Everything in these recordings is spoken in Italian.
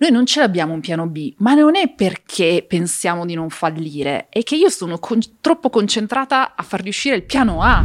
Noi non ce l'abbiamo un piano B, ma non è perché pensiamo di non fallire, è che io sono con- troppo concentrata a far riuscire il piano A.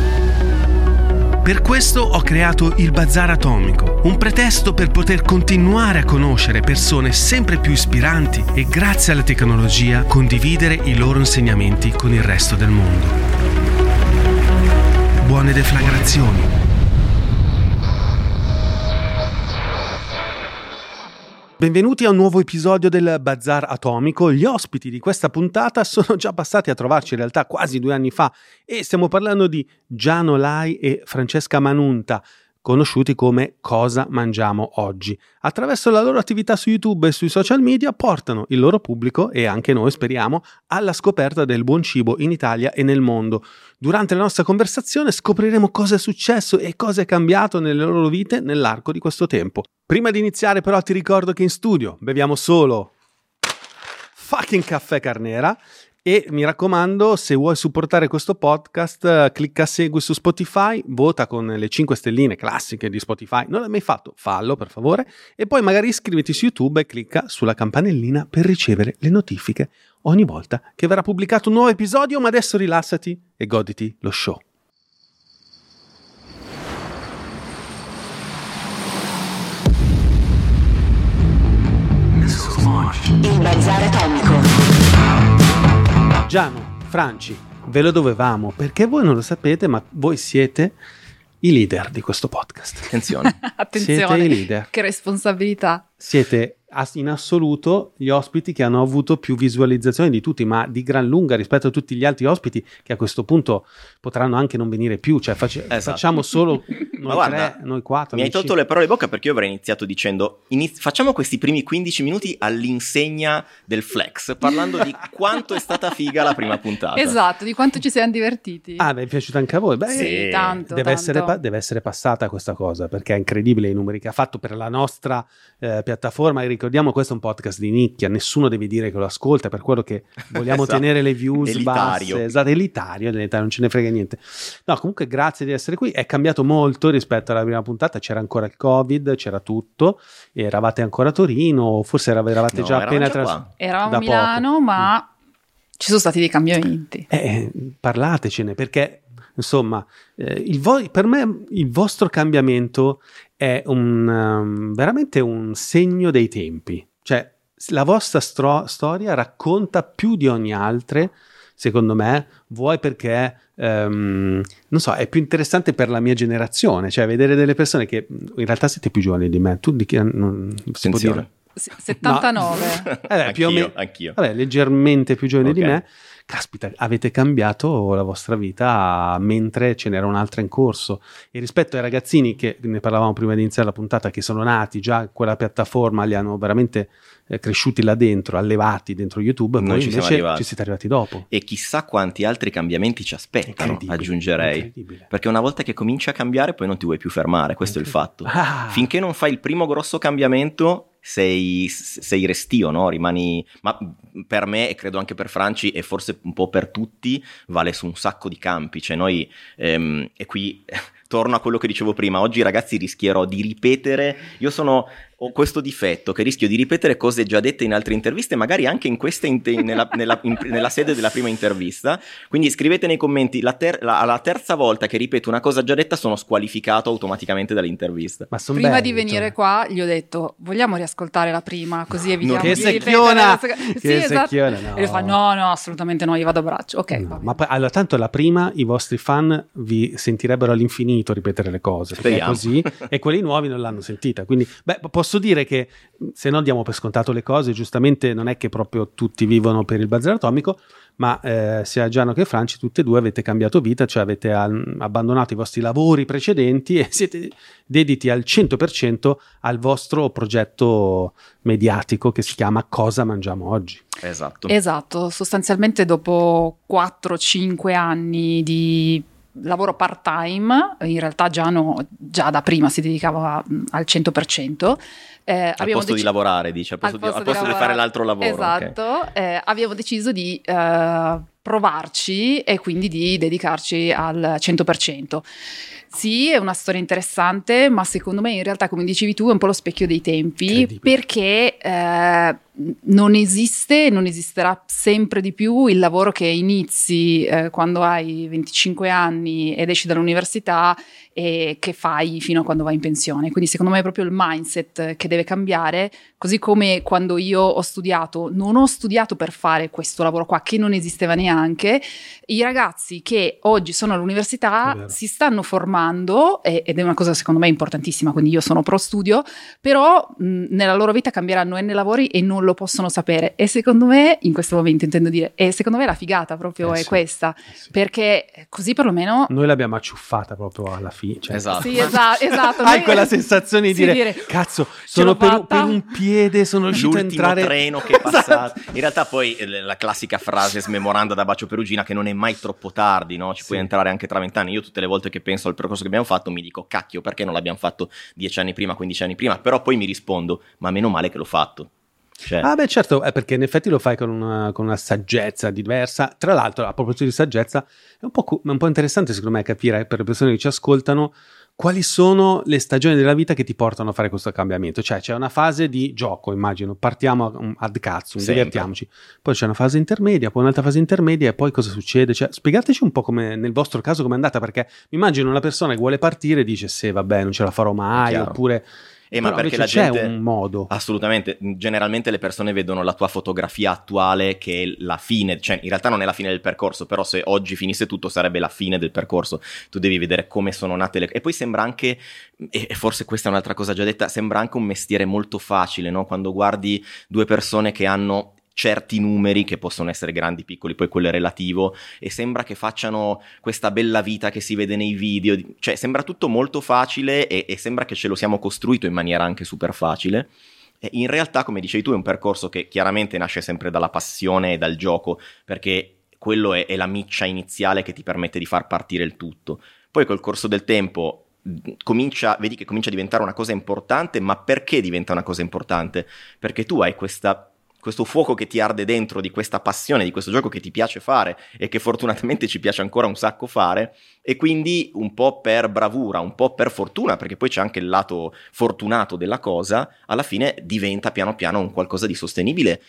Per questo ho creato il Bazar Atomico, un pretesto per poter continuare a conoscere persone sempre più ispiranti e grazie alla tecnologia condividere i loro insegnamenti con il resto del mondo. Buone deflagrazioni. Benvenuti a un nuovo episodio del Bazar Atomico. Gli ospiti di questa puntata sono già passati a trovarci in realtà quasi due anni fa e stiamo parlando di Giano Lai e Francesca Manunta, conosciuti come Cosa Mangiamo Oggi. Attraverso la loro attività su YouTube e sui social media portano il loro pubblico e anche noi speriamo alla scoperta del buon cibo in Italia e nel mondo. Durante la nostra conversazione scopriremo cosa è successo e cosa è cambiato nelle loro vite nell'arco di questo tempo. Prima di iniziare però ti ricordo che in studio beviamo solo fucking caffè carnera e mi raccomando, se vuoi supportare questo podcast, clicca segui su Spotify, vota con le 5 stelline classiche di Spotify. Non l'hai mai fatto? Fallo per favore. E poi magari iscriviti su YouTube e clicca sulla campanellina per ricevere le notifiche ogni volta che verrà pubblicato un nuovo episodio. Ma adesso rilassati e goditi lo show. Il Bazar Atomico. Giano, Franci, ve lo dovevamo perché voi non lo sapete, ma voi siete i leader di questo podcast. Attenzione. Attenzione, Siete i leader. che responsabilità. Siete in assoluto gli ospiti che hanno avuto più visualizzazioni di tutti, ma di gran lunga rispetto a tutti gli altri ospiti che a questo punto potranno anche non venire più. Cioè, face- Esatto. facciamo solo Ma noi guarda, tre, noi quattro. Mi hai amici. tolto le parole in bocca perché io avrei iniziato dicendo iniz- facciamo questi primi 15 minuti all'insegna del flex, parlando di quanto è stata figa la prima puntata. Esatto, di quanto ci siamo divertiti. Ah, vi è piaciuta anche a voi? Beh, Sì, tanto, deve, tanto. essere, pa- deve essere passata questa cosa perché è incredibile i numeri che ha fatto per la nostra eh, piattaforma. E ricordiamo, questo è un podcast di nicchia, nessuno deve dire che lo ascolta, per quello che vogliamo Esatto. tenere le views Elitario. basse. Esatto, elitario, elitario, non ce ne frega niente. No, comunque grazie di essere qui. È cambiato molto rispetto alla prima puntata, c'era ancora il Covid, c'era tutto, eravate ancora a Torino, forse era- eravate No, già eravamo appena qua. Eravamo a Milano, poco. ma ci sono stati dei cambiamenti. Eh, parlatecene perché insomma eh, il vo- per me il vostro cambiamento è un, um, veramente un segno dei tempi cioè la vostra stro- storia racconta più di ogni altra secondo me vuoi perché ehm, non so è più interessante per la mia generazione cioè vedere delle persone che in realtà siete più giovani di me tu di che non, si può dire Sì, 79. Eh, beh, più o Anch'io, meno- anch'io. Vabbè, leggermente più giovani di Ok. me. Caspita, avete cambiato la vostra vita mentre ce n'era un'altra in corso. E rispetto ai ragazzini che ne parlavamo prima di iniziare la puntata, che sono nati già quella piattaforma, li hanno veramente eh, cresciuti là dentro, allevati dentro YouTube, Noi poi ci siamo invece arrivati. ci siete arrivati dopo. E chissà quanti altri cambiamenti ci aspettano, aggiungerei. incredibile. Perché una volta che cominci a cambiare, poi non ti vuoi più fermare, questo è il fatto. Ah, Finché non fai il primo grosso cambiamento, sei, sei restio, no? Rimani. Ma per me, e credo anche per Franci, e forse un po' per tutti, vale su un sacco di campi. Cioè, noi. ehm, e qui. Torno a quello che dicevo prima, oggi ragazzi rischierò di ripetere, io sono, ho questo difetto che rischio di ripetere cose già dette in altre interviste, magari anche in questa inte- nella, nella- in- nella sede della prima intervista, quindi scrivete nei commenti, la, ter- la- la terza volta che ripeto una cosa già detta sono squalificato automaticamente dall'intervista. ma Prima belli, di venire cioè. qua gli ho detto vogliamo riascoltare la prima così evitiamo che di ripetere secchiona! la seconda- Che Sì, esatto. secchiona, no. E lui fa no no assolutamente no io vado a braccio ok No, ma poi, allora, tanto la prima i vostri fan vi sentirebbero all'infinito ripetere le cose perché è Speriamo. così e quelli nuovi non l'hanno sentita. Quindi, beh, posso dire che mh, se no diamo per scontato le cose, giustamente non è che proprio tutti vivono per il bazar atomico, ma eh, sia Giano che Franci, tutte e due avete cambiato vita, cioè avete al- abbandonato i vostri lavori precedenti e siete dediti al 100% al vostro progetto mediatico che si chiama Cosa mangiamo oggi. Esatto. Esatto, sostanzialmente dopo 4-5 anni di lavoro part time, in realtà Giano già da prima si dedicava al 100%. Eh, al abbiamo posto di deci- lavorare, dice, al posto, di, al posto di lavorare- fare l'altro lavoro. Esatto, eh, abbiamo deciso di eh, provarci e quindi di dedicarci al 100%. Sì, è una storia interessante, ma secondo me in realtà, come dicevi tu, è un po' lo specchio dei tempi perché eh, non esiste, non esisterà sempre di più il lavoro che inizi eh, quando hai 25 anni ed esci dall'università e che fai fino a quando vai in pensione. Quindi secondo me è proprio il mindset che deve cambiare, così come quando io ho studiato, non ho studiato per fare questo lavoro qua che non esisteva neanche, i ragazzi che oggi sono all'università si stanno formando e- ed è una cosa secondo me importantissima, quindi io sono pro studio, però mh, nella loro vita cambieranno N lavori e non lo possono sapere e secondo me, in questo momento intendo dire, e secondo me la figata proprio Eh è sì, questa, eh sì. perché così perlomeno... Noi l'abbiamo acciuffata proprio alla fine. Cioè, Esatto. Sì, esa- esatto. Hai quella sensazione di sì, dire, cazzo, sono per, fatta." per un piede, sono riuscito a entrare. treno che è Esatto. passato. In realtà, poi eh, la classica frase smemoranda da Bacio Perugina che non è mai troppo tardi, no? Ci Sì. puoi entrare anche tra vent'anni. Io tutte le volte che penso al percorso che abbiamo fatto mi dico, cacchio, perché non l'abbiamo fatto dieci anni prima, 15 anni prima? Però poi mi rispondo, ma meno male che l'ho fatto. Cioè, Ah, beh, certo, è perché in effetti lo fai con una, con una saggezza diversa. Tra l'altro, a proposito di saggezza, è un po', cu- un po' interessante secondo me capire per le persone che ci ascoltano quali sono le stagioni della vita che ti portano a fare questo cambiamento. Cioè, c'è una fase di gioco, immagino, partiamo a- ad cazzo, divertiamoci. Poi c'è una fase intermedia, poi un'altra fase intermedia e poi cosa succede? Cioè, spiegateci un po' come nel vostro caso come è andata, perché mi immagino una persona che vuole partire e dice se vabbè, non ce la farò mai, oppure Eh, ma perché la invece c'è gente... un modo. Assolutamente, generalmente le persone vedono la tua fotografia attuale che è la fine, cioè in realtà non è la fine del percorso, però se oggi finisse tutto sarebbe la fine del percorso, tu devi vedere come sono nate le... E poi sembra anche, e forse questa è un'altra cosa già detta, sembra anche un mestiere molto facile, no? Quando guardi due persone che hanno certi numeri che possono essere grandi, piccoli, poi quello è relativo e sembra che facciano questa bella vita che si vede nei video, cioè sembra tutto molto facile e, e sembra che ce lo siamo costruito in maniera anche super facile. In realtà, come dicevi tu, è un percorso che chiaramente nasce sempre dalla passione e dal gioco, perché quello è, è la miccia iniziale che ti permette di far partire il tutto. Poi col corso del tempo comincia, vedi che comincia a diventare una cosa importante, ma perché diventa una cosa importante? Perché tu hai questa questo fuoco che ti arde dentro di questa passione, di questo gioco che ti piace fare e che fortunatamente ci piace ancora un sacco fare e quindi un po' per bravura, un po' per fortuna, perché poi c'è anche il lato fortunato della cosa, alla fine diventa piano piano un qualcosa di sostenibile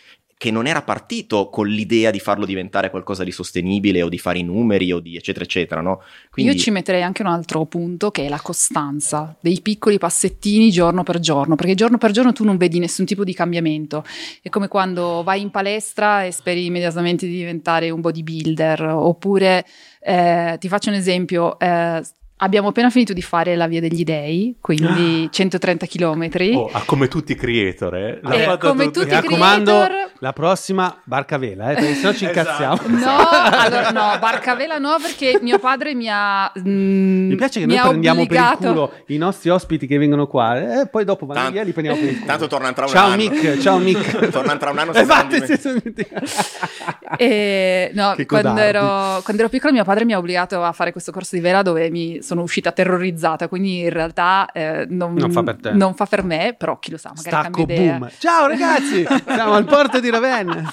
che non era partito con l'idea di farlo diventare qualcosa di sostenibile o di fare i numeri o di eccetera eccetera, no? Io ci metterei anche un altro punto che è la costanza, dei piccoli passettini giorno per giorno, perché giorno per giorno tu non vedi nessun tipo di cambiamento. È come quando vai in palestra e speri immediatamente di diventare un bodybuilder, oppure eh, ti faccio un esempio. eh, Abbiamo appena finito di fare la Via degli Dei, quindi 130 km. Oh, ah, come tutti i creator, eh? L'ha Eh, fatto come tutto. tutti Mi raccomando, creator- la prossima barca vela, eh, perché sennò ci Esatto. incazziamo. No, allora, no, barcavela no, perché mio padre mi ha. mm, Mi piace che mi noi prendiamo per il obbligato- culo i nostri ospiti che vengono qua e poi dopo vanno Tanto- via e li prendiamo per il culo. Tanto tornano tra un ciao anno. Nick, ciao Nick. Tornano tra un anno, Esatto, sì. E, no, Che quando ero, quando ero piccola mio padre mi ha obbligato a fare questo corso di vela dove mi sono uscita terrorizzata, quindi in realtà eh, non, Non fa per te. non fa per me, però chi lo sa, magari Stacco cambio idea. boom. Ciao ragazzi, siamo al porto di Ravenna.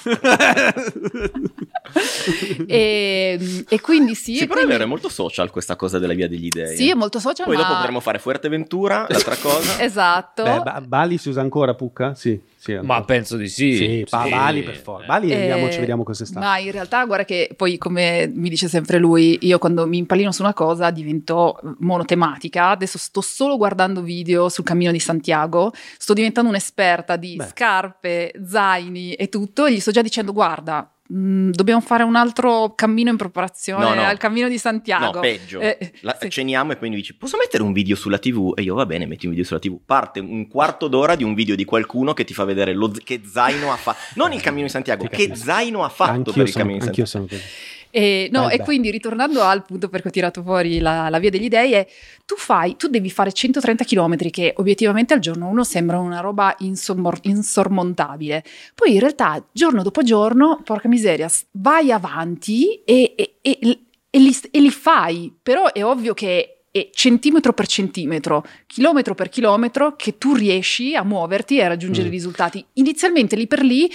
E, e quindi sì, Sì, e però è quindi- vero, è molto social questa cosa della via degli dei. sì, è molto social, Poi ma... dopo potremo fare Fuerteventura, l'altra cosa. Esatto. Beh, Ba- Bali si usa ancora Pucca? Sì, sì. Ma ancora. penso di sì. Sì, Sì. Bali per forza. Bali andiamo, Eh, ci vediamo quest'estate. Ma in realtà, guarda che poi, come mi dice sempre lui, io quando mi impallino su una cosa divento monotematica. Adesso sto solo guardando video sul cammino di Santiago, sto diventando un'esperta di Beh. scarpe, zaini e tutto. E gli sto già dicendo: guarda. Mh, Dobbiamo fare un altro cammino in preparazione No, no. al cammino di Santiago. No, peggio. Eh, La- sì. Ceniamo e poi mi dici, posso mettere un video sulla TV? E io, va bene, metti un video sulla TV. Parte un quarto d'ora di un video di qualcuno che ti fa vedere lo che zaino ha fatto. Non il cammino di Santiago, Ti che zaino ha fatto Anch'io per il sono, cammino di anch'io Santiago. sono così. E, no, e quindi ritornando al punto per cui ho tirato fuori la, la via degli dei, è tu fai, tu devi fare 130 km che obiettivamente al giorno uno sembra una roba insormor- insormontabile. Poi in realtà giorno dopo giorno, porca miseria, vai avanti e, e- e- li, e li fai, però è ovvio che è centimetro per centimetro, chilometro per chilometro che tu riesci a muoverti e a raggiungere Mm. i risultati. Inizialmente lì per lì,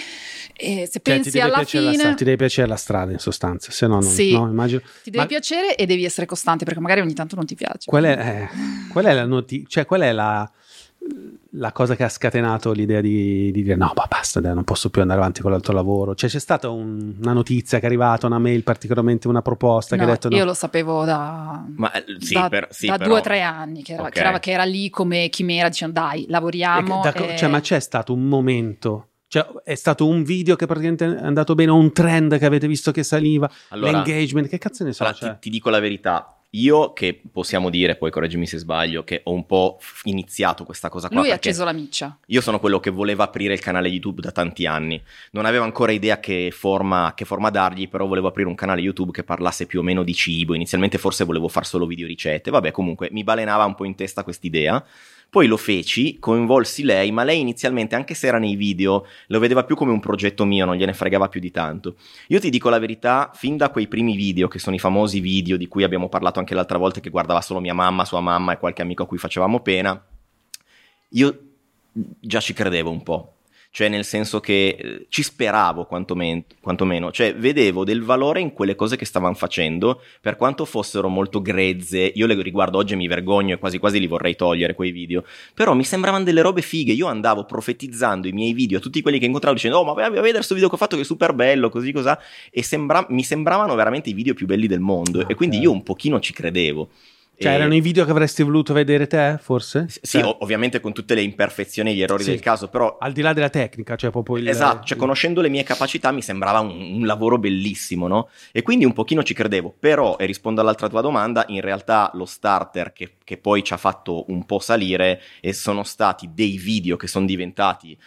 eh, se Cioè, pensi alla la fine... strada, ti deve piacere la strada in sostanza, se no non Sì. no, immagino. Ti deve Ma piacere e devi essere costante perché magari ogni tanto non ti piace. Qual è, eh, qual è la notizia? Cioè, qual è la, la cosa che ha scatenato l'idea di, di dire no, ma basta, non posso più andare avanti con l'altro lavoro? Cioè, c'è stata un- una notizia che è arrivata, una mail, particolarmente una proposta No, che ha detto no. io lo sapevo da, Ma eh, sì, da, per- sì, da però- due o tre anni che era, Ok. che era- che era lì come chimera dicendo dai E lavoriamo. che- da- e- cioè, ma c'è stato un momento, cioè, è stato un video che praticamente è andato bene, o un trend che avete visto che saliva, Allora, l'engagement, che cazzo ne so? allora, cioè? ti, ti dico la verità. Io che possiamo dire, poi correggimi se sbaglio, che ho un po' iniziato questa cosa qua. Lui ha acceso la miccia. Io sono quello che voleva aprire il canale YouTube da tanti anni. Non avevo ancora idea che forma, che forma dargli, però volevo aprire un canale YouTube che parlasse più o meno di cibo. Inizialmente forse volevo fare solo video ricette. Vabbè, comunque mi balenava un po' in testa quest'idea. Poi lo feci, coinvolsi lei, ma lei inizialmente, anche se era nei video, lo vedeva più come un progetto mio, non gliene fregava più di tanto. Io ti dico la verità, fin da quei primi video, che sono i famosi video di cui abbiamo parlato anche l'altra volta, che guardava solo mia mamma, sua mamma e qualche amico a cui facevamo pena, io già ci credevo un po'. Cioè, nel senso che eh, ci speravo quantomen- quantomeno, cioè vedevo del valore in quelle cose che stavano facendo, per quanto fossero molto grezze. Io le riguardo oggi e mi vergogno e quasi quasi li vorrei togliere quei video. Però mi sembravano delle robe fighe. Io andavo profetizzando i miei video a tutti quelli che incontravo dicendo: Oh, ma vai a vedere questo video che ho fatto che è super bello, così cos'ha. E sembra- mi sembravano veramente i video più belli del mondo. Ah, e quindi io un pochino ci credevo. Cioè, erano i video che avresti voluto vedere te, forse? sì, Cioè, ov- ovviamente con tutte le imperfezioni e gli errori Sì. del caso, però al di là della tecnica, cioè proprio il... Esatto, cioè conoscendo le mie capacità mi sembrava un, un lavoro bellissimo, no? E quindi un pochino ci credevo, però, e rispondo all'altra tua domanda, in realtà lo starter che, che poi ci ha fatto un po' salire e sono stati dei video che sono diventati,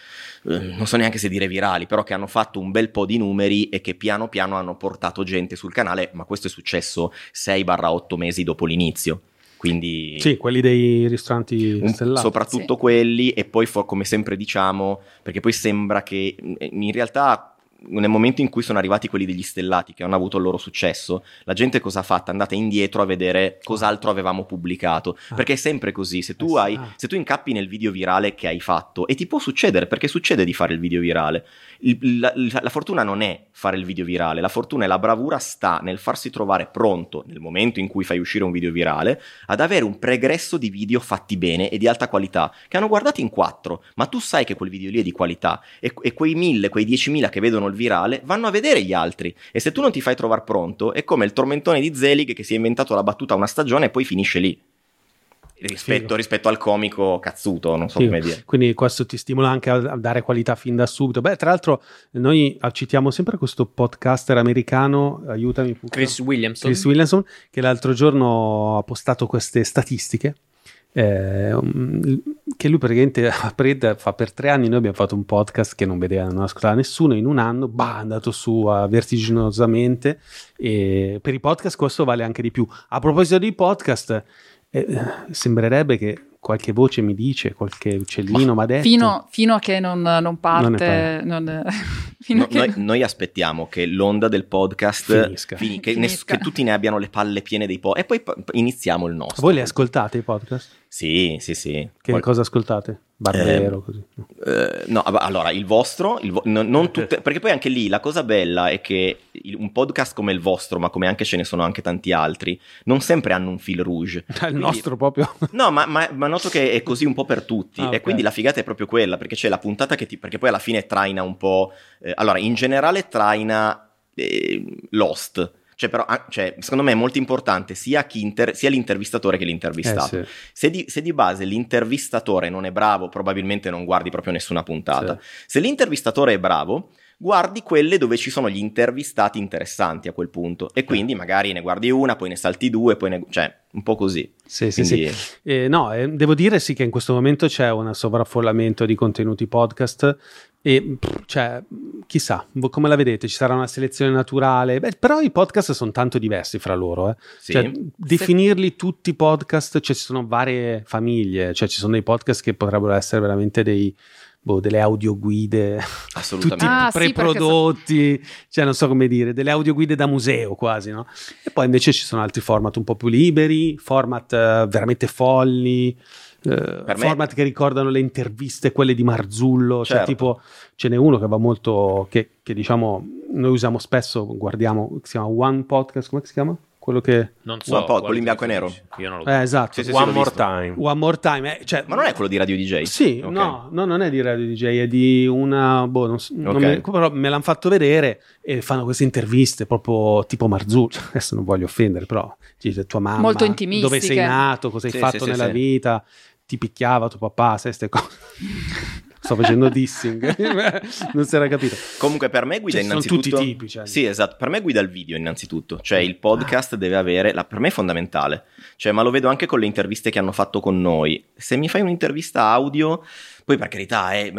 eh, non so neanche se dire virali, però che hanno fatto un bel po' di numeri e che piano piano hanno portato gente sul canale, ma questo è successo 6-8 mesi dopo l'inizio. Quindi Sì, quelli dei ristoranti un- stellati. soprattutto quelli e poi come sempre diciamo perché poi sembra che in realtà nel momento in cui sono arrivati quelli degli stellati che hanno avuto il loro successo la gente cosa ha fatto? è andata indietro a vedere cos'altro avevamo pubblicato Ah. perché è sempre così se Eh tu sì, hai ah. se tu incappi nel video virale che hai fatto e ti può succedere perché succede di fare il video virale il- la, la- fortuna non è fare il video virale, la fortuna e la bravura sta nel farsi trovare pronto nel momento in cui fai uscire un video virale ad avere un pregresso di video fatti bene e di alta qualità che hanno guardati in quattro, ma tu sai che quel video lì è di qualità e, e quei mille, quei diecimila che vedono il virale vanno a vedere gli altri e se tu non ti fai trovare pronto è come il tormentone di Zelig che si è inventato la battuta una stagione e poi finisce lì. rispetto, rispetto al comico cazzuto, non so Figo. come dire. Quindi questo ti stimola anche a, dare qualità fin da subito. Beh, tra l'altro, noi citiamo sempre questo podcaster americano, aiutami. Chris Williamson. Chris Williamson, che l'altro giorno ha postato queste statistiche. Eh, um, che lui praticamente a Pred fa per tre anni. Noi abbiamo fatto un podcast che non vedeva, non ascoltava nessuno. In un anno, bah, è andato su a vertiginosamente. E per i podcast, questo vale anche di più. A proposito di podcast, eh, sembrerebbe che qualche voce mi dice, qualche uccellino mi ha detto. Fino, fino a che non, non Non ne parte, non- fino No, a che- noi, noi aspettiamo che l'onda del podcast Finisca. fini- che, Finisca. ness- che tutti ne abbiano le palle piene dei po' e poi iniziamo il nostro. Voi li ascoltate i podcast? Sì, sì, sì. Che Qual- cosa ascoltate? Barbero, così. Eh, no, allora il vostro, il vo- no- non tutte, perché poi anche lì la cosa bella è che il- un podcast come il vostro, ma come anche ce ne sono anche tanti altri, non sempre hanno un fil rouge. Il Quindi- nostro proprio. No, ma, ma- ma noto che è così un po' per tutti. Ah, E ok. quindi la figata è proprio quella, perché c'è la puntata che ti. Perché poi alla fine traina un po'. eh, allora, in generale traina eh, Lost. Cioè, però, ah, cioè, secondo me è molto importante sia, chi inter- sia l'intervistatore che l'intervistato. Eh, sì. Se di, se di base l'intervistatore non è bravo, probabilmente non guardi proprio nessuna puntata. Se l'intervistatore è bravo, guardi quelle dove ci sono gli intervistati interessanti a quel punto. E quindi magari ne guardi una, poi ne salti due, poi ne. cioè, un po' così. Sì, sì, Quindi- sì. Eh, no, eh, devo dire sì che in questo momento c'è un sovraffollamento di contenuti podcast e pff, cioè, chissà, come la vedete? Ci sarà una selezione naturale? Beh, però i podcast sono tanto diversi fra loro. eh. Sì. Cioè, definirli tutti podcast, cioè ci sono varie famiglie, cioè ci sono dei podcast che potrebbero essere veramente dei, boh, delle audioguide tutti Assolutamente. Ah, sì, preprodotti, cioè non so come dire, delle audioguide da museo quasi, no? E poi invece ci sono altri format un po' più liberi, format eh, veramente folli, eh, format che ricordano le interviste, quelle di Marzullo, cioè Certo. tipo ce n'è uno che va molto, che, che diciamo noi usiamo spesso, guardiamo, si chiama One Podcast, come si chiama? Quello che... Non so. One Pod, quello in bianco e nero. Io non lo Eh, esatto. Sì, sì, One more visto. time. One More Time, eh, cioè, Ma non è quello di Radio DJ? Sì, Ok. no, no, non è di Radio DJ, è di una, boh, non so- non Ok. me, però me l'hanno fatto vedere e fanno queste interviste proprio tipo Marzullo, adesso non voglio offendere, però dice tua mamma, Molto intimistiche. dove sei nato, cosa hai Sì, fatto sì, sì, nella sì. vita, ti picchiava tuo papà, sai ste cose. Sto facendo dissing, non si era capito. Comunque per me guida Cioè, sono innanzitutto... tutti tipi, cioè. Sì, esatto. Per me guida il video innanzitutto. Cioè il podcast deve avere... La... Per me è fondamentale. Cioè, ma lo vedo anche con le interviste che hanno fatto con noi. Se mi fai un'intervista audio... Poi per carità, eh,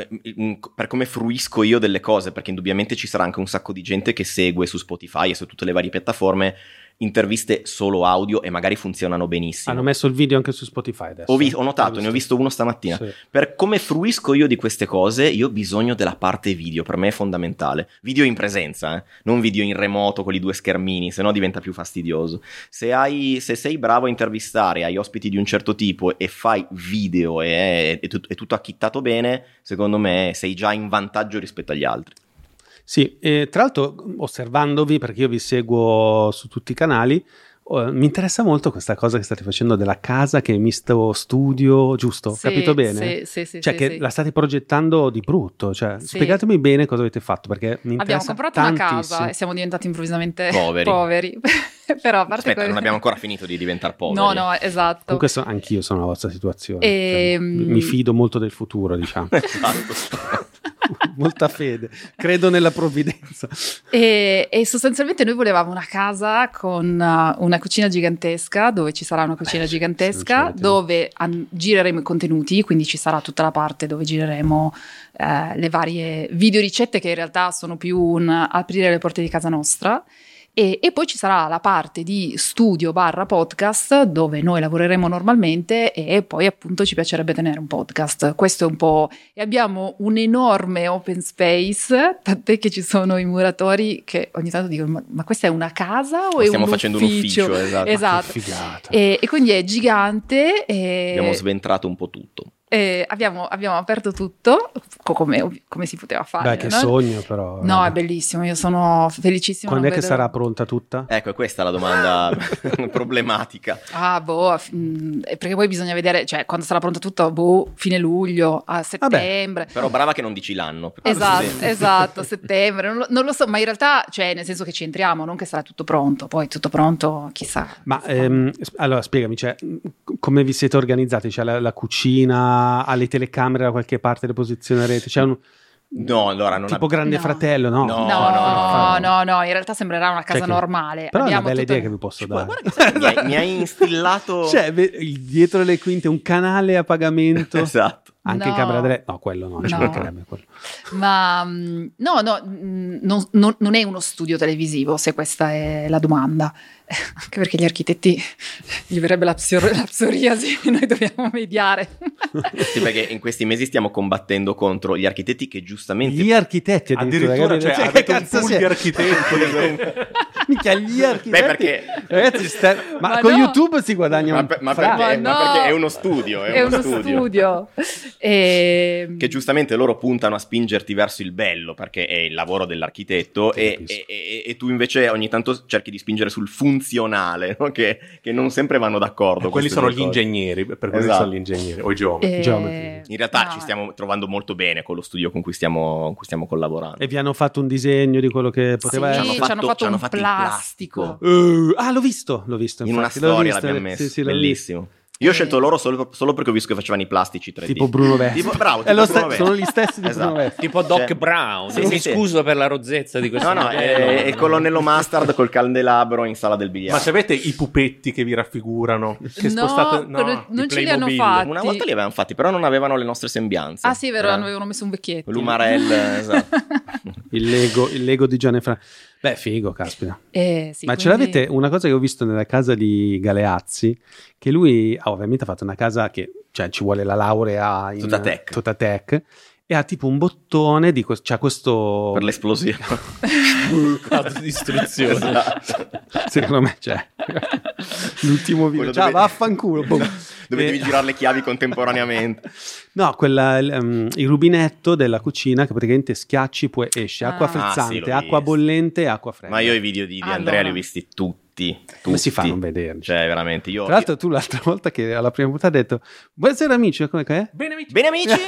per come fruisco io delle cose, perché indubbiamente ci sarà anche un sacco di gente che segue su Spotify e su tutte le varie piattaforme interviste solo audio e magari funzionano benissimo. Hanno messo il video anche su Spotify adesso. Ho, vi- ho notato, ne ho visto uno stamattina. Sì. Per come fruisco io di queste cose, io ho bisogno della parte video, per me è fondamentale. Video in presenza, eh? non video in remoto con i due schermini, se no diventa più fastidioso. Se, hai, se sei bravo a intervistare, hai ospiti di un certo tipo e fai video e è, è tut- è tutto acchittato bene, secondo me sei già in vantaggio rispetto agli altri. Sì, tra l'altro osservandovi, perché io vi seguo su tutti i canali, eh, mi interessa molto questa cosa che state facendo della casa che è misto studio, giusto? Ho Sì, capito bene? Sì, sì, sì. Cioè sì, che sì. la state progettando di brutto, cioè Sì. spiegatemi bene cosa avete fatto perché mi Abbiamo interessa comprato una casa tantissimo. e siamo diventati improvvisamente Poveri. poveri. Però a parte Aspetta, quello- non abbiamo ancora finito di diventare poveri. No, no, esatto. Comunque so- anch'io sono nella vostra situazione, Ehm. cioè, mi fido molto del futuro, diciamo. Esatto. Molta fede, credo nella provvidenza. E, e sostanzialmente noi volevamo una casa con uh, una cucina gigantesca, dove ci sarà una cucina Eh, se gigantesca, dove an- gireremo i contenuti, quindi ci sarà tutta la parte dove gireremo eh, le varie videoricette che in realtà sono più un aprire le porte di casa nostra. E, e poi ci sarà la parte di studio barra podcast dove noi lavoreremo normalmente e poi appunto ci piacerebbe tenere un podcast. Questo è un po'... E abbiamo un enorme open space, tant'è che ci sono i muratori che ogni tanto dicono ma, ma questa è una casa o è Stiamo un facendo un ufficio? esatto. Esatto. E, e quindi è gigante. E Abbiamo sventrato un po' tutto. E abbiamo, abbiamo aperto tutto come, come si poteva fare. Beh, che no? sogno però. No, eh. è bellissimo, io sono felicissima. Quando è non che vedo- sarà pronta tutta? Ecco, è questa la domanda problematica. Ah, boh, eh, perché poi bisogna vedere, cioè, quando sarà pronto tutto, boh, fine luglio, a settembre. Però brava che non dici l'anno. Esatto, esatto, settembre, non lo, non lo so, ma in realtà, cioè, nel senso che ci entriamo, non che sarà tutto pronto, poi tutto pronto, chissà. Ma ehm, allora spiegami, cioè, come vi siete organizzati? C'è la, la cucina, ha le telecamere da qualche parte, le posizionerete? C'è un No, allora non tipo ab- grande No. fratello, no? No, No, no, no, in realtà sembrerà una casa Cioè che- normale. Però è una Abbiamo bella tutto- idea che vi posso dare. Guarda che sai, mi, hai, mi hai instillato... Cioè, dietro le quinte un canale a pagamento. Esatto. Anche No. in camera delle... No, quello no, ci No. mancherebbe quello. Ma mh, no, no, mh, non, non- non è uno studio televisivo, se questa è la domanda. Anche perché gli architetti gli verrebbe la, psor- la psoriasi, noi dobbiamo mediare. Sì, perché in questi mesi stiamo combattendo contro gli architetti che giustamente... Gli architetti addirittura, Addirittura capito? cioè, Cioè, avete un pool sia? di architetti. Minchia, gli architetti. Beh, perché- Ragazzi, sta- ma, Ma con no. YouTube si guadagna Ma, per- ma perché, Ma perché è uno studio, è, È uno studio. E- Che giustamente loro puntano a spingerti verso il bello, perché è il lavoro dell'architetto, e, e- e- e tu invece ogni tanto cerchi di spingere sul funzionale, no? che, che non sempre vanno d'accordo. Quelli queste sono gli cose. ingegneri, per quelli Esatto. sono gli ingegneri o i geometri. e- Geometri. In realtà no, ci stiamo trovando molto bene con lo studio con cui stiamo, con cui stiamo collaborando. E vi hanno fatto un disegno di quello che poteva Sì, essere. ci hanno fatto, ci hanno un fatto il plastico. Uh, ah, l'ho visto, l'ho visto. In una infatti, l'ho storia visto, l'abbiamo sì, messo, sì, l'ho bellissimo. Io ho Eh. scelto loro solo, solo perché ho visto che facevano i plastici 3D. Tipo Bruno Vespa. Tipo- bravo, È tipo lo Bruno sono gli stessi di Esatto. Bruno Vespa. Tipo Doc Cioè- Brown. Sì, mi sì, sì. scuso per la rozzezza di questo No, no, è, è colonnello mustard col candelabro in sala del biliardo. Ma se avete i pupetti che vi raffigurano, che No, spostate... quello- non ce li hanno fatti. Una volta li avevano fatti, però non avevano le nostre sembianze. Ah sì, vero, Era avevano messo un vecchietto. L'umarell, esatto. Il Lego, il Lego di Gianni Fra. Beh, figo, caspita. Eh, sì, Ma ce quindi- l'avete? Una cosa che ho visto nella casa di Galeazzi, che lui ha ovviamente fatto una casa che cioè, ci vuole la laurea in Tutta tech. E ha tipo un bottone di questo, c'ha questo per l'esplosione. Autodistruzione. Esatto. secondo me c'è l'ultimo video. Quello Ciao, dove- vaffanculo. boom. Dove Eh, devi girare le chiavi contemporaneamente. No, quella, il, um, il rubinetto della cucina che praticamente schiacci poi esce acqua Ah. frizzante, Ah, sì, l'ho acqua visto. bollente e acqua fredda. Ma io i video di, di Allora. Andrea li ho visti tutti. Come si fa a tutti. non vederli? Cioè, veramente, io... Tra l'altro tu l'altra volta che alla prima puntata hai detto Buonasera amici, come è? Bene, amici. Bene amici!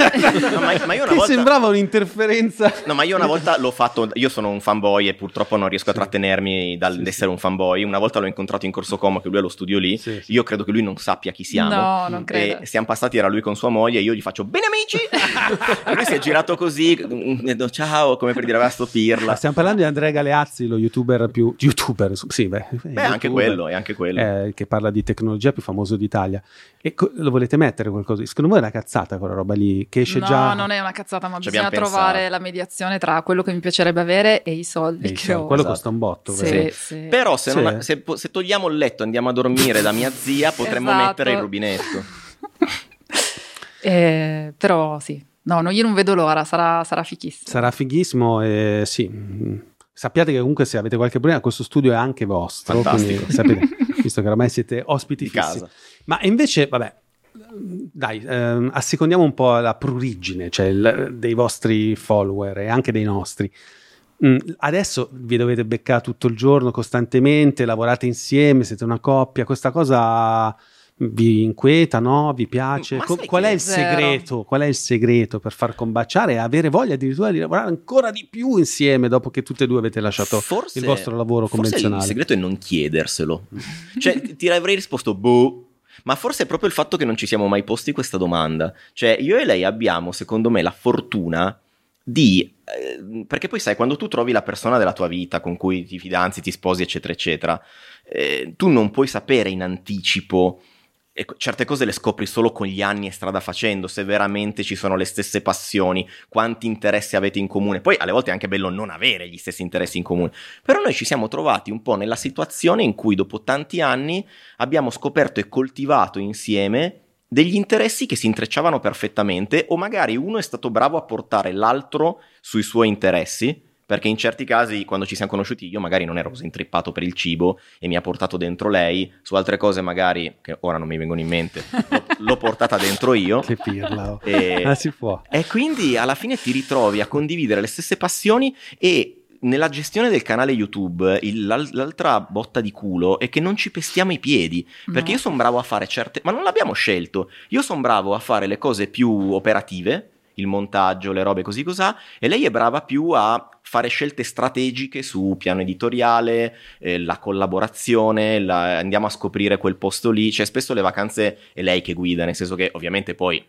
No, ma, ma io una che volta... sembrava un'interferenza. No, ma io una volta l'ho fatto, io sono un fanboy e purtroppo non riesco a trattenermi dall'essere un fanboy. Una volta l'ho incontrato in Corso Como, che lui ha lo studio lì. Sì, sì. Io credo che lui non sappia chi siamo. No, non credo. E siamo passati, era lui con sua moglie, e io gli faccio bene amici! e lui si è girato così, mm, ciao, come per dire aveva sto Ma pirla. stiamo parlando di Andrea Galeazzi, lo youtuber più... Youtuber, sì, beh. Beh, anche quello, è anche quello. eh, che parla di tecnologia più famoso d'Italia. E co- lo volete mettere qualcosa? Secondo voi è una cazzata quella roba lì? Che esce no, già... non è una cazzata, ma Ci bisogna trovare pensato. la mediazione tra quello che mi piacerebbe avere e i soldi Eh, che so, ho. quello Esatto. costa un botto. Sì, sì. Però se, non- se se togliamo il letto e andiamo a dormire da mia zia, potremmo Esatto. mettere il rubinetto. Eh, però sì, no, no, io non vedo l'ora, sarà, sarà fichissimo. Sarà fighissimo e sì. Sappiate che comunque se avete qualche problema questo studio è anche vostro, Fantastico. quindi sapete, visto che ormai siete ospiti Di fissi. casa. Ma invece, vabbè, dai, ehm, assecondiamo un po' la prurigine, cioè il- dei vostri follower e anche dei nostri. Mm, adesso vi dovete beccare tutto il giorno costantemente, lavorate insieme, siete una coppia, questa cosa vi inquieta, no? Vi piace? Co- qual è il Zero. segreto? Qual è il segreto per far combaciare e avere voglia addirittura di lavorare ancora di più insieme dopo che tutte e due avete lasciato Forse- il vostro lavoro forse convenzionale? il segreto è non chiederselo. cioè, ti- ti avrei risposto, boh. Ma forse è proprio il fatto che non ci siamo mai posti questa domanda. Cioè, io e lei abbiamo, secondo me, la fortuna di... eh, perché poi sai, quando tu trovi la persona della tua vita con cui ti fidanzi, ti sposi, eccetera, eccetera, eh, tu non puoi sapere in anticipo e certe cose le scopri solo con gli anni e strada facendo, se veramente ci sono le stesse passioni, quanti interessi avete in comune. Poi alle volte è anche bello non avere gli stessi interessi in comune. Però noi ci siamo trovati un po' nella situazione in cui dopo tanti anni abbiamo scoperto e coltivato insieme degli interessi che si intrecciavano perfettamente o magari uno è stato bravo a portare l'altro sui suoi interessi. Perché in certi casi quando ci siamo conosciuti io magari non ero così intrippato per il cibo e mi ha portato dentro lei, su altre cose magari, che ora non mi vengono in mente, l'ho, l'ho portata dentro io. Che pirla. oh. E, Ah, si può. e quindi alla fine ti ritrovi a condividere le stesse passioni e nella gestione del canale YouTube il- l'al- l'altra botta di culo è che non ci pestiamo i piedi, perché No. io sono bravo a fare certe... ma non l'abbiamo scelto, io sono bravo a fare le cose più operative, il montaggio, le robe così cosà, e lei è brava più a fare scelte strategiche su piano editoriale, eh, la collaborazione, la- andiamo a scoprire quel posto lì, cioè spesso le vacanze è lei che guida, nel senso che ovviamente poi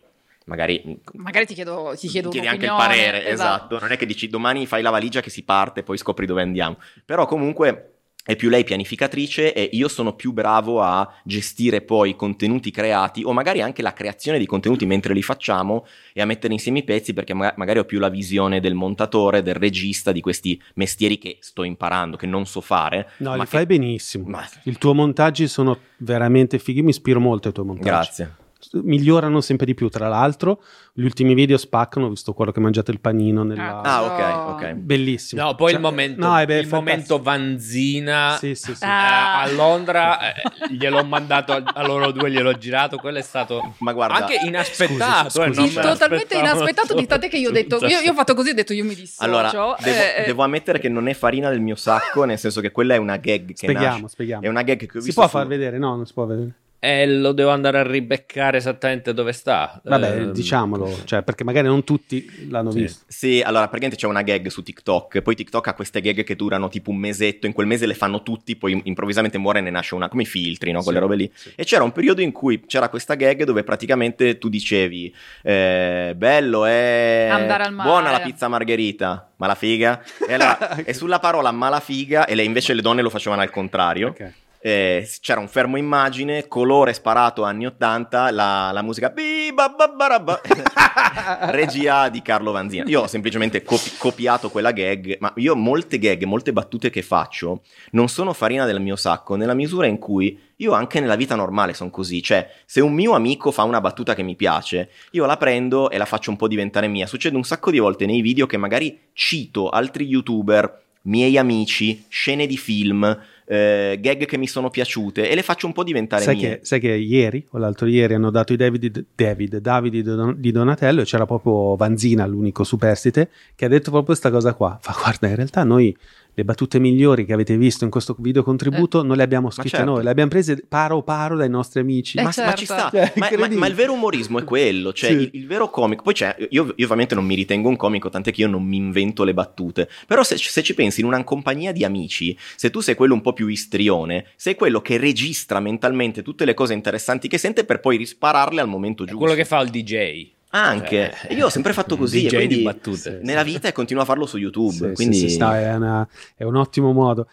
magari Magari ti chiedo, ti chiedo chiedi anche il parere, esatto. Non è che dici domani fai la valigia che si parte, poi scopri dove andiamo. Però comunque è più lei pianificatrice e io sono più bravo a gestire poi i contenuti creati o magari anche la creazione di contenuti mentre li facciamo e a mettere insieme i pezzi perché maga- magari ho più la visione del montatore, del regista, di questi mestieri che sto imparando, che non so fare. No, ma li che- fai benissimo. Ma- I tuoi montaggi sono veramente fighi. Mi ispiro molto ai tuoi montaggi. Grazie. Migliorano sempre di più. Tra l'altro, gli ultimi video spaccano. Ho visto quello che mangiate il panino. Nella... Ah, ok, ok. Bellissimo. No, poi Cioè, il momento, no, eh beh, il momento Vanzina Sì, sì, sì. eh, Ah. a Londra eh, gliel'ho mandato a, a loro due, gliel'ho girato. Quello è stato Ma guarda, anche inaspettato. Scusi, eh, scusi. Sì, me totalmente inaspettato di tante che io ho detto io, io ho fatto così ho detto io mi dissocio Allora, devo, eh, eh, devo ammettere che non è farina del mio sacco, nel senso che quella è una gag che Spieghiamo, nasce. spieghiamo. È una gag che ho Si visto può su- far vedere? No, non si può vedere. Eh, lo devo andare a ribeccare esattamente dove sta. Vabbè, Eh, diciamolo, cioè, perché magari non tutti l'hanno Sì. visto. Sì, allora praticamente c'è una gag su TikTok, poi TikTok ha queste gag che durano tipo un mesetto, in quel mese le fanno tutti, poi improvvisamente muore e ne nasce una, come i filtri, no? Quelle Sì, robe lì. sì. E c'era un periodo in cui c'era questa gag dove praticamente tu dicevi, eh, bello è... Andare al mare." Buona la pizza margherita, ma la figa? E, allora- e sulla parola malafiga, e le, invece le donne lo facevano al contrario. Ok. Eh, c'era un fermo immagine, colore sparato anni 80, la, la musica regia di Carlo Vanzina. Io ho semplicemente copi- copiato quella gag, ma io molte gag, molte battute che faccio non sono farina del mio sacco, nella misura in cui io anche nella vita normale sono così, cioè se un mio amico fa una battuta che mi piace, io la prendo e la faccio un po' diventare mia. Succede un sacco di volte nei video che magari cito altri youtuber, miei amici, scene di film, eh, gag che mi sono piaciute e le faccio un po' diventare Sai mie. che, sai che ieri o l'altro ieri hanno dato i David, David, Don- di Donatello e c'era proprio Vanzina, l'unico superstite, che ha detto proprio questa cosa qua. Fa guarda, in realtà noi le battute migliori che avete visto in questo video contributo non le abbiamo scritte certo. noi, le abbiamo prese paro paro dai nostri amici. Eh, ma, certo. ma ci sta, Cioè, ma, ma- ma il vero umorismo è quello, cioè Sì. il, il vero comico. Poi c'è, io, io ovviamente non mi ritengo un comico, tant'è che io non mi invento le battute. Però se, se ci pensi in una compagnia di amici, se tu sei quello un po' più istrione, sei quello che registra mentalmente tutte le cose interessanti che sente per poi rispararle al momento È giusto. quello che fa il DJ. Anche, Cioè, io ho sempre fatto così. DJ e di battute. Sì, nella vita e continuo a farlo su YouTube. Sì, sì, quindi sì, sta, è, una- è un ottimo modo.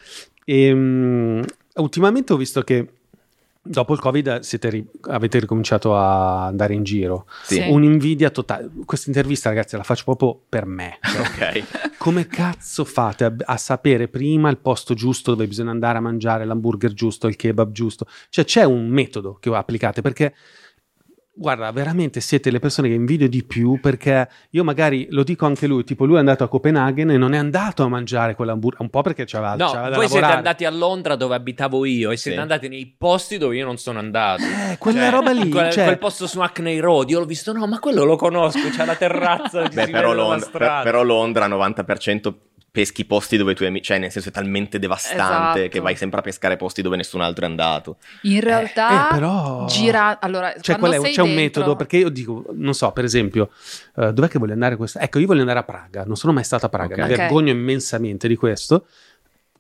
Ehm, ultimamente ho visto che dopo il Covid siete ri- avete ricominciato a andare in giro. Sì. Sì. Un'invidia totale. Questa intervista, ragazzi, la faccio proprio per me. Cioè, ok. Come cazzo fate a, a sapere prima il posto giusto dove bisogna andare a mangiare l'hamburger giusto, il kebab giusto? Cioè c'è un metodo che applicate perché guarda, veramente siete le persone che invidio di più perché io magari lo dico anche lui, tipo lui è andato a Copenaghen e non è andato a mangiare quell'hamburger, un po' perché c'aveva, No, c'aveva da voi siete andati a Londra dove abitavo io e siete Sì. andati nei posti dove io non sono andato. Eh, quella roba lì, quel, cioè- quel posto su Hackney Road, io l'ho visto, no, ma quello lo conosco, c'è la terrazza. Beh, però Londra, per- però Londra 90% peschi posti dove tu amici, cioè nel senso è talmente devastante Esatto. che vai sempre a pescare posti dove nessun altro è andato. in realtà eh, però- gira allora Cioè, qual è- sei c'è un dentro- metodo perché io dico, non so, per esempio, eh, dov'è che voglio andare questa? Ecco, io voglio andare a Praga, non sono mai stato a Praga, Ok. mi vergogno immensamente di questo.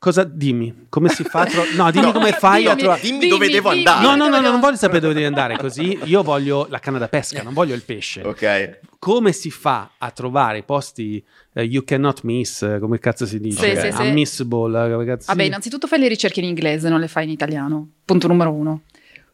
Cosa dimmi? Come si fa? a tro- no, dimmi No, come fai a dimmi, trovare. Dimmi dove devo dimmi. andare. No, no, no, dove non devo- voglio sapere dove devi andare così. Io voglio la canna da pesca, non voglio il pesce. Ok. Come si fa a trovare i posti eh, you cannot miss, eh, come cazzo si dice? Sì, sì, sì. Unmissable, eh, come cazzo Vabbè, innanzitutto fai le ricerche in inglese, non le fai in italiano. Punto numero uno.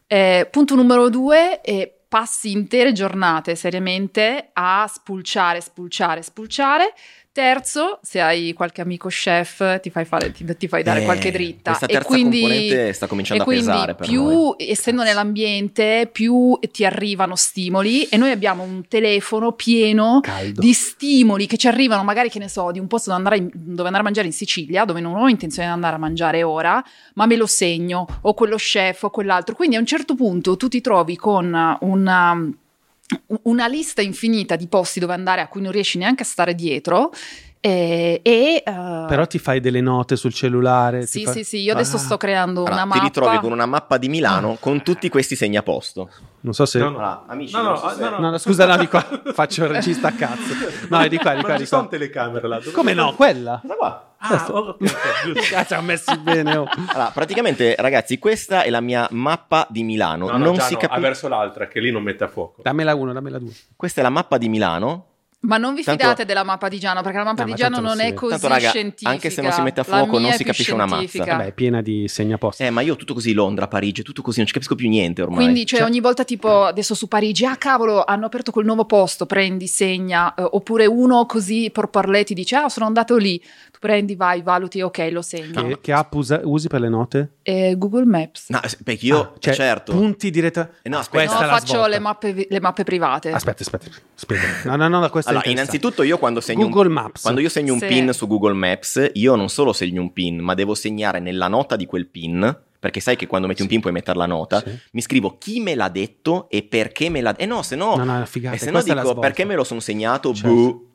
Eh, punto numero due, eh, passi intere giornate seriamente a spulciare, spulciare, spulciare. Terzo, se hai qualche amico chef, ti fai, fare, ti, ti fai dare Eh, qualche dritta. Questa e terza quindi, componente sta cominciando e a pesare per più, noi. essendo nell'ambiente, più ti arrivano stimoli e noi abbiamo un telefono pieno Caldo. di stimoli che ci arrivano, magari che ne so, di un posto dove andare, in- dove andare a mangiare in Sicilia, dove non ho intenzione di andare a mangiare ora, ma me lo segno, o quello chef o quell'altro. Quindi a un certo punto tu ti trovi con una, una lista infinita di posti dove andare a cui non riesci neanche a stare dietro. eh, e, eh, Però ti fai delle note sul cellulare. ti sì, fai- sì, sì, io adesso Ah, sto creando Allora, una ti mappa. ritrovi con una mappa di Milano con tutti questi segnaposto. Non so se... No, no. Allora, amici, No, no, non so se- no, no. Scusa, no, di qua. Faccio il regista a cazzo. No, è di qua, di qua, non di ci sono qua. telecamere là. dove- Come no? Quella? Guarda qua. Ah, ok, ok, giusto. Cazzo, ha messi bene. oh. Allora, praticamente, ragazzi, questa è la mia mappa di Milano. No, no, non già si no, capisce. verso l'altra, che lì non mette a fuoco. Dammela uno, dammela due. Questa è la mappa di Milano. Ma non vi Tanto- fidate della mappa di Giano, perché la mappa No, di ma Giano non è così Tanto, raga, scientifica. anche se non si mette a La fuoco, non mia è si capisce una mazza. Vabbè, è piena di segnaposti. Eh, ma io tutto così Londra, Parigi, tutto così, non ci capisco più niente ormai. Quindi, cioè, ogni volta, tipo adesso su Parigi, ah cavolo, hanno aperto quel nuovo posto, prendi, segna, eh, oppure uno così per parlé ti dice, ah, sono andato lì. Tu prendi, vai, valuti, ok, lo segno. Che, che app usa- usi per le note? Eh, Google Maps. No, perché io, Ah, cioè, certo. punti diretta. Eh, no, Ah, aspetta. questa no, è la faccio le mappe, le mappe private. Aspetta, aspetta, aspetta. No, no, no, no, questa è Allora, interessante. innanzitutto io quando segno un- Google Maps. Quando io segno un Sì. pin su Google Maps, io non solo segno un pin, ma devo segnare nella nota di quel pin, perché sai che quando metti un pin puoi mettere la nota, Sì. mi scrivo chi me l'ha detto e perché me l'ha... Eh no, se no... No, figata. E se no dico perché me lo sono segnato, Certo. boh.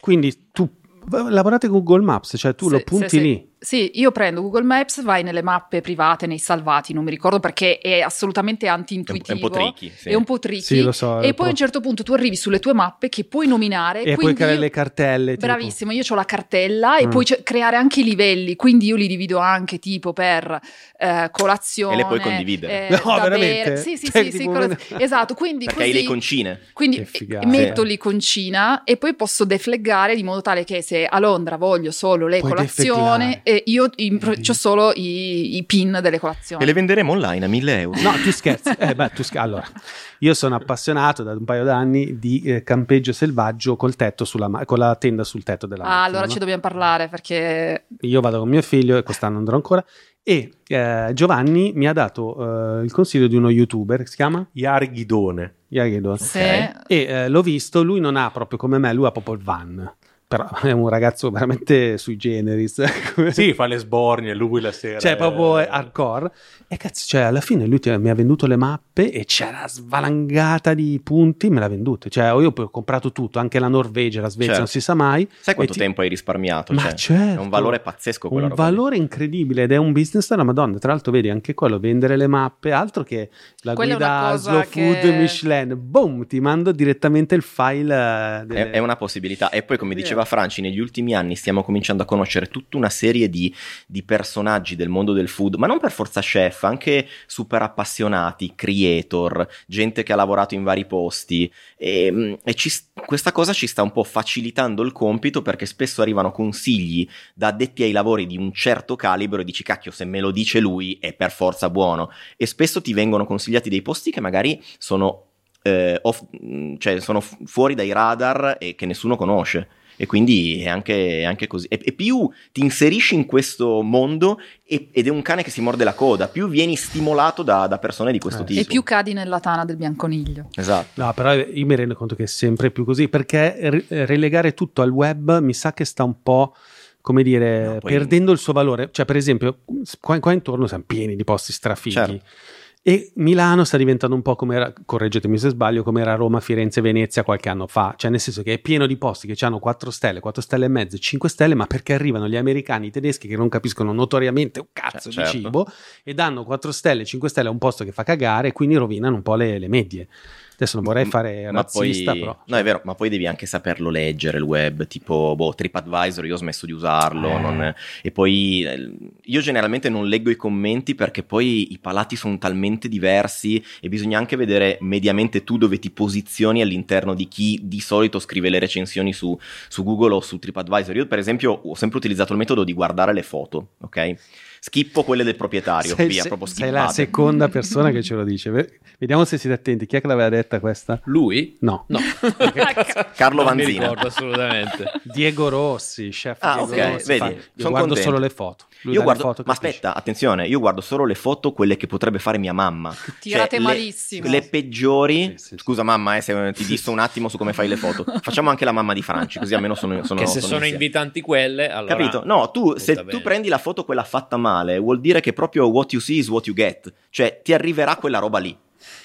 Quindi tu lavorate con Google Maps, cioè tu Sì, lo punti sì, sì. lì. Sì, io prendo Google Maps, vai nelle mappe private, nei salvati, non mi ricordo perché è assolutamente anti-intuitivo. È un po' tricky, sì. È un po' tricky. Sì, lo so, E poi pro- a un certo punto tu arrivi sulle tue mappe che puoi nominare. E puoi quindi creare io- le cartelle. tipo. Bravissimo, io ho la cartella e Mm. puoi ce- creare anche i livelli, quindi io li divido anche tipo per eh, colazione. E le puoi condividere. eh, No, veramente? bere. Sì, sì, Cioè, sì, sì, un- esatto, quindi Perché così, hai le iconcine. quindi metto l'iconcina e poi posso defleggare di modo tale che se a Londra voglio solo le Puoi colazioni, defleggare. E io ho solo i, i pin delle colazioni. E le venderemo online a 1000 euro. No, tu scherzi. Eh, beh, tu scher- Allora, io sono appassionato da un paio d'anni di eh, campeggio selvaggio col tetto sulla ma- con la tenda sul tetto della Ah, macchina, allora no? ci dobbiamo parlare perché Io vado con mio figlio e quest'anno andrò ancora. E eh, Giovanni mi ha dato eh, il consiglio di uno youtuber che si chiama Iari Ghidone. Yaghido. se E eh, l'ho visto, lui non ha proprio come me, lui ha proprio il van. Però è un ragazzo veramente sui generis. Sì, fa le sbornie, lui la sera. Cioè, proprio hardcore. E cazzo, cioè, alla fine lui ti- mi ha venduto le mappe e c'era svalangata di punti, me l'ha vendute. Cioè, io poi ho comprato tutto, anche la Norvegia, la Svezia, Certo. non si sa mai. Sai quanto ti- tempo hai risparmiato? Ma Cioè, certo. È un valore pazzesco quella Un roba lì. valore incredibile ed è un business della Madonna. Tra l'altro, vedi anche quello: vendere le mappe, altro che la Quella è guida Slow che- Food Michelin. Boom, ti mando direttamente il file. eh, È, delle- è una possibilità. E poi, come diceva Franci, negli ultimi anni stiamo cominciando a conoscere tutta una serie di, di personaggi del mondo del food, ma non per forza chef, anche super appassionati, creator, gente che ha lavorato in vari posti. E, mm, e ci questa cosa ci sta un po' facilitando il compito perché spesso arrivano consigli da addetti ai lavori di un certo calibro e dici, cacchio, se me lo dice lui è per forza buono. E spesso ti vengono consigliati dei posti che magari sono eh, off- cioè sono fu- fuori dai radar e che nessuno conosce. E quindi è anche, è anche così. E, e più ti inserisci in questo mondo e- ed è un cane che si morde la coda, più vieni stimolato da, da persone di questo Eh, tipo. e più cadi nella tana del bianconiglio. Esatto. No, però io mi rendo conto che è sempre più così perché re- relegare tutto al web mi sa che sta un po'. Come dire, No, poi- perdendo il suo valore. Cioè, per esempio, qua, qua intorno siamo pieni di posti strafighi. Certo. E Milano sta diventando un po' come era, correggetemi se sbaglio, come era Roma, Firenze, Venezia qualche anno fa. Cioè, nel senso che è pieno di posti che hanno 4 stelle, 4 stelle e mezzo, 5 stelle, ma perché arrivano gli americani, i tedeschi che non capiscono notoriamente un cazzo Certo. di cibo e danno 4 stelle, 5 stelle a un posto che fa cagare e quindi rovinano un po' le, le medie. Adesso non vorrei fare Ma razzista, poi, però. no, è vero, ma poi devi anche saperlo leggere il web, tipo boh, TripAdvisor, io ho smesso di usarlo. Eh. non- e poi eh, io generalmente non leggo i commenti perché poi i palati sono talmente diversi e bisogna anche vedere mediamente tu dove ti posizioni all'interno di chi di solito scrive le recensioni su, su Google o su TripAdvisor. Io, per esempio, ho sempre utilizzato il metodo di guardare le foto, ok? Schippo quelle del proprietario, sei, via, sei- proprio sei la seconda persona che ce lo dice. Ve- Vediamo se siete attenti. Chi è che l'aveva detta questa? Lui? No. No. Carlo non mi Vanzina. ricordo assolutamente. Diego Rossi, chef Ah, Diego ok, Rossi. vedi, fa- Io guardo contento. solo le foto. Lui Io guardo, foto ma aspetta, attenzione, io guardo solo le foto quelle che potrebbe fare mia mamma. Cioè, Tirate le- malissimo. Le peggiori. Sì, sì. Scusa, mamma, eh, se ti disso un attimo su come fai le foto. Facciamo anche la mamma di Franci, così almeno sono. sono che se sono insieme. invitanti quelle, allora... Capito? No, tu se tu bene. prendi la foto quella fatta male, vuol dire che proprio what you see is what you get. Cioè, ti arriverà quella roba lì.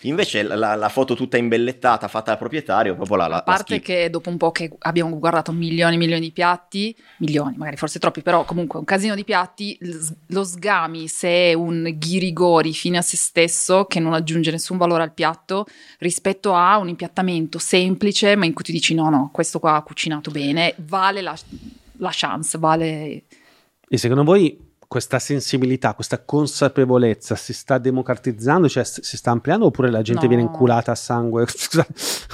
Invece la, la- foto tutta imbellettata, fatta dal proprietario, proprio la, la, A parte la che dopo un po' che abbiamo guardato milioni e milioni di piatti, milioni, magari forse troppi, però comunque un casino di piatti, lo sgami se è un ghirigori fine a se stesso che non aggiunge nessun valore al piatto rispetto a un impiattamento semplice ma in cui ti dici no no, questo qua ha cucinato bene, vale la, la chance, vale... E secondo voi questa sensibilità, questa consapevolezza si sta democratizzando, cioè si sta ampliando oppure la gente No. viene inculata a sangue? Scusa,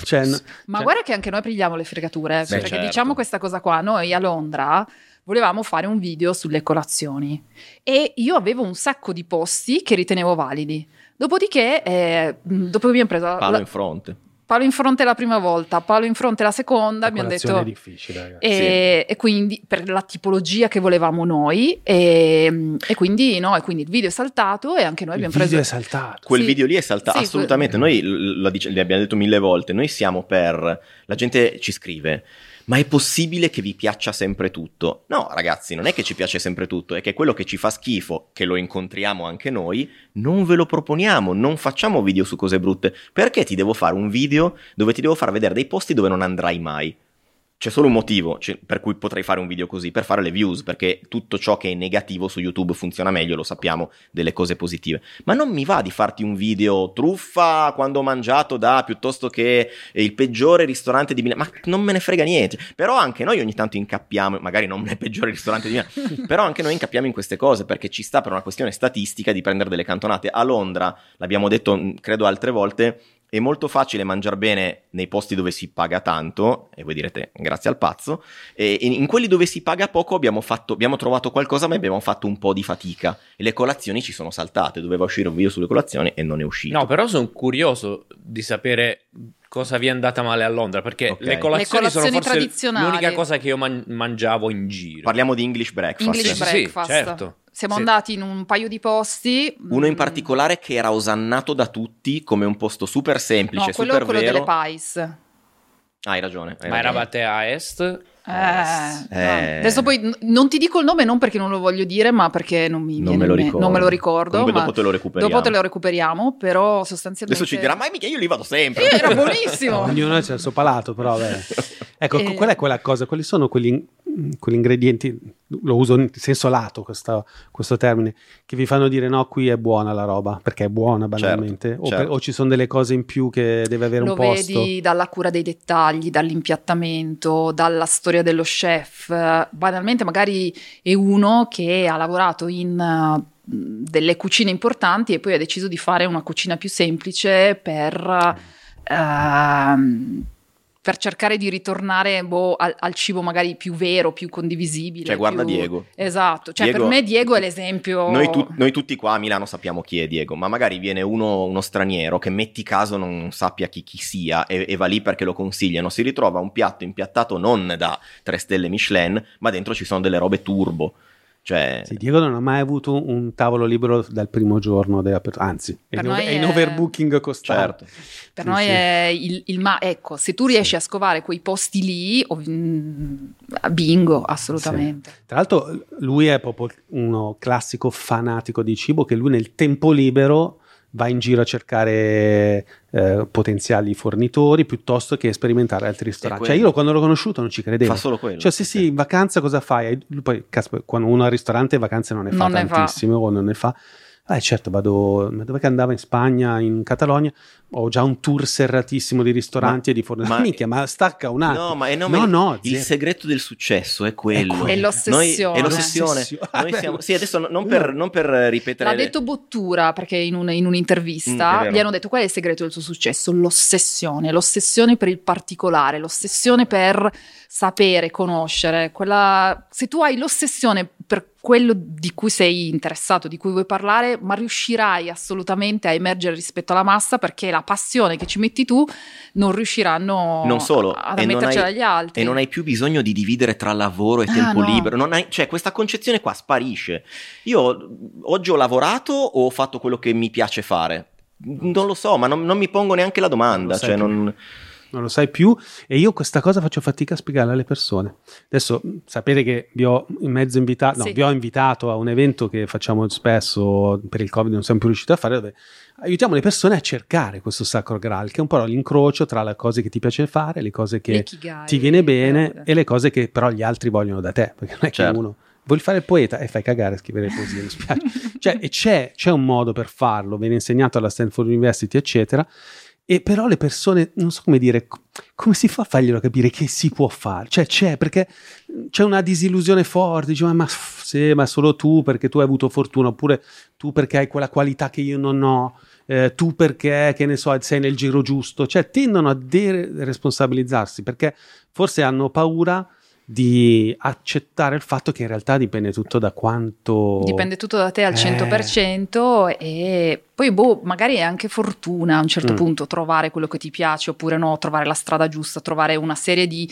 cioè, n- Ma cioè- guarda che anche noi prendiamo le fregature, Beh, perché certo. diciamo questa cosa qua, noi a Londra volevamo fare un video sulle colazioni e io avevo un sacco di posti che ritenevo validi. Dopodiché, eh, dopo che abbiamo preso Palo la- in fronte. Palo in fronte la prima volta, palo in fronte la seconda, abbiamo colazione detto... è difficile, ragazzi. E, e quindi per la tipologia che volevamo noi, e, e quindi no, e quindi il video è saltato e anche noi Il abbiamo video preso. è saltato. Quel Sì. video lì è saltato Sì, assolutamente. Noi l- lo dice- l'abbiamo detto mille volte. Noi siamo per. La gente ci scrive. Ma è possibile che vi piaccia sempre tutto? No, ragazzi, non è che ci piace sempre tutto, è che quello che ci fa schifo, che lo incontriamo anche noi, non ve lo proponiamo, non facciamo video su cose brutte. Perché ti devo fare un video dove ti devo far vedere dei posti dove non andrai mai? C'è solo un motivo cioè, per cui potrei fare un video così, per fare le views, perché tutto ciò che è negativo su YouTube funziona meglio, lo sappiamo, delle cose positive. Ma non mi va di farti un video truffa quando ho mangiato da piuttosto che il peggiore ristorante di Milano, ma non me ne frega niente. Però anche noi ogni tanto incappiamo, magari non nel peggiore ristorante di Milano, però anche noi incappiamo in queste cose perché ci sta per una questione statistica di prendere delle cantonate. A Londra, l'abbiamo detto mh, credo altre volte, è molto facile mangiare bene nei posti dove si paga tanto, e voi direte grazie al pazzo, e in in quelli dove si paga poco abbiamo, fatto, abbiamo trovato qualcosa ma abbiamo fatto un po' di fatica e le colazioni ci sono saltate, doveva uscire un video sulle colazioni e non è uscito. No, però sono curioso di sapere cosa vi è andata male a Londra, perché Ok. le colazioni, Le colazioni sono forse l'unica cosa che io man- mangiavo in giro. Parliamo di English breakfast. English Sì, sì, breakfast. certo. Siamo Sì. andati in un paio di posti. Uno in mm, particolare che era osannato da tutti come un posto super semplice, No, quello, super quello vero. delle pies. Ah, hai ragione. hai Ma ragione. eravate a est? Eh, Eh. no. Adesso poi non ti dico il nome non perché non lo voglio dire, ma perché non mi Non me lo ricordo. non me lo ricordo. Comunque ma dopo te lo recuperiamo. dopo te lo recuperiamo, però sostanzialmente... Adesso ci dirà, ma mica io li vado sempre. Sì, era buonissimo. Ognuno ha il suo palato, però beh. Ecco, Eh. qual è quella cosa? Quali sono quegli, quegli ingredienti, lo uso in senso lato questo, questo termine, che vi fanno dire no, qui è buona la roba, perché è buona banalmente, o, per- certo. o ci sono delle cose in più che deve avere Lo un posto? vedi dalla cura dei dettagli, dall'impiattamento, dalla storia dello chef. Banalmente, magari è uno che ha lavorato in delle cucine importanti e poi ha deciso di fare una cucina più semplice per, ehm, per cercare di ritornare boh, al, al cibo magari più vero, più condivisibile. Cioè, guarda più- Diego. Esatto, cioè Diego- per me Diego è l'esempio... Noi, tu- noi tutti qua a Milano sappiamo chi è Diego, ma magari viene uno, uno straniero che metti caso non sappia chi, chi sia e, e va lì perché lo consigliano, si ritrova un piatto impiattato non da 3 stelle Michelin, ma dentro ci sono delle robe turbo. Cioè, Sì, Diego non ha mai avuto un tavolo libero dal primo giorno della per- anzi, è Per in, è in è- overbooking costante. certo. Per Sì, noi sì. è il, il ma ecco, se tu riesci a scovare quei posti lì, mm, bingo, assolutamente. Tra l'altro lui è proprio uno classico fanatico di cibo che lui nel tempo libero va in giro a cercare eh, potenziali fornitori piuttosto che sperimentare altri ristoranti. Cioè io quando l'ho conosciuto non ci credevo. Fa solo quello. Cioè sì sì, in vacanza cosa fai? Poi caspita, quando uno al ristorante vacanze non ne fa Non ne fa. o non ne fa. Eh certo, vado, ma dove che andava in Spagna, in Catalogna, ho già un tour serratissimo di ristoranti Ma- e di fornitori. ma- minchia, ma stacca un attimo. No, ma, no, no, ma no, il zero. segreto del successo è quello. quello. È l'ossessione. Noi- è l'ossessione. Noi Ah, siamo- sì, adesso no- non per, non per ripetere. L'ha le- detto Bottura perché in, un- in Mm, un'intervista vero. gli hanno detto qual è il segreto del suo successo? L'ossessione, l'ossessione per il particolare, l'ossessione per sapere, conoscere. Quella... Se tu hai l'ossessione per quello di cui sei interessato, di cui vuoi parlare, ma riuscirai assolutamente a emergere rispetto alla massa perché la passione che ci metti tu non riusciranno Non solo, ad e non ammettercela agli altri. E non hai più bisogno di dividere tra lavoro e Ah, tempo no. libero. Non hai- cioè, questa concezione qua sparisce. Io oggi ho lavorato o ho fatto quello che mi piace fare? Non lo so, ma non, non mi pongo neanche la domanda. Non cioè, più. Non- lo sai più e io questa cosa faccio fatica a spiegarla alle persone. Adesso mh, sapete che vi ho in mezzo invitato, no, Sì. vi ho invitato a un evento che facciamo spesso per il Covid non siamo più riusciti a fare dove aiutiamo le persone a cercare questo sacro graal che è un po' l'incrocio tra le cose che ti piace fare, le cose che L'ikigai, ti viene bene eh, e le cose che però gli altri vogliono da te, perché non è Certo. che uno vuoi fare il poeta e fai cagare a scrivere poesie, mi spiace. cioè, e c'è, c'è un modo per farlo, viene insegnato alla Stanford University, eccetera. E però le persone, non so come dire, co- come si fa a farglielo capire che si può fare? Cioè c'è, perché c'è una disillusione forte, dice ma, ma sì, ma solo tu perché tu hai avuto fortuna, oppure tu perché hai quella qualità che io non ho, eh, tu perché, che ne so, sei nel giro giusto. Cioè tendono a deresponsabilizzarsi perché forse hanno paura di accettare il fatto che in realtà dipende tutto da quanto... Dipende tutto da te al Eh. 100% e poi boh, magari è anche fortuna a un certo Mm. punto trovare quello che ti piace oppure no, trovare la strada giusta, trovare una serie di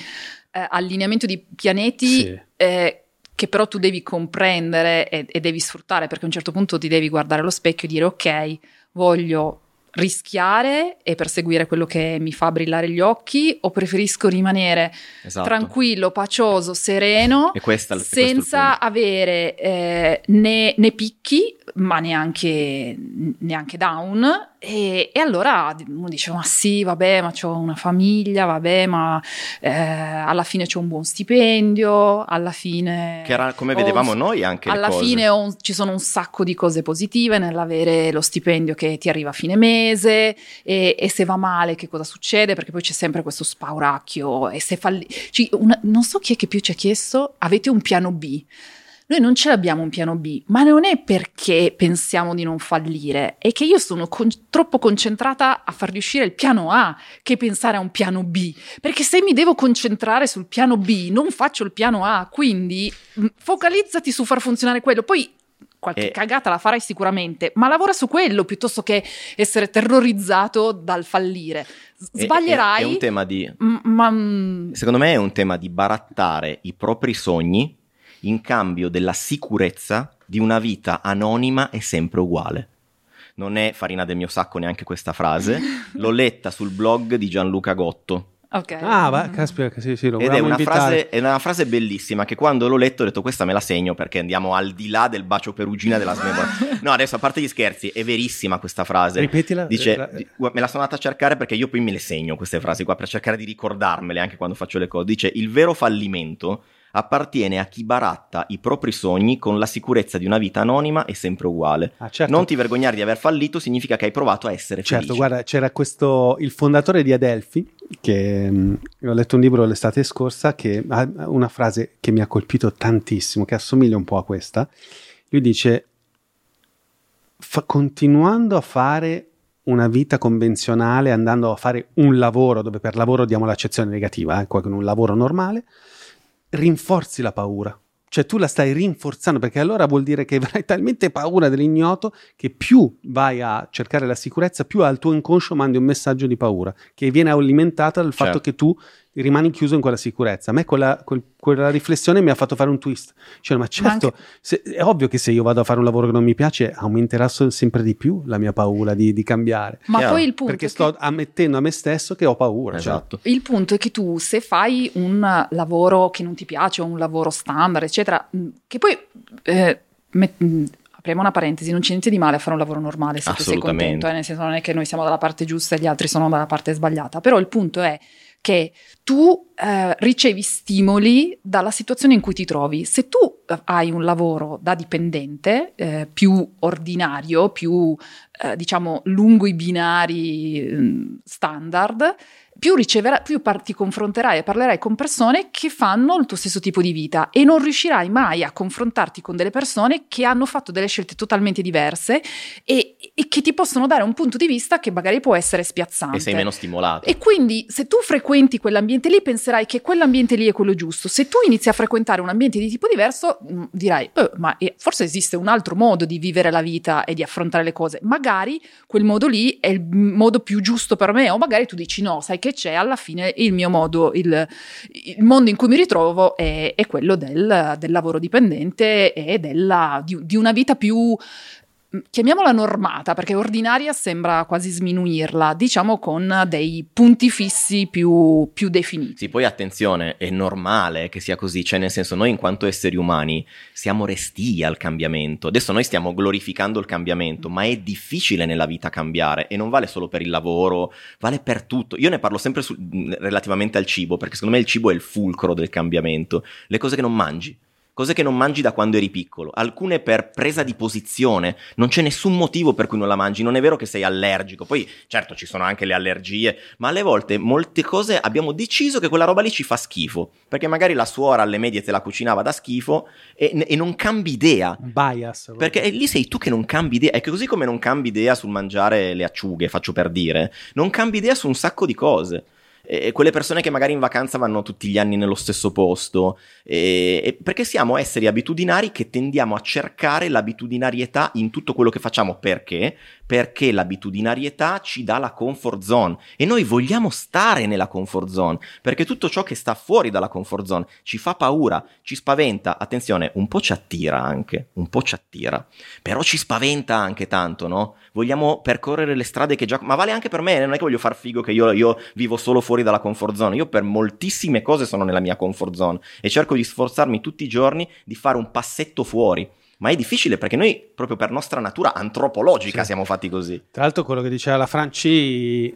eh, allineamento di pianeti Sì. eh, che però tu devi comprendere e, e devi sfruttare perché a un certo punto ti devi guardare allo specchio e dire ok, voglio rischiare e perseguire quello che mi fa brillare gli occhi o preferisco rimanere Esatto. tranquillo, pacioso, sereno questa- senza avere eh, né, né picchi ma neanche, neanche down e, e allora uno dice ma sì vabbè ma ho una famiglia vabbè ma eh, alla fine c'ho un buon stipendio alla fine Che era come vedevamo un- noi anche alla fine un- ci sono un sacco di cose positive nell'avere lo stipendio che ti arriva a fine mese e, e se va male che cosa succede? Perché poi c'è sempre questo spauracchio e se falli ci- una- non so chi è che più ci ha chiesto avete un piano B noi non ce l'abbiamo un piano B, ma non è perché pensiamo di non fallire, è che io sono con- troppo concentrata a far riuscire il piano A che pensare a un piano B, perché se mi devo concentrare sul piano B non faccio il piano A, quindi mh, focalizzati su far funzionare quello, poi qualche E- cagata la farai sicuramente, ma lavora su quello piuttosto che essere terrorizzato dal fallire. Sbaglierai, È, è un tema di... ma mm, Secondo me è un tema di barattare i propri sogni in cambio della sicurezza di una vita anonima e sempre uguale. Non è farina del mio sacco neanche questa frase, l'ho letta sul blog di Gianluca Gotto. ok. Ah, va, caspita, sì, sì, lo Ed è una, frase, è una frase bellissima che quando l'ho letto ho detto questa me la segno perché andiamo al di là del bacio perugina della smemora. No, adesso a parte gli scherzi, è verissima questa frase. Ripetila. Dice, La- me la sono andata a cercare perché io poi me le segno queste frasi qua per cercare di ricordarmele anche quando faccio le cose. Dice: Il vero fallimento appartiene a chi baratta i propri sogni con la sicurezza di una vita anonima e sempre uguale. Ah, certo. Non ti vergognare di aver fallito significa che hai provato a essere Certo, felice. guarda, c'era questo, il fondatore di Adelphi, che mh, ho letto un libro l'estate scorsa, che ha una frase che mi ha colpito tantissimo, che assomiglia un po' a questa. Lui dice, "Fa- continuando a fare una vita convenzionale, andando a fare un lavoro, dove per lavoro diamo l'accezione negativa, eh, con un lavoro normale, rinforzi la paura. Cioè tu la stai rinforzando perché allora vuol dire che avrai talmente paura dell'ignoto che più vai a cercare la sicurezza, più al tuo inconscio mandi un messaggio di paura che viene alimentato dal fatto Certo. che tu rimani chiuso in quella sicurezza. A me quella, quel- quella riflessione mi ha fatto fare un twist. Cioè, ma certo, anche- se- è ovvio che se io vado a fare un lavoro che non mi piace, aumenterà sempre di più la mia paura di, di cambiare. Ma Chiaro, poi il punto Perché che- sto ammettendo a me stesso che ho paura. cioè. Esatto. Il punto è che tu, se fai un lavoro che non ti piace, o un lavoro standard, eccetera, mh, che poi eh, met- mh, apriamo una parentesi, non c'è niente di male a fare un lavoro normale se tu sei contento, eh, nel senso non è che noi siamo dalla parte giusta e gli altri sono dalla parte sbagliata, però il punto è che tu eh, ricevi stimoli dalla situazione in cui ti trovi. Se tu eh, hai un lavoro da dipendente eh, più ordinario, più eh, diciamo lungo i binari mm, standard, più riceverai, più par- ti confronterai e parlerai con persone che fanno il tuo stesso tipo di vita e non riuscirai mai a confrontarti con delle persone che hanno fatto delle scelte totalmente diverse e, e che ti possono dare un punto di vista che magari può essere spiazzante. E sei meno stimolato. E quindi se tu frequenti quell'ambiente lì penserai che quell'ambiente lì è quello giusto. Se tu inizi a frequentare un ambiente di tipo diverso mh, dirai, "Eh, ma forse esiste un altro modo di vivere la vita e di affrontare le cose. Magari quel modo lì è il modo più giusto per me o magari tu dici no, sai che c'è, alla fine il mio modo, il, il mondo in cui mi ritrovo è, è quello del, del lavoro dipendente e della, di, di una vita più chiamiamola normata perché ordinaria sembra quasi sminuirla, diciamo con dei punti fissi più, più definiti. Sì, poi attenzione, è normale che sia così, cioè nel senso noi in quanto esseri umani siamo restii al cambiamento. Adesso noi stiamo glorificando il cambiamento, ma è difficile nella vita cambiare e non vale solo per il lavoro, vale per tutto. Io ne parlo sempre su- relativamente al cibo, perché secondo me il cibo è il fulcro del cambiamento. Le cose che non mangi. Cose che non mangi da quando eri piccolo, alcune per presa di posizione, non c'è nessun motivo per cui non la mangi, non è vero che sei allergico, poi certo ci sono anche le allergie, ma alle volte molte cose abbiamo deciso che quella roba lì ci fa schifo, perché magari la suora alle medie te la cucinava da schifo e, e non cambi idea, bias. perché è lì sei tu che non cambi idea, è che così come non cambi idea sul mangiare le acciughe, faccio per dire, non cambi idea su un sacco di cose. E quelle persone che magari in vacanza vanno tutti gli anni nello stesso posto, e- e perché siamo esseri abitudinari che tendiamo a cercare l'abitudinarietà in tutto quello che facciamo. Perché? Perché l'abitudinarietà ci dà la comfort zone e noi vogliamo stare nella comfort zone, perché tutto ciò che sta fuori dalla comfort zone ci fa paura, ci spaventa, attenzione, un po' ci attira anche, un po' ci attira, però ci spaventa anche tanto, no? Vogliamo percorrere le strade che già... Ma vale anche per me, non è che voglio far figo che io, io vivo solo fuori dalla comfort zone, io per moltissime cose sono nella mia comfort zone e cerco di sforzarmi tutti i giorni di fare un passetto fuori. Ma è difficile perché noi, proprio per nostra natura antropologica, Sì. siamo fatti così. Tra l'altro quello che diceva la Franci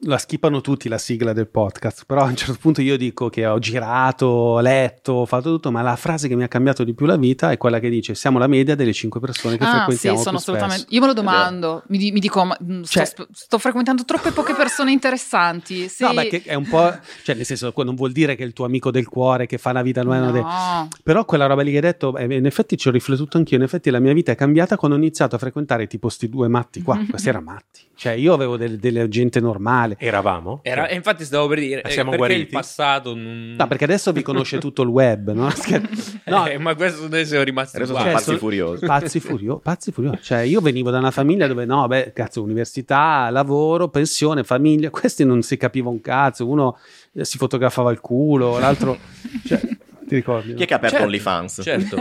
la schipano tutti la sigla del podcast, però a un certo punto io dico che ho girato, ho letto, ho fatto tutto, ma la frase che mi ha cambiato di più la vita è quella che dice siamo la media delle cinque persone che Ah, sì, frequentiamo sono più assolutamente. spesso. Io me lo domando, mi, di- mi dico, ma, mm, sto, Cioè- sp- sto frequentando troppe poche persone interessanti. Sì. No, ma è un po', cioè nel senso non vuol dire che è il tuo amico del cuore che fa una vita de- No. Però quella roba lì che hai detto, eh, in effetti ci ho riflettuto anch'io. In effetti la mia vita è cambiata quando ho iniziato a frequentare tipo sti due matti qua. Questi erano matti. Cioè, io avevo del- delle gente normale. Eravamo? Era- e infatti stavo per dire, eh, siamo perché guariti? il passato non... No, perché adesso vi conosce tutto il web, no? Scher- no, Eh, ma questo noi siamo rimasti Adesso sono Cioè, pazzi sono- furiosi. Pazzi furiosi, pazzi furiosi. Cioè, io venivo da una famiglia dove, no, beh, cazzo, università, lavoro, pensione, famiglia. Questi non si capiva un cazzo. Uno eh, si fotografava il culo, l'altro... Cioè, ti ricordi? Chi è che ha aperto Certo, OnlyFans? Certo,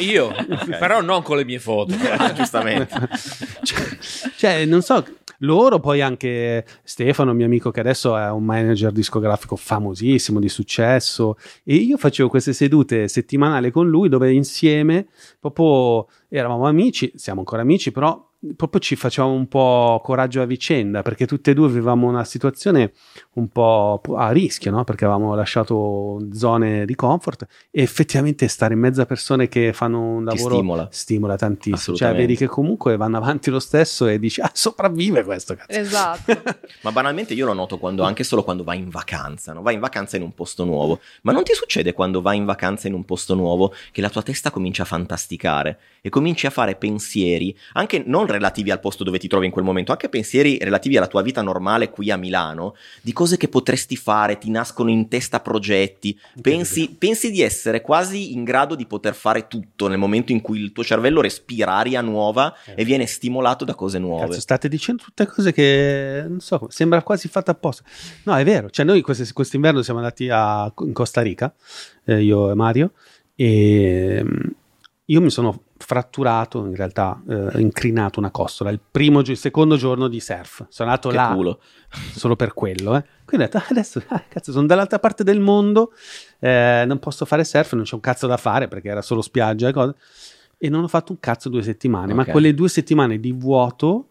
io, però non con le mie foto. Giustamente. cioè, cioè, non so, loro poi anche Stefano, mio amico che adesso è un manager discografico famosissimo, di successo, e io facevo queste sedute settimanali con lui dove insieme proprio eravamo amici, siamo ancora amici, però proprio ci facevamo un po' coraggio a vicenda perché tutte e due vivevamo una situazione un po' a rischio, no? Perché avevamo lasciato zone di comfort e effettivamente stare in mezzo a persone che fanno un Ti lavoro stimola. stimola tantissimo. Cioè, vedi che comunque vanno avanti lo stesso e dici, ah, sopravvive questo cazzo. Esatto. Ma banalmente io lo noto quando, anche solo quando vai in vacanza, no? vai in vacanza in un posto nuovo, ma non ti succede quando vai in vacanza in un posto nuovo che la tua testa comincia a fantasticare e cominci a fare pensieri, anche non relativi al posto dove ti trovi in quel momento, anche pensieri relativi alla tua vita normale qui a Milano, di cose che potresti fare, ti nascono in testa progetti, pensi, pensi di essere quasi in grado di poter fare tutto nel momento in cui il tuo cervello respira aria nuova Eh. e viene stimolato da cose nuove. Cazzo, state dicendo tutte cose che non so, sembra quasi fatta apposta. No, è vero. Cioè, noi queste- quest'inverno siamo andati a, in Costa Rica, eh, io e Mario, e mm, io mi sono fratturato, in realtà, eh, incrinato una costola il primo il secondo giorno di surf. Sono andato Che là culo. solo per quello, eh. Quindi ho detto, "Ah, adesso, ah, cazzo, sono dall'altra parte del mondo, eh, non posso fare surf, non c'è un cazzo da fare perché era solo spiaggia e cose. E non ho fatto un cazzo due settimane, ma Ok. quelle due settimane di vuoto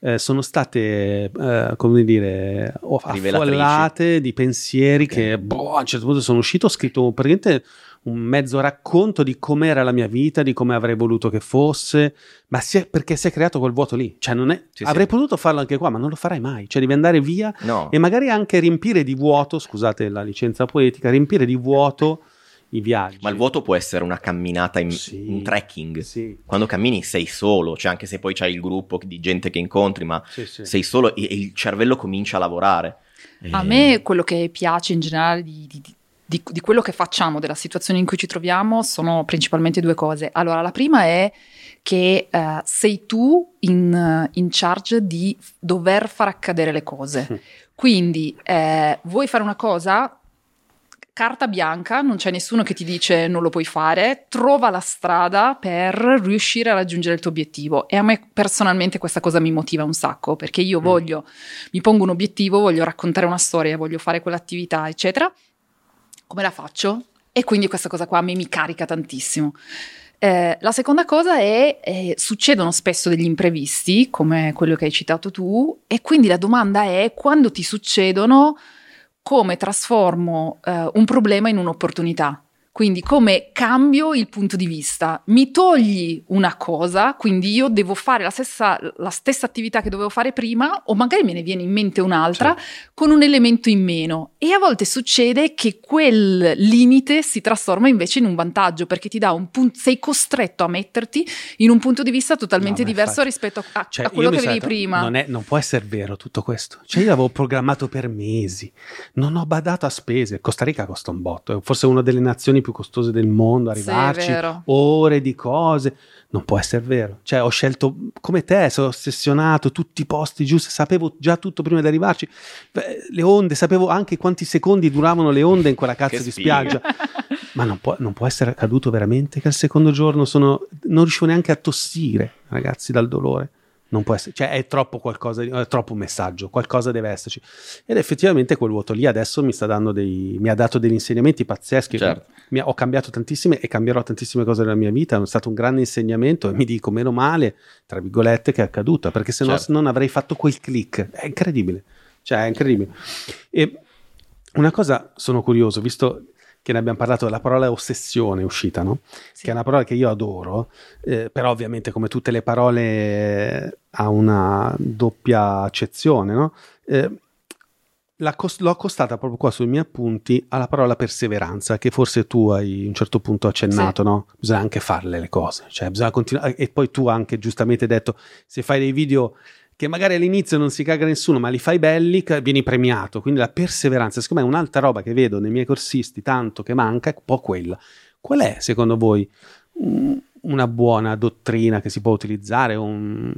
eh, sono state, eh, come dire, affollate di pensieri che boh, a un certo punto sono uscito, ho scritto praticamente un mezzo racconto di com'era la mia vita, di come avrei voluto che fosse, ma si è- perché si è creato quel vuoto lì. Cioè, non è, Sì, avrei sì. potuto farlo anche qua, ma non lo farai mai. Cioè, devi andare via No. e magari anche riempire di vuoto, scusate la licenza poetica, riempire di vuoto i viaggi. Ma il vuoto può essere una camminata in, Sì. in trekking. Sì, Quando cammini sei solo, cioè anche se poi c'hai il gruppo di gente che incontri, ma sì, sì. sei solo e, e il cervello comincia a lavorare. A me quello che piace in generale di, di- di- di quello che facciamo, della situazione in cui ci troviamo, sono principalmente due cose. Allora, la prima è che eh, sei tu in, in charge di dover far accadere le cose. Mm. Quindi eh, vuoi fare una cosa? Carta bianca, non c'è nessuno che ti dice non lo puoi fare, trova la strada per riuscire a raggiungere il tuo obiettivo. E a me personalmente questa cosa mi motiva un sacco, perché io Mm. voglio mi pongo un obiettivo, voglio raccontare una storia, voglio fare quell'attività, eccetera. Come la faccio? E quindi questa cosa qua me mi carica tantissimo. Eh, la seconda cosa è, eh, succedono spesso degli imprevisti, come quello che hai citato tu, e quindi la domanda è, quando ti succedono, come trasformo eh, un problema in un'opportunità? Quindi come cambio il punto di vista? Mi togli una cosa, quindi io devo fare la stessa, la stessa attività che dovevo fare prima, o magari me ne viene in mente un'altra con un elemento in meno. E a volte succede che quel limite si trasforma invece in un vantaggio, perché ti dà un punto, sei costretto a metterti in un punto di vista totalmente No, diverso infatti- rispetto a, Cioè, a quello che avevi prima. Non, è- non può essere vero tutto questo. Cioè, io l'avevo programmato per mesi, non ho badato a spese. Costa Rica costa un botto, è forse una delle nazioni più costose del mondo. Sì, Arrivarci, vero. ore di cose. Non può essere vero. Cioè, ho scelto come te, sono ossessionato, tutti i posti giusti, sapevo già tutto prima di arrivarci. Beh, Le onde, sapevo anche quanti secondi duravano le onde in quella cazzo di spiaggia. Ma non può, non può essere accaduto veramente che al secondo giorno sono, non riuscivo neanche a tossire, ragazzi, dal dolore. Non può essere, cioè è troppo qualcosa, è troppo un messaggio, qualcosa deve esserci. Ed effettivamente quel vuoto lì adesso mi sta dando dei, mi ha dato degli insegnamenti pazzeschi. Certo. Mi ho cambiato tantissime e cambierò tantissime cose nella mia vita. È stato un grande insegnamento e mi dico meno male, tra virgolette, che è accaduta, perché se no Certo. non avrei fatto quel click. È incredibile. Cioè, è incredibile. E una cosa sono curioso, visto che ne abbiamo parlato, la parola ossessione è uscita, no? Sì. Che è una parola che io adoro, eh, però ovviamente come tutte le parole eh, ha una doppia accezione, no? Eh, la cos- l'ho accostata proprio qua sui miei appunti alla parola perseveranza, che forse tu hai a un certo punto accennato, Sì. no? Bisogna anche farle le cose, cioè bisogna continuare. E poi tu anche giustamente hai detto, se fai dei video che magari all'inizio non si caga nessuno, ma li fai belli, vieni premiato. Quindi la perseveranza, secondo me, è un'altra roba che vedo nei miei corsisti, tanto che manca, è un po' quella. Qual è, secondo voi, una buona dottrina che si può utilizzare un-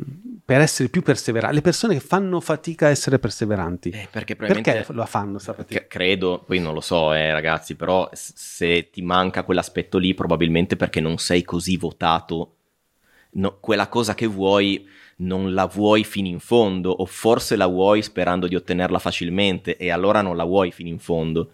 per essere più perseveranti? Le persone che fanno fatica a essere perseveranti, Eh, perché probabilmente... perché la fanno sta fatica? Credo, poi non lo so, eh, ragazzi, però se ti manca quell'aspetto lì, probabilmente perché non sei così votato, no- quella cosa che vuoi non la vuoi fino in fondo, o forse la vuoi sperando di ottenerla facilmente, e allora non la vuoi fino in fondo.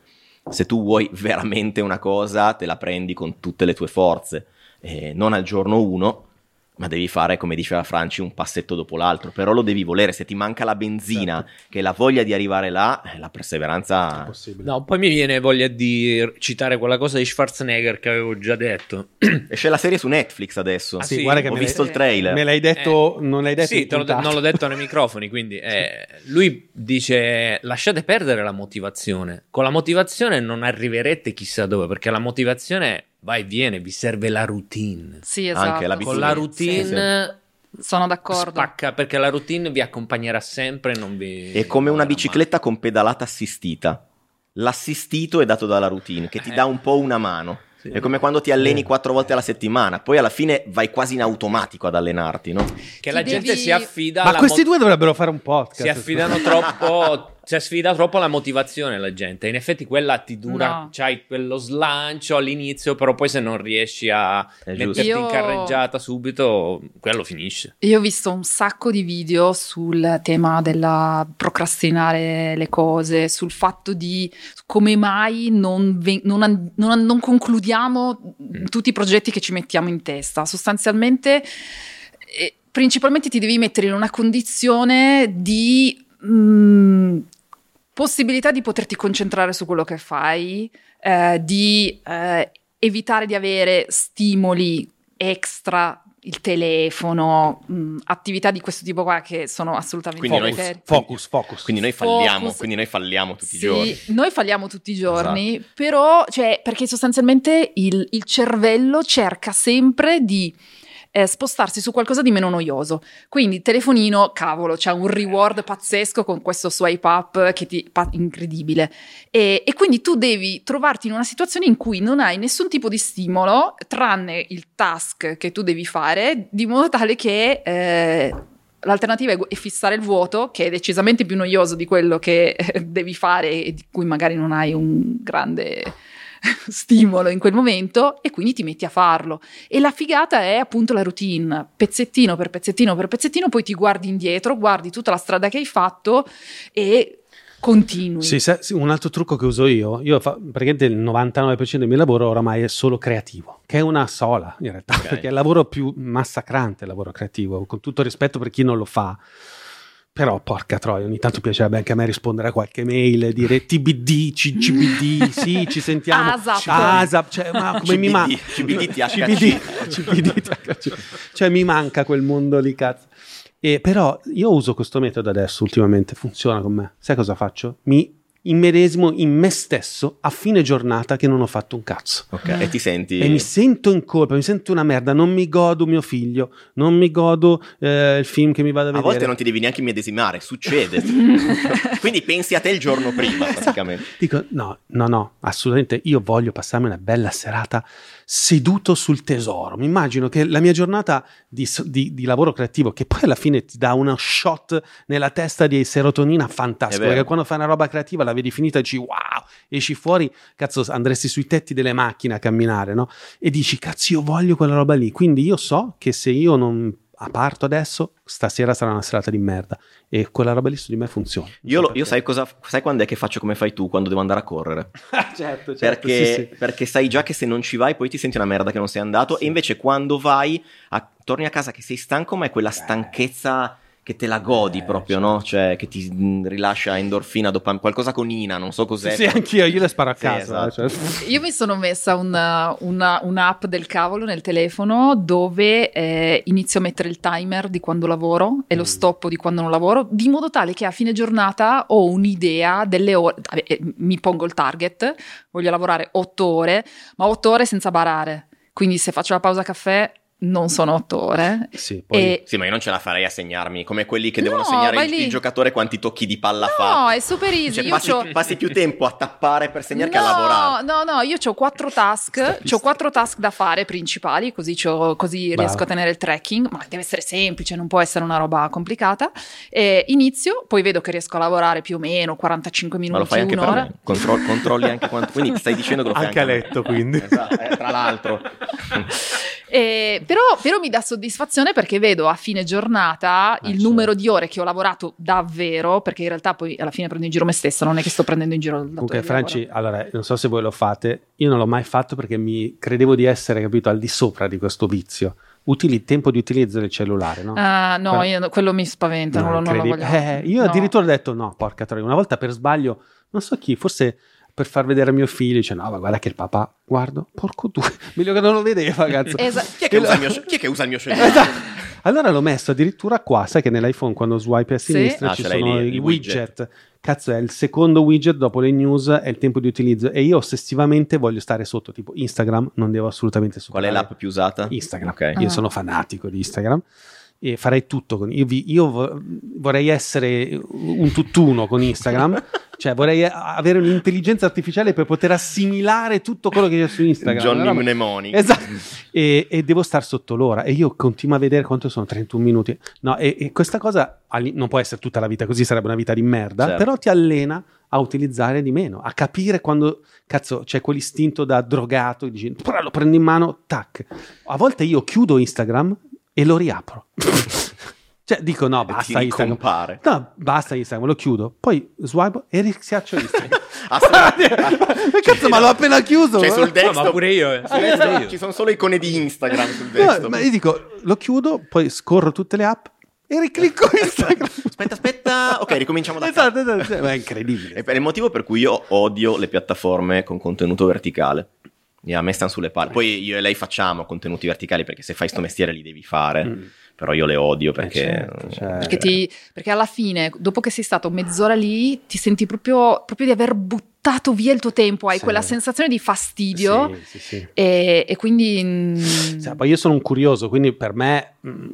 Se tu vuoi veramente una cosa, te la prendi con tutte le tue forze, eh, non al giorno uno. Ma devi fare, come diceva Franci, un passetto dopo l'altro. Però lo devi volere. Se ti manca la benzina, che è la voglia di arrivare là, eh, la perseveranza. possibile. No, poi mi viene voglia di citare quella cosa di Schwarzenegger che avevo già detto. Esce la serie su Netflix adesso. Ah, Sì, sì? guarda che Ho visto il trailer. Me l'hai detto, non l'hai detto Sì, l'ho de- non l'ho detto nei microfoni, quindi eh, lui dice lasciate perdere la motivazione. Con la motivazione non arriverete chissà dove, perché la motivazione va e viene, vi serve la routine. Sì, esatto. Anche l'abitudine. Con la Sì, routine Sono d'accordo. spacca, perché la routine vi accompagnerà sempre, non vi... È come una bicicletta con pedalata assistita. L'assistito è dato dalla routine, che ti Eh. dà un po' una mano. Sì. È come quando ti alleni Sì. quattro volte alla settimana, poi alla fine vai quasi in automatico ad allenarti, no? Che Ti la gente devi- si affida Ma questi mo- due dovrebbero fare un podcast. si affidano troppo si affida troppo alla motivazione la gente in effetti quella ti dura No. c'hai quello slancio all'inizio però poi se non riesci a metterti. Io- in carreggiata subito quello finisce Io ho visto un sacco di video sul tema della procrastinare le cose, sul fatto di come mai non, ve- non an- non an- non concludiamo Mm. tutti i progetti che ci mettiamo in testa. Sostanzialmente eh, principalmente ti devi mettere in una condizione di mm, possibilità di poterti concentrare su quello che fai, eh, di eh, evitare di avere stimoli extra, il telefono, mh, attività di questo tipo qua che sono assolutamente Quindi noi- deleteri. Focus, focus. Quindi noi falliamo, Focus. quindi noi falliamo tutti i Sì, giorni. Noi falliamo tutti i giorni, però, cioè, perché sostanzialmente il, il cervello cerca sempre di eh, spostarsi su qualcosa di meno noioso. Quindi telefonino, cavolo, c'ha un reward pazzesco con questo swipe up che ti pa- incredibile. E, e quindi tu devi trovarti in una situazione in cui non hai nessun tipo di stimolo, tranne il task che tu devi fare, di modo tale che eh, l'alternativa è fissare il vuoto, che è decisamente più noioso di quello che eh, devi fare e di cui magari non hai un grande stimolo in quel momento e quindi ti metti a farlo. E la figata è appunto la routine, pezzettino per pezzettino per pezzettino, poi ti guardi indietro, guardi tutta la strada che hai fatto e continui. Sì, sa- sì, un altro trucco che uso io, io fa, praticamente il 99% del mio lavoro oramai è solo creativo, che è una sola in realtà, Ok. perché è il lavoro più massacrante, il lavoro creativo, con tutto rispetto per chi non lo fa. Però porca troia, ogni tanto piacerebbe anche a me rispondere a qualche mail e dire TBD, CBD, sì, ci sentiamo. ASAP. ASAP, cioè, ma come mi CBD, manca CBD, THC. CBD, CBD, THC. cioè mi manca quel mondo lì, cazzo. E però io uso questo metodo adesso ultimamente, funziona con me. Sai cosa faccio? Mi immedesimo in me stesso a fine giornata che non ho fatto un cazzo. Ok, e ti senti... E mi sento in colpa, mi sento una merda, non mi godo mio figlio, non mi godo eh, il film che mi vado a A vedere. volte non ti devi neanche immedesimare, succede. Quindi pensi a te il giorno prima, praticamente. Dico, no, no, no, assolutamente. Io voglio passarmi una bella serata seduto sul tesoro. Mi immagino che la mia giornata di, di- di lavoro creativo, che poi alla fine ti dà uno shot nella testa di serotonina fantastico, perché quando fai una roba creativa la vedi finita e dici wow, esci fuori, cazzo, andresti sui tetti delle macchine a camminare, no? E dici, cazzo, io voglio quella roba lì. Quindi io so che se io non parto adesso, stasera sarà una serata di merda. E quella roba lì su di me funziona. Io, lo- io sai cosa... Sai quando è che faccio come fai tu quando devo andare a correre? certo, certo, perché, sì, sì. perché sai già che se non ci vai poi ti senti una merda che non sei andato e invece quando vai a- torni a casa che sei stanco ma è quella stanchezza che te la godi Eh, proprio certo. no? cioè che ti mh, rilascia endorfina dopam- qualcosa con Ina non so cos'è Sì, sì, anch'io, io le sparo a Sì, casa. esatto. cioè. Io mi sono messa una- una- un'app del cavolo nel telefono dove eh, inizio a mettere il timer di quando lavoro e lo Mm. stoppo di quando non lavoro, di modo tale che a fine giornata ho un'idea delle ore. vabbè, eh, mi pongo il target, voglio lavorare otto ore, ma otto ore senza barare. Quindi se faccio la pausa caffè non sono otto ore. Sì, poi E sì ma io non ce la farei a segnarmi come quelli che devono No, segnare il, il giocatore quanti tocchi di palla no, fa è super easy. cioè, io passi, c'ho- passi più tempo a tappare per segnare che a No, lavorare No, no, io ho quattro task, ho quattro task da fare principali, così, c'ho- così riesco a tenere il tracking, ma deve essere semplice, non può essere una roba complicata. E inizio, poi vedo che riesco a lavorare più o meno 45 ma minuti, lo fai anche per un'ora. me Contro- controlli anche quanto quindi stai dicendo che lo fai Anche anche, a me. letto, quindi. Esatto, eh, tra l'altro Eh, però, però mi dà soddisfazione perché vedo a fine giornata il certo. numero di ore che ho lavorato davvero, perché in realtà poi alla fine prendo in giro me stessa, non è che sto prendendo in giro il Comunque, Franci, allora, non so se voi lo fate, io non l'ho mai fatto perché mi credevo di essere, capito, al di sopra di questo vizio. Utili, tempo di utilizzo del cellulare, no? Ah, no, Guarda- io- quello mi spaventa, No, non, non lo voglio. Eh, io No. addirittura ho detto no, porca troia, una volta per sbaglio, non so chi, forse per far vedere a mio figlio, dice no, ma guarda che il papà, guardo, porco due, meglio che non lo vedeva, cazzo. Esa- chi è che usa il mio, chi è che usa il mio cellulare? Esatto. Allora l'ho messo addirittura qua, sai che nell'iPhone quando swipe a Sì. sinistra Ah, ci l'hai sono lì, i il widget. Cazzo, è il secondo widget dopo le news, è il tempo di utilizzo e io ossessivamente voglio stare sotto, tipo Instagram, non devo assolutamente Qual è superare. l'app più usata? Instagram. Ok. Io Ah. sono fanatico di Instagram e farei tutto con io, vi- io vo- vorrei essere un tutt'uno con Instagram, cioè vorrei avere un'intelligenza artificiale per poter assimilare tutto quello che c'è su Instagram. Johnny roba- Mnemonic. Esatto. E, e devo star sotto l'ora e io continuo a vedere quanto sono 31 minuti. No, e, e questa cosa non può essere tutta la vita così, sarebbe una vita di merda, Certo. però ti allena a utilizzare di meno, a capire quando cazzo c'è quell'istinto da drogato e dici "Però lo prendo in mano, tac. A volte io chiudo Instagram e lo riapro. cioè dico no, E ti basta Instagram. ricompare. No, basta Instagram, lo chiudo. Poi swipe e rischiaccio Instagram. Ah, sì. Cazzo, ma l'ho appena chiuso. Cioè, sul No, desktop, ma pure io. eh. desktop ci sono solo icone di Instagram sul No, desktop. ma io dico, lo chiudo, poi scorro tutte le app e riclicco Instagram. Aspetta, aspetta. Ok, ricominciamo da esatto, capo. esatto, ma è incredibile. È il motivo per cui io odio le piattaforme con contenuto verticale. E a me stanno sulle palle. Poi io e lei facciamo contenuti verticali perché se fai sto mestiere li devi fare. Mm. Però io le odio perché. certo, certo. Perché, ti- perché alla fine, dopo che sei stato mezz'ora lì, ti senti proprio, proprio di aver buttato via il tuo tempo, hai Sì. quella sensazione di fastidio Sì, sì, sì. e, e quindi... mm, Sì, poi io sono un curioso, quindi per me, mh,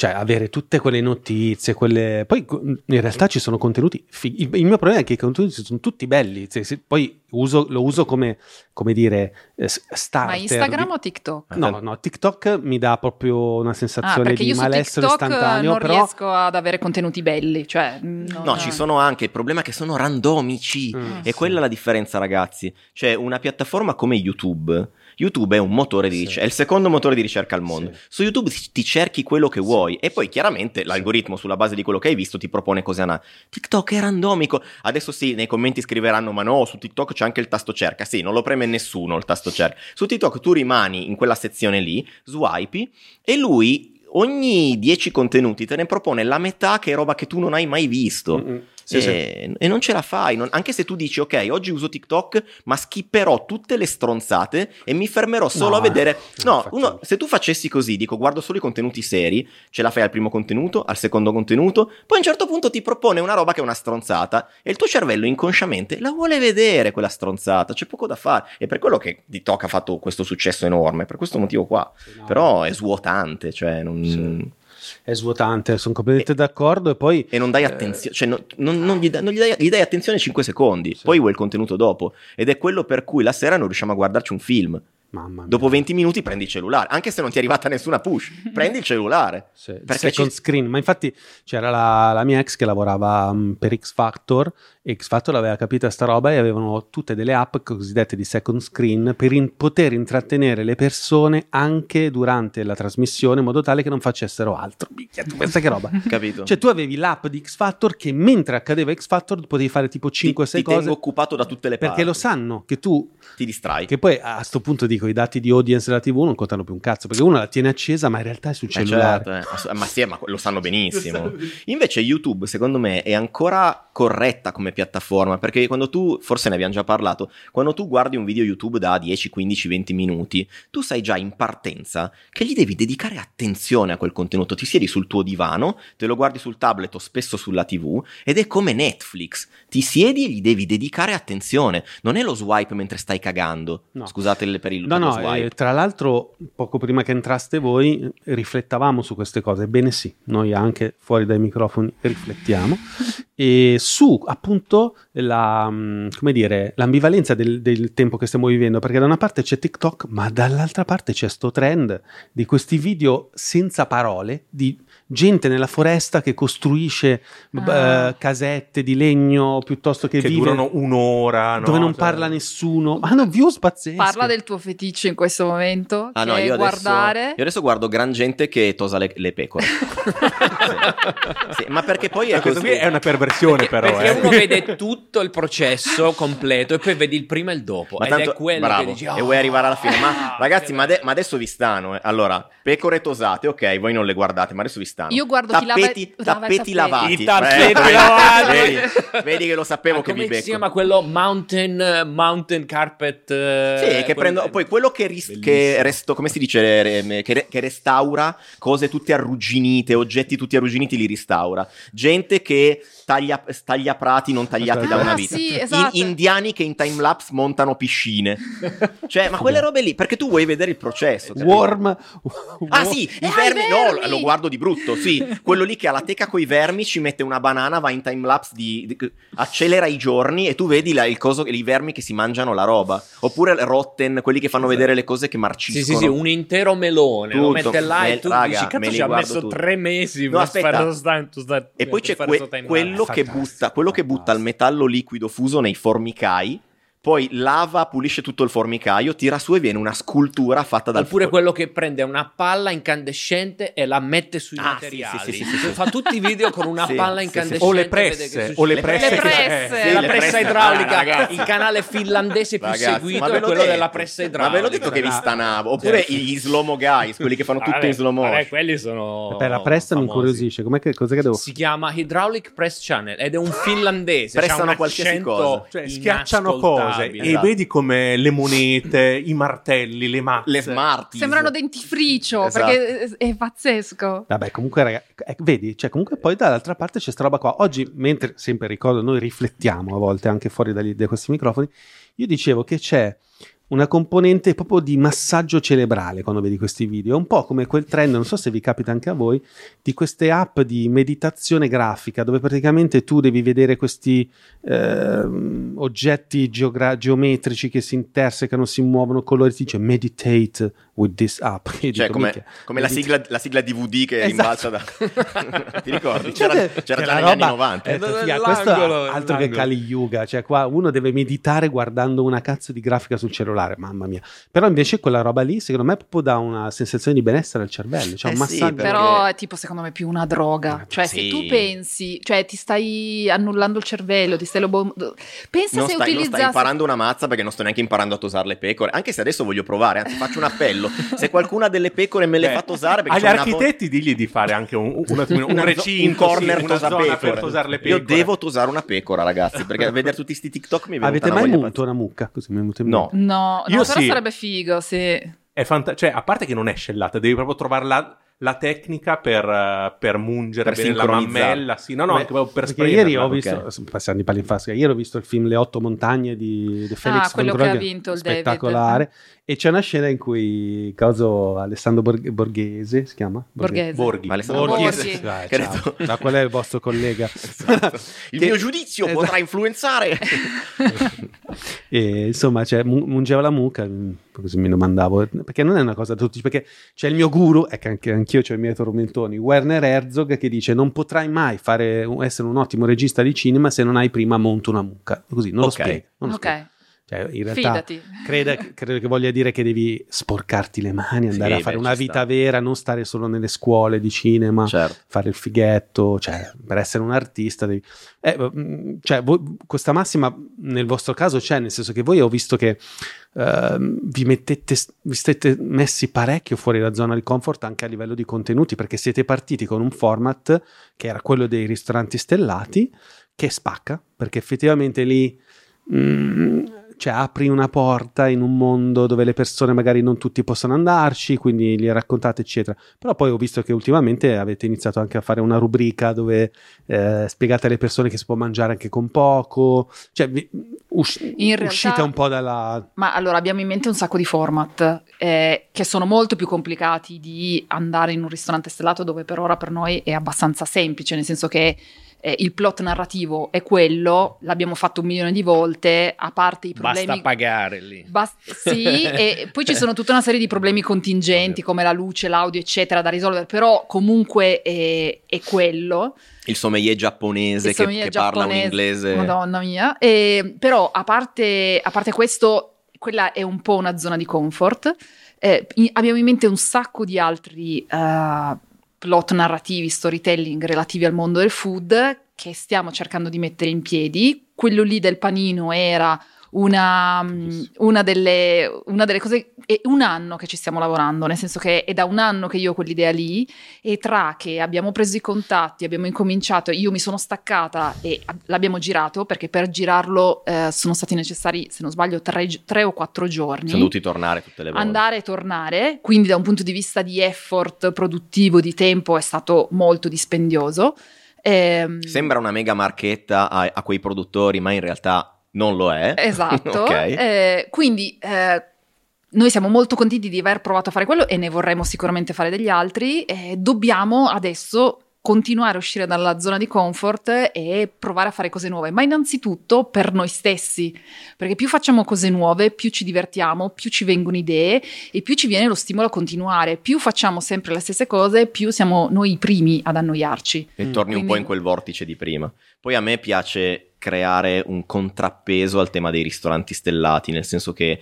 cioè, avere tutte quelle notizie, quelle... Poi in realtà ci sono contenuti. fighi. Il, mio problema è che i contenuti sono tutti belli. Se- poi uso- lo uso come, come dire, eh, starter. Ma Instagram di- o TikTok? No, no, TikTok mi dà proprio una Ah, sensazione perché di malessere TikTok istantaneo, non però... riesco ad avere contenuti belli, cioè... No, ci sono anche il problema è che sono randomici. Mm, e sì. quella è la differenza, ragazzi. Cioè, una piattaforma come YouTube. YouTube è un motore di Sì. ricerca, è il secondo motore di ricerca al mondo. Sì. Su YouTube ti- cerchi quello che vuoi e poi chiaramente l'algoritmo sulla base di quello che hai visto ti propone cose ana. TikTok è randomico. Adesso sì, nei commenti scriveranno "Ma no, su TikTok c'è anche il tasto cerca". Sì, non lo preme nessuno il tasto cerca. Su TikTok tu rimani in quella sezione lì, swipi e lui ogni 10 contenuti te ne propone la metà che è roba che tu non hai mai visto. Mm, Sì, sì. e, e non ce la fai, non- anche se tu dici ok, oggi uso TikTok, ma skipperò tutte le stronzate e mi fermerò solo No, a vedere. no, uno- se tu facessi così, dico guardo solo i contenuti seri, ce la fai al primo contenuto, al secondo contenuto, poi a un certo punto ti propone una roba che è una stronzata e il tuo cervello inconsciamente la vuole vedere quella stronzata, c'è poco da fare. E per quello che TikTok ha fatto questo successo enorme, per questo motivo qua. Però è svuotante, cioè non... È svuotante, sono completamente d'accordo e poi... E non dai Eh, attenzione, cioè non, non- non gli, dai, non gli dai- gli dai attenzione 5 secondi, Sì. poi vuoi il contenuto dopo. Ed è quello per cui la sera non riusciamo a guardarci un film. Dopo 20 minuti prendi il cellulare, anche se non ti è arrivata nessuna push, prendi il cellulare. Sì, Perché second ci- screen, ma infatti c'era la, la mia ex che lavorava mm, per X Factor e X Factor aveva capito sta roba e avevano tutte delle app cosiddette di second screen per in- poter intrattenere le persone anche durante la trasmissione in modo tale che non facessero altro. Minchia, tu pensa che roba. Capito? Cioè tu avevi l'app di X Factor che mentre accadeva X Factor potevi fare tipo ti, 5-6 ti cose tengo occupato da tutte le perché parti. lo sanno che tu Ti distrai. che poi a sto punto dico i dati di audience della TV non contano più un cazzo perché uno la tiene accesa ma in realtà è sul Eh, cellulare. certo, eh. Ma sì, ma lo sanno benissimo. Invece YouTube, secondo me, è ancora corretta come piattaforma, perché quando tu, forse ne abbiamo già parlato, quando tu guardi un video YouTube da 10, 15, 20 minuti, tu sai già in partenza che gli devi dedicare attenzione a quel contenuto. Ti siedi sul tuo divano, te lo guardi sul tablet o spesso sulla TV, ed è come Netflix. Ti siedi e gli devi dedicare attenzione. Non è lo swipe mentre stai cagando. No. Scusate per il No, no, swipe. eh, tra l'altro poco prima che entraste voi riflettavamo su queste cose, ebbene sì, noi anche fuori dai microfoni riflettiamo e su appunto la, mm, dire, l'ambivalenza del, del tempo che stiamo vivendo, perché da una parte c'è TikTok, ma dall'altra parte c'è sto trend di questi video senza parole, di gente nella foresta che costruisce Ah. eh, casette di legno piuttosto che, Che vive durano un'ora, no? dove non Cioè- parla nessuno, ma hanno views pazzesche. Parla del tuo feticcio in questo momento, Ah che no, io adesso, guardare... io adesso guardo gran gente che tosa le, le pecore. Sì. Sì, ma perché poi è così. qui è una perversione, però. Perché eh. uno vede tutto il processo completo e poi vedi il prima e il dopo. Ma ed tanto, è quello bravo, che dici. e vuoi arrivare alla fine. Ma ah, ragazzi, ma, bello. ma adesso vi stanno. eh. Allora, pecore tosate, ok, voi non le guardate, ma adesso vi stanno. Io guardo chi lava- tappeti, lava i tappeti tappeti. lavati. I tappeti vedi, lavati. Vedi, vedi che lo sapevo Ma che vi come becco. si chiama quello mountain, mountain carpet? eh, Sì, che quel- prendo poi quello che, ris- che resto, come si dice, re- che, re- che restaura cose tutte arrugginite, oggetti tutti arrugginiti li restaura. Gente che taglia, taglia prati non tagliati da una Ah, vita. sì, In- esatto. indiani che in timelapse montano piscine. Cioè, ma quelle robe lì, perché tu vuoi vedere il processo. capito? Worm. Ah sì, i Ah, i vermi, no, lo guardo di brutto, sì. Quello lì che ha la teca coi vermi ci mette una banana, va in timelapse, di, di- accelera i giorni e tu vedi la- il coso, i vermi che si mangiano la roba. Oppure Rotten, quelli che fanno vedere le cose che Sì, marciscono. sì, sì, un intero melone. Lo Tutto. mette là Me- e tu raga, dici, cazzo, li ci ha guardo messo tutti. tre mesi No, per aspetta. fare lo sta- tu sta- E poi c'è que- sto timeline. Quello, che butta, quello che butta il metallo liquido fuso nei formicai poi lava, pulisce tutto il formicaio, tira su e viene una scultura fatta dal Oppure fu- quello che prende una palla incandescente e la mette sui Ah, materiali. sì, sì, sì, sì, sì. Fa tutti i video con una Sì, palla sì, sì. incandescente. O le presse, o le presse. Le presse. eh, la le pressa presse- idraulica, Ah, ragazzi. il canale finlandese più Ragazzi, seguito ma ve è l'ho quello detto. della pressa Ma idraulica. ve l'ho detto che vi stanavo. Oppure gli slow mo guys, quelli che fanno tutto Vabbè, in slow vabbè, motion. quelli sono Per la pressa mi famosi. incuriosisce. Com'è che, cos'è che devo Si chiama Hydraulic Press Channel ed è un finlandese. Pressano un qualsiasi cosa. Cioè, schiacciano cose inascoltabile. e Esatto. vedi come le monete, i martelli, le mazze. Le smart. Sembrano dentifricio Esatto. perché è, è pazzesco. Vabbè, comunque, raga, eh, vedi, cioè, comunque poi dall'altra parte c'è sta roba qua. Oggi, mentre sempre ricordo, noi riflettiamo a volte anche fuori dagli- da questi microfoni, io dicevo che c'è una componente proprio di massaggio cerebrale quando vedi questi video, un po' come quel trend, non so se vi capita anche a voi, di queste app di meditazione grafica dove praticamente tu devi vedere questi ehm, oggetti geogra- geometrici che si intersecano, si muovono, colori, ti dice meditate with this app. Io Cioè, dico, come, "Minchia, come la, sigla, la sigla DVD che Esatto. rimbalza da... Ti ricordi? C'era, Cioè, c'era già la negli roba- anni 90. Eh, figa, questo è altro che l'angolo. Kali Yuga, cioè qua uno deve meditare guardando una cazzo di grafica sul cellulare, mamma mia. Però invece quella roba lì, secondo me, proprio dà una sensazione di benessere al cervello, cioè Eh un sì, Però è tipo secondo me più una droga. Cioè, se Sì. tu pensi, cioè ti stai annullando il cervello, ti stai lobo... Pensa Non se stai, non utilizzassi. stai imparando una mazza perché non sto neanche imparando a tosare le pecore. Anche se adesso voglio provare, anzi faccio un appello. Se qualcuna delle pecore me le Beh, fa tosare perché Agli architetti digli di fare anche un, un, un zo- recinto, un corner sì, una tosa zona pecore. per tosare le Io devo tosare una pecora, ragazzi, perché a vedere tutti sti TikTok mi venuta Avete mai munto una mucca? Così mi è venuto in No. mente. No, però sì. sarebbe figo, sì. È fanta- cioè, a parte che non è scellata, devi proprio trovare la, la tecnica per, per mungere Per bene la mammella. Sì, no, no, Beh, anche proprio per perché ieri spremerla. ho visto, passando di palinfasca, ieri ho visto il film Le otto montagne di, di Felix Ah, quello che ha vinto il David. E c'è una scena in cui caso Alessandro Borg- Borghese si chiama? Borghese. Borghi. Ma Alessandro Borghese. Borghese. Dai, Ma qual è il vostro collega? Esatto. Il Che- mio giudizio Esatto. potrà influenzare. E insomma, cioè, mu- mungeva la mucca, mm, così mi domandavo, perché non è una cosa da tutti, perché c'è il mio guru, e che anche anch'io ho i miei tormentoni, Werner Herzog, che dice non potrai mai fare, essere un ottimo regista di cinema se non hai prima monto una mucca, così, non Ok. lo spiega. non lo Ok, spiega. Cioè, in realtà fidati. credo, credo che voglia dire che devi sporcarti le mani, andare Sì, a fare beh, una vita sta. vera, non stare solo nelle scuole di cinema certo. fare il fighetto, cioè per essere un artista devi... eh, mm, cioè, voi- questa massima nel vostro caso c'è, nel senso che voi ho visto che ehm, vi mettete, vi siete messi parecchio fuori dalla zona di comfort anche a livello di contenuti, perché siete partiti con un format che era quello dei ristoranti stellati, che spacca, perché effettivamente lì... mm, cioè apri una porta in un mondo dove le persone magari non tutti possono andarci, quindi li raccontate, eccetera. Però poi ho visto che ultimamente avete iniziato anche a fare una rubrica dove eh, spiegate alle persone che si può mangiare anche con poco, cioè vi- us- realtà- uscite un po' dalla... Ma allora abbiamo in mente un sacco di format eh, che sono molto più complicati di andare in un ristorante stellato dove per ora per noi è abbastanza semplice, nel senso che eh, il plot narrativo è quello, l'abbiamo fatto un milione di volte, a parte i problemi... Basta pagare lì. Bas- sì, e poi ci sono tutta una serie di problemi contingenti come la luce, l'audio, eccetera, da risolvere, però comunque è, è quello. Il sommelier giapponese Il che, sommelier che parla un giapponese, inglese. Madonna mia. E, però a parte, a parte questo, quella è un po' una zona di comfort. Eh, in- abbiamo in mente un sacco di altri eh, plot narrativi, storytelling relativi al mondo del food che stiamo cercando di mettere in piedi. Quello lì del panino era una, una delle, una delle cose, è un anno che ci stiamo lavorando, nel senso che è da un anno che io ho quell'idea lì e tra che abbiamo preso i contatti, abbiamo incominciato, io mi sono staccata e ab- l'abbiamo girato perché per girarlo eh, sono stati necessari, se non sbaglio, tre, tre o quattro giorni. Sono dovuti tornare tutte le volte. Andare e tornare, quindi da un punto di vista di effort produttivo, di tempo, è stato molto dispendioso. Ehm, Sembra una mega marchetta a, a quei produttori, ma in realtà non lo è. Esatto. Ok. Eh, quindi eh, noi siamo molto contenti di aver provato a fare quello e ne vorremmo sicuramente fare degli altri. Eh, dobbiamo adesso continuare a uscire dalla zona di comfort e provare a fare cose nuove, ma innanzitutto per noi stessi, perché più facciamo cose nuove, più ci divertiamo, più ci vengono idee e più ci viene lo stimolo a continuare, più facciamo sempre le stesse cose, più siamo noi i primi ad annoiarci. E torni un po' Quindi- in quel vortice di prima. Poi a me piace creare un contrappeso al tema dei ristoranti stellati, nel senso che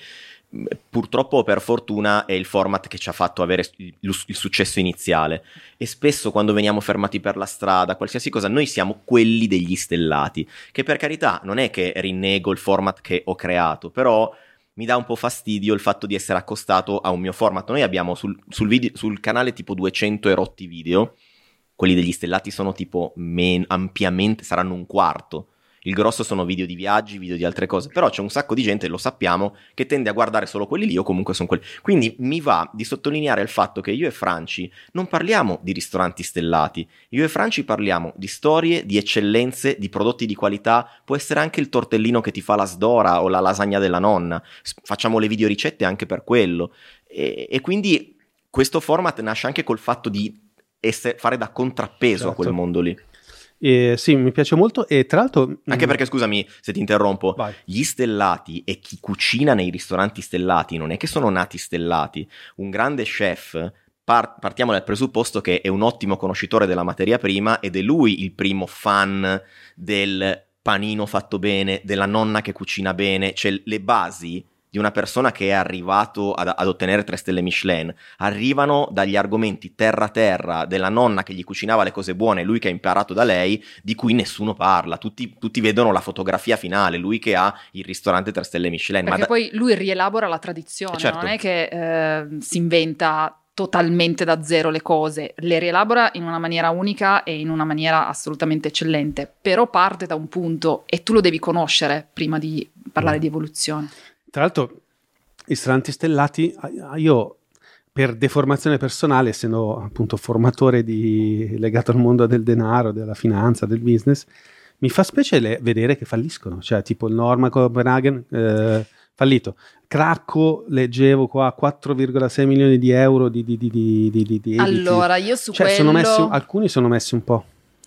purtroppo per fortuna è il format che ci ha fatto avere il, il successo iniziale e spesso quando veniamo fermati per la strada, qualsiasi cosa, noi siamo quelli degli stellati, che per carità non è che rinnego il format che ho creato, però mi dà un po' fastidio il fatto di essere accostato a un mio format. Noi abbiamo sul, sul video- sul canale tipo 200 erotti video, quelli degli stellati sono tipo men- ampiamente, saranno un quarto. Il grosso sono video di viaggi, video di altre cose, però c'è un sacco di gente, lo sappiamo, che tende a guardare solo quelli lì o comunque sono quelli. Quindi mi va di sottolineare il fatto che io e Franci non parliamo di ristoranti stellati, io e Franci parliamo di storie, di eccellenze, di prodotti di qualità, può essere anche il tortellino che ti fa la sdora o la lasagna della nonna, facciamo le videoricette anche per quello. E, e quindi questo format nasce anche col fatto di essere- fare da contrappeso a Certo. quel mondo lì. E sì, mi piace molto e tra l'altro... Anche mm, perché, scusami se ti interrompo, Vai. gli stellati e chi cucina nei ristoranti stellati non è che sono nati stellati. Un grande chef, par- partiamo dal presupposto che è un ottimo conoscitore della materia prima ed è lui il primo fan del panino fatto bene, della nonna che cucina bene, cioè le basi di una persona che è arrivato ad, ad ottenere tre stelle Michelin arrivano dagli argomenti terra terra della nonna che gli cucinava le cose buone, lui che ha imparato da lei, di cui nessuno parla. Tutti, tutti vedono la fotografia finale, lui che ha il ristorante tre stelle Michelin. Perché da- poi lui rielabora la tradizione, Eh, certo. non è che eh, si inventa totalmente da zero le cose, le rielabora in una maniera unica e in una maniera assolutamente eccellente, però parte da un punto e tu lo devi conoscere prima di parlare Mm. di evoluzione. Tra l'altro, i ristoranti stellati, ah, io per deformazione personale, essendo appunto formatore di- legato al mondo del denaro, della finanza, del business, mi fa specie le- vedere che falliscono. Cioè, tipo il Norma Copenhagen, eh, fallito. Cracco, leggevo qua 4,6 milioni di euro di, di, di, di, di. Allora, io su Cioè, quello sono messi, alcuni sono messi un po'.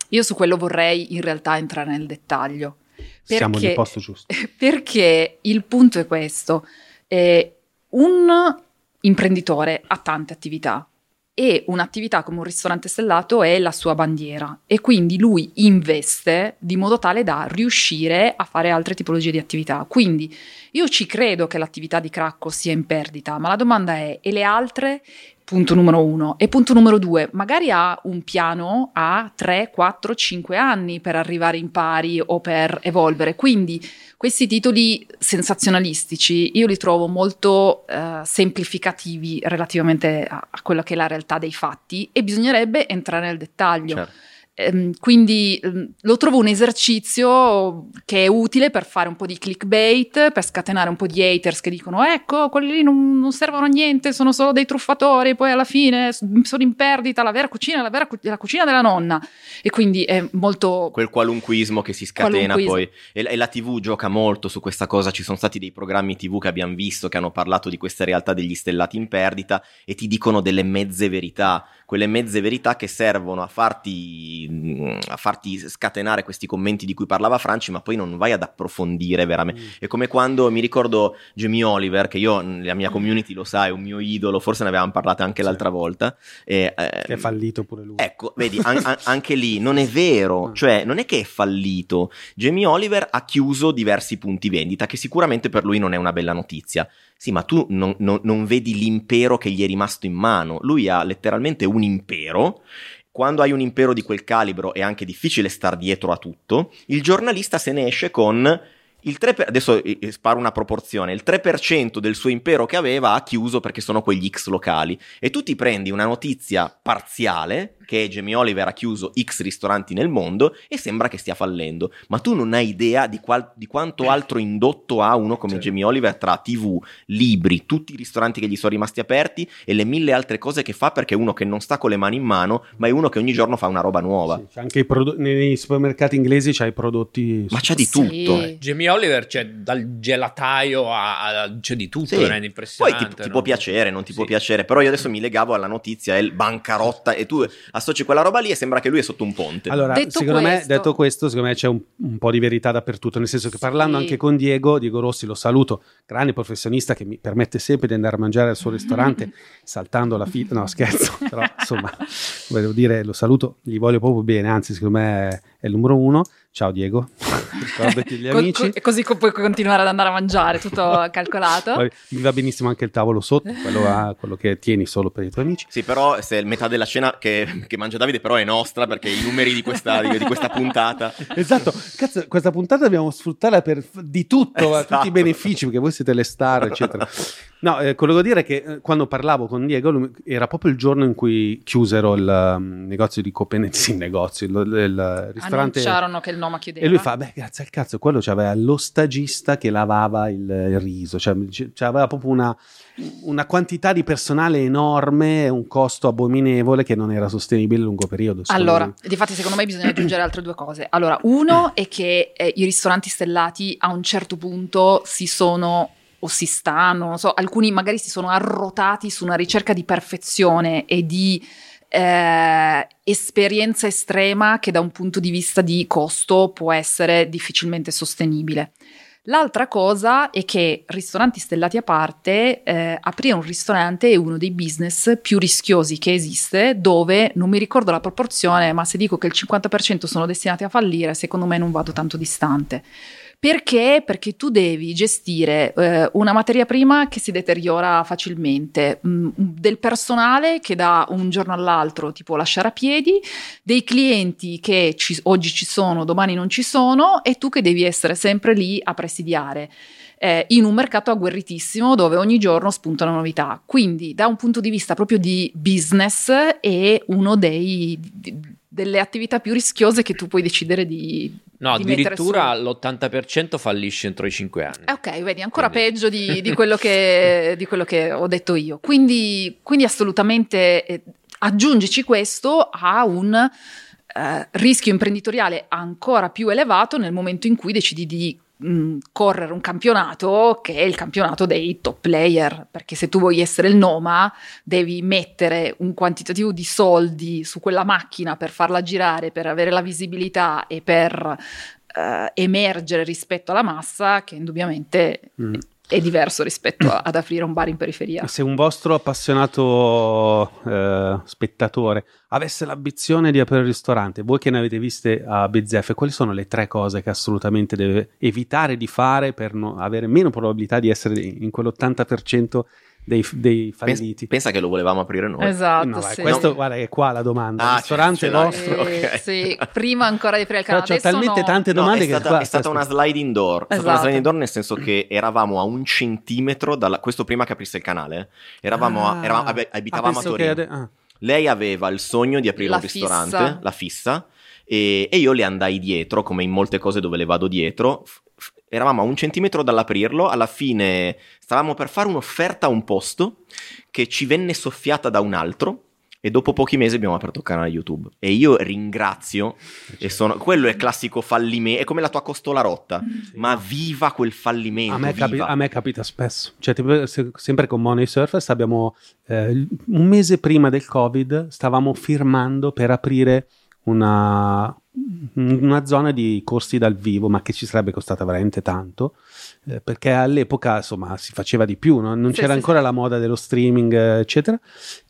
io su quello vorrei in realtà entrare nel dettaglio. Siamo Perché- nel posto giusto. Perché il punto è questo: eh, un imprenditore ha tante attività e un'attività come un ristorante stellato è la sua bandiera e quindi lui investe di modo tale da riuscire a fare altre tipologie di attività. Quindi io ci credo che l'attività di Cracco sia in perdita, ma la domanda è: e le altre? Punto numero uno. E punto numero due, magari ha un piano a 3, 4, 5 anni per arrivare in pari o per evolvere. Quindi questi titoli sensazionalistici io li trovo molto eh, semplificativi relativamente a, a quella che è la realtà dei fatti e bisognerebbe entrare nel dettaglio. Certo. Ehm, quindi ehm, lo trovo un esercizio che è utile per fare un po' di clickbait, per scatenare un po' di haters che dicono ecco, quelli lì non, non servono a niente, sono solo dei truffatori, poi alla fine sono in perdita, la vera cucina è la, vera cu- la cucina della nonna. E quindi è molto... quel qualunquismo che si scatena poi. E, e la TV gioca molto su questa cosa. Ci sono stati dei programmi TV che abbiamo visto che hanno parlato di queste realtà degli stellati in perdita e ti dicono delle mezze verità quelle mezze verità che servono a farti, mm, a farti scatenare questi commenti di cui parlava Franci ma poi non vai ad approfondire veramente è come quando mi ricordo Jamie Oliver che io la mia community lo sa è un mio idolo forse ne avevamo parlato anche Sì. l'altra volta e, eh, Che è fallito pure lui. Ecco, vedi, an- an- anche lì non è vero, Mm. cioè non è che è fallito. Jamie Oliver ha chiuso diversi punti vendita, che sicuramente per lui non è una bella notizia. Sì, ma tu non, non- non vedi l'impero che gli è rimasto in mano. Lui ha letteralmente un impero. Quando hai un impero di quel calibro è anche difficile star dietro a tutto. Il giornalista se ne esce con il 3 per- adesso eh, eh, sparo una proporzione, il 3% del suo impero che aveva ha chiuso perché sono quegli X locali e tu ti prendi una notizia parziale che Jamie Oliver ha chiuso X ristoranti nel mondo e sembra che stia fallendo, ma tu non hai idea di, qual- di quanto altro indotto ha uno come Certo. Jamie Oliver tra TV, libri, tutti i ristoranti che gli sono rimasti aperti e le mille altre cose che fa perché è uno che non sta con le mani in mano, ma è uno che ogni giorno fa una roba nuova. Sì, c'è anche i prodo- nei supermercati inglesi c'hai i prodotti Ma c'è di Sì. tutto. Eh, Jamie Oliver c'è dal gelataio a, a- c'è di tutto, Sì. veramente Poi impressionante. ti, ti no? può piacere, non ti può Sì. piacere, però io adesso mi legavo alla notizia, è il bancarotta e tu associ quella roba lì e sembra che lui è sotto un ponte. Allora, Detto secondo me, questo- detto questo, secondo me c'è un, un po' di verità dappertutto, nel senso che Sì. parlando anche con Diego, Diego Rossi, lo saluto, grande professionista che mi permette sempre di andare a mangiare al suo ristorante saltando la fila, no scherzo, però insomma, volevo dire, lo saluto, gli voglio proprio bene, anzi secondo me è il numero uno. Ciao Diego, ricordati gli amici. co- così co- puoi continuare ad andare a mangiare, tutto calcolato. Mi va benissimo anche il tavolo sotto, quello, ah, quello che tieni solo per i tuoi amici. Sì, però se metà della scena che, che mangia Davide però è nostra perché i numeri di questa, di, di questa puntata Esatto, cazzo, questa puntata dobbiamo sfruttarla per di tutto, Esatto. tutti i benefici, perché voi siete le star, eccetera. No, eh, quello che devo dire è che eh, quando parlavo con Diego, lui- era proprio il giorno in cui chiusero il um, negozio di Copenaghen, sì, il negozio, il, il ristorante. Annunciarono che il Noma chiudeva. E lui fa, beh, grazie al cazzo, quello c'aveva lo stagista che lavava il, il riso, cioè c'aveva proprio una, una quantità di personale enorme, un costo abominevole che non era sostenibile a lungo periodo. Allora, lui. difatti secondo me bisogna aggiungere altre due cose. Allora, uno è che eh, i ristoranti stellati a un certo punto si sono o si stanno, non so, alcuni magari si sono arrotati su una ricerca di perfezione e di eh, esperienza estrema che da un punto di vista di costo può essere difficilmente sostenibile. L'altra cosa è che, ristoranti stellati a parte, eh, aprire un ristorante è uno dei business più rischiosi che esiste, dove non mi ricordo la proporzione, ma se dico che il 50% sono destinati a fallire, secondo me non vado tanto distante. Perché? Perché tu devi gestire eh, una materia prima che si deteriora facilmente, mh, del personale che da un giorno all'altro ti può lasciare a piedi, dei clienti che ci- oggi ci sono, domani non ci sono, e tu che devi essere sempre lì a presidiare. eh, in un mercato agguerritissimo dove ogni giorno spuntano novità. Quindi, da un punto di vista proprio di business, è uno dei, di- delle attività più rischiose che tu puoi decidere di. No, di addirittura su. l'80% fallisce entro i 5 anni. Eh, Ok, vedi, ancora Quindi- peggio di, di quello che, di quello che ho detto io. Quindi, quindi assolutamente eh, aggiungici questo a un eh, rischio imprenditoriale ancora più elevato nel momento in cui decidi di mh, correre un campionato che è il campionato dei top player, perché se tu vuoi essere il Noma devi mettere un quantitativo di soldi su quella macchina per farla girare, per avere la visibilità e per eh, emergere rispetto alla massa che indubbiamente Mm. È diverso rispetto a- ad aprire un bar in periferia. Se un vostro appassionato eh, spettatore avesse l'ambizione di aprire il ristorante, voi che ne avete viste a Bezzeffe, quali sono le tre cose che assolutamente deve evitare di fare per no- avere meno probabilità di essere in quell'80% dei, dei falliti? pensa che lo volevamo aprire noi. Esatto, No, sì. questo, guarda, è qua la domanda. Ah, il ristorante vostro. Eh, ok. sì, prima ancora di aprire il canale. Adesso talmente no. tante No, domande è che stata, qua- è stata una sliding door. È stata una Esatto. sliding door nel senso che eravamo a un centimetro dalla... Questo prima che aprisse il canale. Eravamo a- Ah. eravamo- abbe- Ah, abitavamo a Torino. ade- ah. Lei aveva il sogno di aprire La un ristorante, fissa. la fissa, e, e io le andai dietro, come in molte cose dove le vado dietro. Eravamo a un centimetro dall'aprirlo, alla fine stavamo per fare un'offerta a un posto che ci venne soffiata da un altro. E dopo pochi mesi abbiamo aperto il canale YouTube. E io ringrazio. E sono, quello è classico fallimento. È come la tua costola rotta. Ma viva quel fallimento. A me, capi- a me capita spesso, cioè, tipo, se- sempre con Money Surface abbiamo eh, un mese prima del Covid stavamo firmando per aprire una, una zona di corsi dal vivo, ma che ci sarebbe costata veramente tanto, eh, perché all'epoca insomma si faceva di più, no? non Sì, c'era sì, ancora la moda dello streaming, eccetera.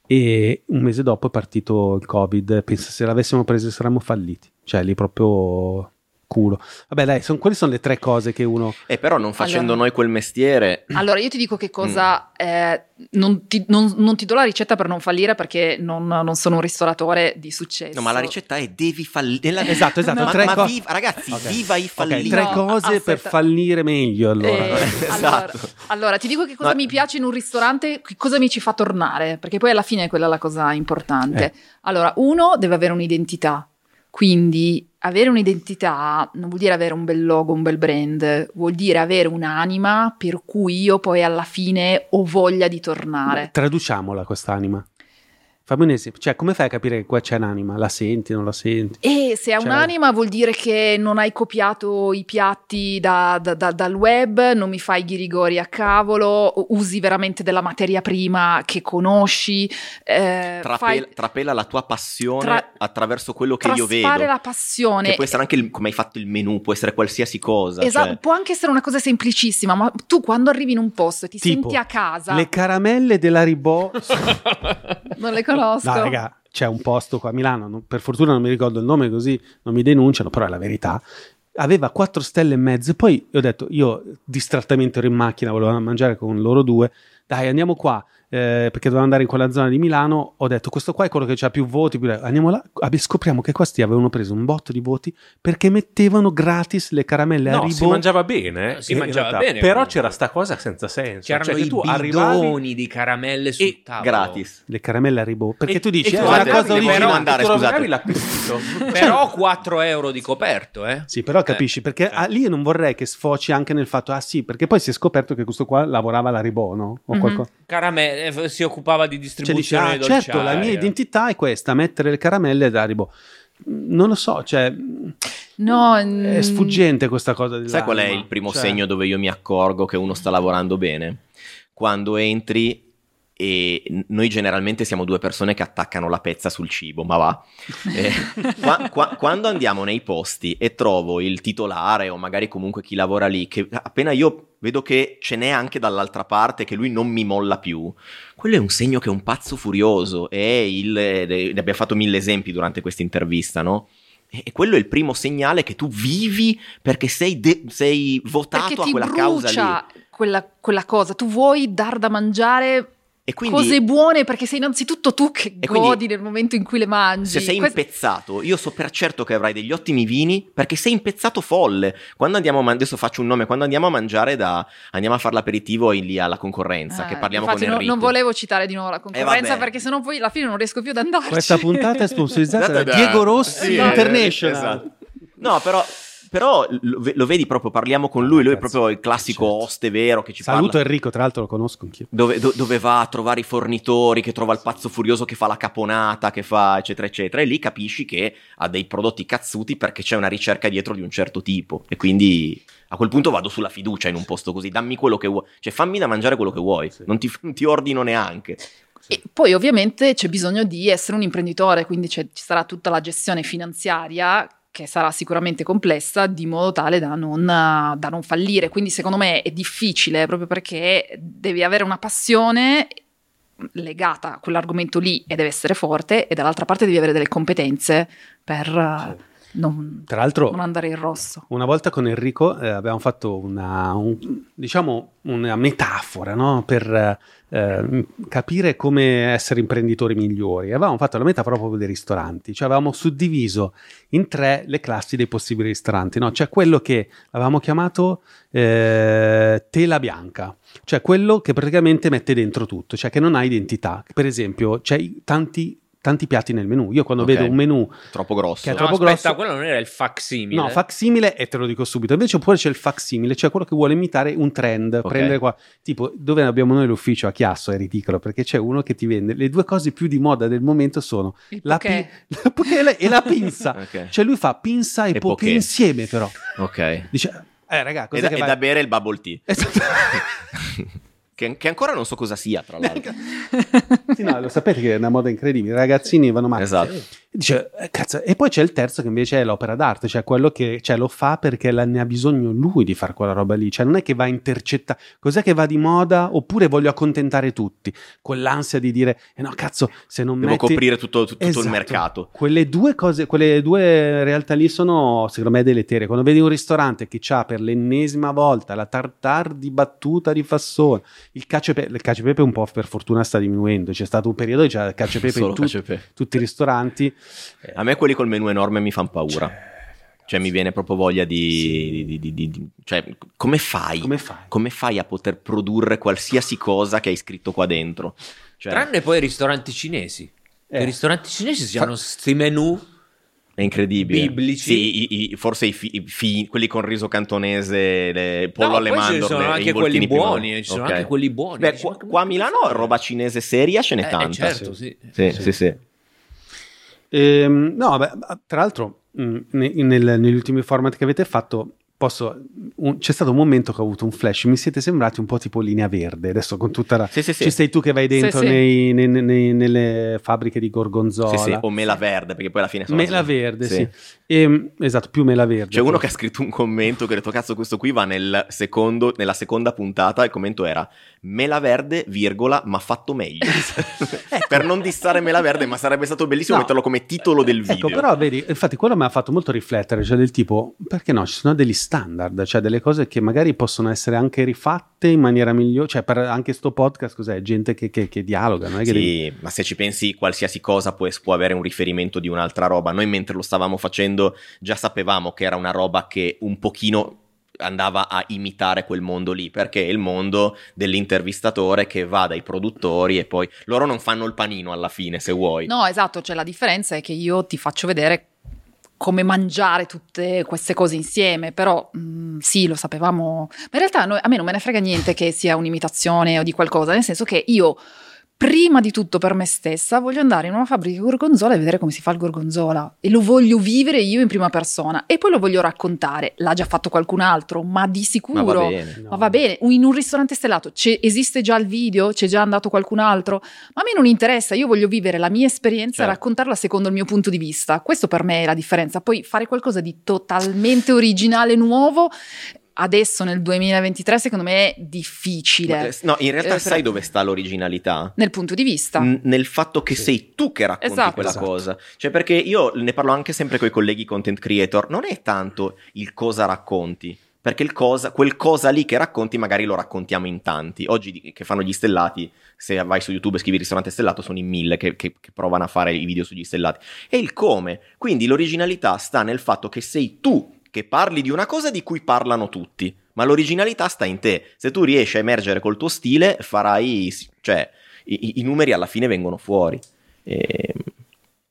E un mese dopo è partito il Covid. Pensa se l'avessimo preso saremmo falliti, cioè lì proprio culo. Vabbè, dai, son, quelle sono le tre cose che uno. E però non facendo Allora- noi quel mestiere. Allora, io ti dico che Mm. cosa. eh, non, ti, non- non ti do la ricetta per non fallire perché non, non sono un ristoratore di successo. No, ma la ricetta è devi fallire. Esatto, esatto, Ma, tre ma co- viva- ragazzi, Ok. viva i Ok, falliti. tre No, cose per aspetta. fallire meglio allora. Eh, Esatto. allora, allora, ti dico che cosa Ma- mi piace in un ristorante, che cosa mi ci fa tornare, perché poi alla fine è quella la cosa importante. Eh. Allora, uno deve avere un'identità, quindi avere un'identità non vuol dire avere un bel logo, un bel brand, vuol dire avere un'anima per cui io poi alla fine ho voglia di tornare. Traduciamola quest'anima. Fammi un esempio. Cioè, come fai a capire che qua c'è un'anima? La senti, non la senti? E se ha Cioè- un'anima vuol dire che non hai copiato i piatti da- da- da- dal web, non mi fai ghirigori a cavolo, usi veramente della materia prima che conosci, eh, Trapela, fai trapela la tua passione Tra- attraverso quello che io vedo. traspare la passione. Che può essere anche il- come hai fatto il menù, può essere qualsiasi cosa. Esatto, cioè- può anche essere una cosa semplicissima, ma tu quando arrivi in un posto e ti Tipo, senti a casa, Le caramelle della Ribò. non le conosco. No, raga, c'è un posto qua a Milano, non- per fortuna non mi ricordo il nome così non mi denunciano, però è la verità. Aveva 4 stelle e mezzo poi ho detto, io distrattamente ero in macchina, volevo mangiare con loro due, dai andiamo qua, eh, perché dovevo andare in quella zona di Milano, ho detto questo qua è quello che ha più voti, più- andiamo là, Abbi- scopriamo che questi avevano preso un botto di voti perché mettevano gratis le caramelle a No, Ribò. si mangiava bene. Si in mangiava realtà, bene, Però comunque. c'era sta cosa senza senso. C'erano cioè i tu bidoni di caramelle sul E tavolo. gratis. Le caramelle a Ribò, perché e- tu dici, e eh, è una cosa le originale. però- andare, scusate. l'acquisto. Però 4 euro di coperto, eh. Sì, però capisci, perché ah, lì io non vorrei che sfoci anche nel fatto, ah sì, perché poi si è scoperto che questo qua lavorava alla Ribò, no? O Mhm. qualcosa. Caramelle, eh, si occupava di Cioè distribuzione dici, ah, di certo, la mia identità è questa, mettere le caramelle da Ribò. Mm, Non lo so, cioè, No, è mm, sfuggente questa cosa. Sai dell'anima. qual è il primo Cioè, segno dove io mi accorgo che uno sta lavorando bene? Quando entri e noi generalmente siamo due persone che attaccano la pezza sul cibo, ma va. Eh, qua- qua- quando andiamo nei posti e trovo il titolare o magari comunque chi lavora lì, che appena io vedo che ce n'è anche dall'altra parte, che lui non mi molla più, quello è un segno che è un pazzo furioso e il, eh, ne abbiamo fatto mille esempi durante questa intervista, no? E quello è il primo segnale che tu vivi perché sei, de- sei votato perché a quella causa lì. brucia quella, quella cosa. Tu vuoi dar da mangiare quindi cose buone perché sei innanzitutto tu che quindi, godi nel momento in cui le mangi. se sei Questo- impezzato, io so per certo che avrai degli ottimi vini perché sei impezzato folle. Quando andiamo a man- adesso faccio un nome, quando andiamo a mangiare da andiamo a fare l'aperitivo in lì alla concorrenza, Eh, che parliamo infatti con no- Enrico. non volevo citare di nuovo la concorrenza vabbè. perché sennò poi alla fine non riesco più ad andarci. Questa puntata è sponsorizzata da Da- da- Diego Rossi Sì, eh, International. esatto. No, però però lo, lo vedi proprio, parliamo con lui, lui è proprio il classico Certo. oste vero che ci Saluto parla. Enrico, tra l'altro lo conosco anch'io. Dove, do- dove va a trovare i fornitori, che trova il pazzo furioso che fa la caponata, che fa eccetera eccetera, e lì capisci che ha dei prodotti cazzuti perché c'è una ricerca dietro di un certo tipo. E quindi a quel punto vado sulla fiducia in un posto così, dammi quello che vuoi, cioè fammi da mangiare quello che vuoi, Sì. non, ti, non ti ordino neanche. E poi ovviamente c'è bisogno di essere un imprenditore, quindi c'è- ci sarà tutta la gestione finanziaria che sarà sicuramente complessa di modo tale da non, da non fallire. Quindi secondo me è difficile proprio perché devi avere una passione legata a quell'argomento lì e deve essere forte e dall'altra parte devi avere delle competenze per eh, non, Tra l'altro, non andare in rosso. Una volta con Enrico eh, abbiamo fatto una, un- diciamo una metafora no? per eh, capire come essere imprenditori migliori. Avevamo fatto la metafora proprio dei ristoranti, cioè avevamo suddiviso in tre le classi dei possibili ristoranti. No? C'è quello che avevamo chiamato eh, tela bianca, cioè quello che praticamente mette dentro tutto, cioè che non ha identità. Per esempio, c'è tanti, tanti piatti nel menù. Io quando Ok. vedo un menù Troppo grosso. Che è No, troppo aspetta, grosso. quello non era il facsimile. No, facsimile e te lo dico subito. Invece oppure c'è il facsimile, cioè quello che vuole imitare un trend, Ok. prendere qua. Tipo, dove abbiamo noi l'ufficio a Chiasso è ridicolo perché c'è uno che ti vende le due cose più di moda del momento sono Il la, pi- la poké e la- e pinza. Ok. Cioè lui fa pinza e, E poké. insieme però. Ok. Dice "Eh raga, E cos'è da, che e vai-" da bere il bubble tea. Esatto. che, che ancora non so cosa sia, tra l'altro. Sì, no, lo sapete che è una moda incredibile, i ragazzini vanno matti. esatto. Dice, eh, cazzo, e poi c'è il terzo che invece è l'opera d'arte, cioè quello che cioè, lo fa perché la- ne ha bisogno lui di fare quella roba lì, cioè non è che va a intercettare, cos'è che va di moda oppure voglio accontentare tutti, quell'ansia di dire, eh no cazzo, se non Devo metti... coprire tutto, tutto il Esatto. mercato. Quelle due cose, quelle due realtà lì sono secondo me deleterie. Quando vedi un ristorante che ha per l'ennesima volta la tartar di battuta di fassone, il cacio e pepe, il cacio e pepe un po' per fortuna sta diminuendo, c'è stato un periodo che c'era il cacio e pepe Solo in tu- cacio e pepe. tutti i ristoranti. A me quelli col menù enorme mi fanno paura. Cioè, mi viene proprio voglia di. di- di- di- di- cioè, come fai? Come fai? Come fai a poter produrre qualsiasi cosa che hai scritto qua dentro? Cioè, Tranne poi i ristoranti cinesi. Eh. I ristoranti cinesi hanno sti menù. È incredibile. Biblici. Sì, i- i- forse i, fi- i fi- quelli con riso cantonese, le pollo No, alle poi ci mandorle. sono i anche quelli buoni, ci sono Ok. anche quelli buoni. Beh, Dici, qua, qua a Milano roba cinese seria ce n'è Eh, eh, tanta. certo, sì. Sì, sì, sì. Ehm, no, beh, tra l'altro, mh, ne- nel- negli ultimi format che avete fatto, posso, un- c'è stato un momento che ho avuto un flash. Mi siete sembrati un po' tipo linea verde. Adesso con tutta la. Sì, sì, sì. Ci sei tu che vai dentro Sì, sì. nei- nei- nei- nelle fabbriche di gorgonzola. Sì, sì, o mela verde, perché poi alla fine sono Mela verde, sì. Ehm, esatto, più mela verde. C'è uno che ha scritto un commento che ha detto cazzo questo qui va nel secondo, nella seconda puntata, il commento era mela verde, virgola, ma fatto meglio. per non dissare mela verde, ma sarebbe stato bellissimo No. metterlo come titolo del video. Ecco, però vedi, infatti quello mi ha fatto molto riflettere, cioè del tipo, perché no, ci sono degli standard, cioè delle cose che magari possono essere anche rifatte in maniera migliore, cioè per anche sto podcast cos'è? Gente che, che, che dialoga, non è che devi- Sì, ma se ci pensi, qualsiasi cosa può, può avere un riferimento di un'altra roba. Noi mentre lo stavamo facendo già sapevamo che era una roba che un pochino andava a imitare quel mondo lì, perché è il mondo dell'intervistatore che va dai produttori e poi loro non fanno il panino alla fine, se vuoi. No, esatto, cioè la differenza è che io ti faccio vedere come mangiare tutte queste cose insieme, però mh, sì, lo sapevamo, ma in realtà noi- a me non me ne frega niente che sia un'imitazione o di qualcosa, nel senso che io prima di tutto per me stessa voglio andare in una fabbrica di gorgonzola e vedere come si fa il gorgonzola e lo voglio vivere io in prima persona e poi lo voglio raccontare, l'ha già fatto qualcun altro, ma di sicuro ma va bene. No. ma va bene, in un ristorante stellato esiste già il video, c'è già andato qualcun altro, ma a me non interessa, io voglio vivere la mia esperienza Certo. e raccontarla secondo il mio punto di vista. Questo per me è la differenza. Poi fare qualcosa di totalmente originale, nuovo, adesso nel 2023 secondo me è difficile. Ma, No, in realtà Eh, sai dove sta l'originalità? Nel punto di vista. N- nel fatto che Sì. sei tu che racconti Esatto. quella Esatto. cosa. Cioè, perché io ne parlo anche sempre con i colleghi content creator, non è tanto il cosa racconti. Perché il cosa, quel cosa lì che racconti, magari lo raccontiamo in tanti. Oggi che fanno gli stellati, se vai su YouTube e scrivi ristorante stellato, sono in mille che, che- che provano a fare i video sugli stellati. E il come. Quindi l'originalità sta nel fatto che sei tu che parli di una cosa di cui parlano tutti. Ma l'originalità sta in te. Se tu riesci a emergere col tuo stile, farai. cioè, i, i- numeri alla fine vengono fuori. E,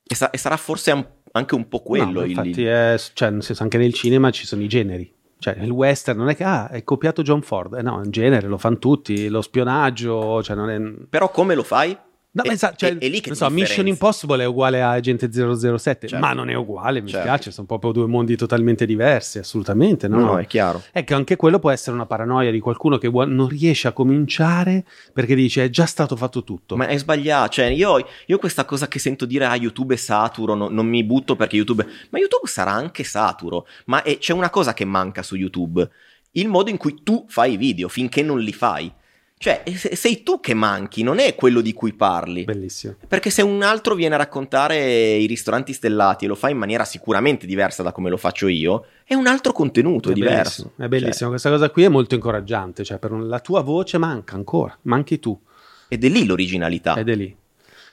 e sa- e sarà forse un- anche un po' quello No, il- infatti, è, cioè, nel senso, anche nel cinema ci sono i generi. Cioè, il western non è che ah, è copiato John Ford, eh, no, un genere, lo fanno tutti, lo spionaggio, cioè non è... Però come lo fai? No, ma esatto, cioè, è- è lì che so, Mission. Impossible è uguale a Agente 007, Certo. ma non è uguale, mi Certo. spiace, sono proprio due mondi totalmente diversi, assolutamente. No, No, è chiaro. Ecco, anche quello può essere una paranoia di qualcuno che vuol- non riesce a cominciare perché dice è già stato fatto tutto. Ma è sbagliato, cioè io, io questa cosa che sento dire a YouTube è saturo, no- non mi butto perché YouTube... Ma YouTube sarà anche saturo, ma è- c'è una cosa che manca su YouTube, il modo in cui tu fai i video finché non li fai. Cioè, se- sei tu che manchi, non è quello di cui parli. Bellissimo. Perché se un altro viene a raccontare i ristoranti stellati e lo fa in maniera sicuramente diversa da come lo faccio io, è un altro contenuto, è, diverso. bellissimo, È bellissimo, questa cosa qui è molto incoraggiante, cioè per un- la tua voce manca ancora, manchi tu, Cioè, ed è lì l'originalità. ed è lì.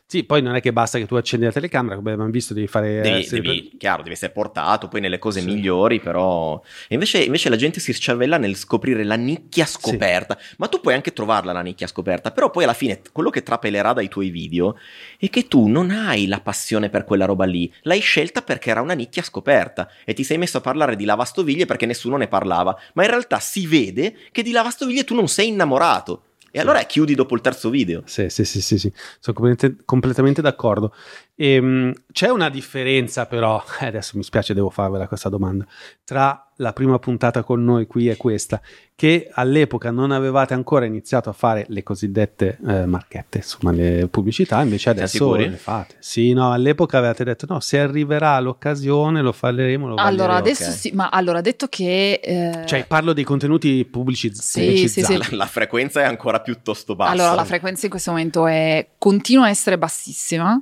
Sì, poi non è che basta che tu accendi la telecamera, come abbiamo visto, devi fare... Devi, eh, sì, devi- chiaro, deve essere portato poi nelle cose Sì. migliori, però. E invece, invece la gente si scervella nel scoprire la nicchia scoperta. Ma tu puoi anche trovarla la nicchia scoperta, però poi alla fine quello che trapelerà dai tuoi video è che tu non hai la passione per quella roba lì. L'hai scelta perché era una nicchia scoperta e ti sei messo a parlare di lavastoviglie perché nessuno ne parlava. Ma in realtà si vede che di lavastoviglie tu non sei innamorato. E allora chiudi dopo il terzo video. Sì, sì, sì, sì, sì. sono completamente, completamente d'accordo. Ehm, c'è una differenza però, adesso mi spiace, devo farvela questa domanda, tra la prima puntata con noi qui e questa, che all'epoca non avevate ancora iniziato a fare le cosiddette eh, marchette, insomma le pubblicità, invece adesso le fate. Sì, no, all'epoca avevate detto no, se arriverà l'occasione lo faremo, lo Allora, adesso ok. sì, ma allora, detto che... eh, Cioè, parlo dei contenuti pubblici- Sì, pubblicizzati. sì, sì. La, la frequenza è ancora piuttosto bassa. Allora, la frequenza in questo momento è, continua a essere bassissima.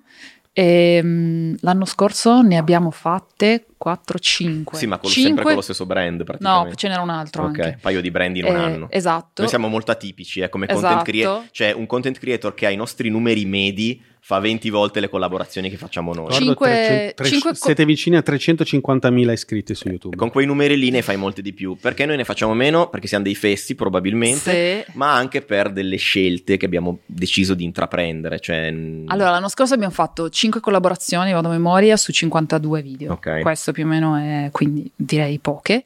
Ehm, l'anno scorso ne abbiamo fatte 4-5. Sì, ma con- sempre con lo stesso brand praticamente. No, ce n'era un altro Ok, anche. un paio di brand in un Eh, anno. Esatto. Noi siamo molto atipici, eh, come Esatto. content creator. Cioè, un content creator che ha i nostri numeri medi fa 20 volte le collaborazioni che facciamo noi. Ci- Guarda, Cinque- 300 tre- cinque co- siete vicini a 350.000 iscritti su YouTube. Con quei numeri lì ne fai molti di più. Perché noi ne facciamo meno? Perché siamo dei fessi, probabilmente. Sì. Ma anche per delle scelte che abbiamo deciso di intraprendere. Cioè, Allora, l'anno scorso abbiamo fatto 5 collaborazioni, vado a memoria, su 52 video. Ok. Questo più o meno è, quindi direi poche.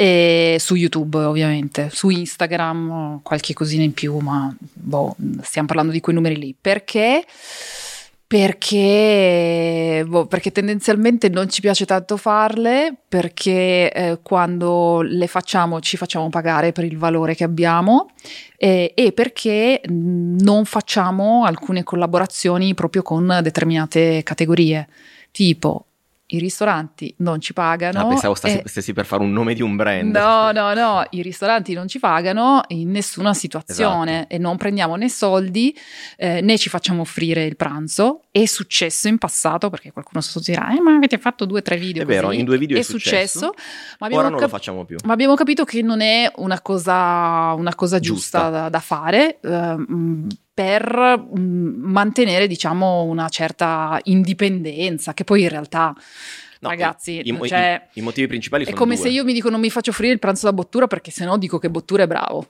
E su YouTube, ovviamente, su Instagram, qualche cosina in più, ma boh, stiamo parlando di quei numeri lì. Perché? Perché, boh, perché tendenzialmente non ci piace tanto farle, perché eh, quando le facciamo ci facciamo pagare per il valore che abbiamo eh, e perché mh, non facciamo alcune collaborazioni proprio con determinate categorie, tipo i ristoranti non ci pagano. ah, pensavo stassi, e- stessi per fare un nome di un brand. No, no, no, i ristoranti non ci pagano in nessuna situazione Esatto. e non prendiamo né soldi eh, né ci facciamo offrire il pranzo. È successo in passato perché qualcuno si dirà, eh, ma avete fatto due o tre video. È vero, così." in due video è successo. ma abbiamo Ora non lo cap- facciamo più. ma abbiamo capito che non è una cosa, una cosa giusta, Giusta. Da, da fare ehm, per mm, mantenere, diciamo, una certa indipendenza, che poi in realtà, No, ragazzi, i, i- cioè, i motivi principali è sono come due. se io mi dico non mi faccio offrire il pranzo da bottura perché sennò dico che bottura è bravo.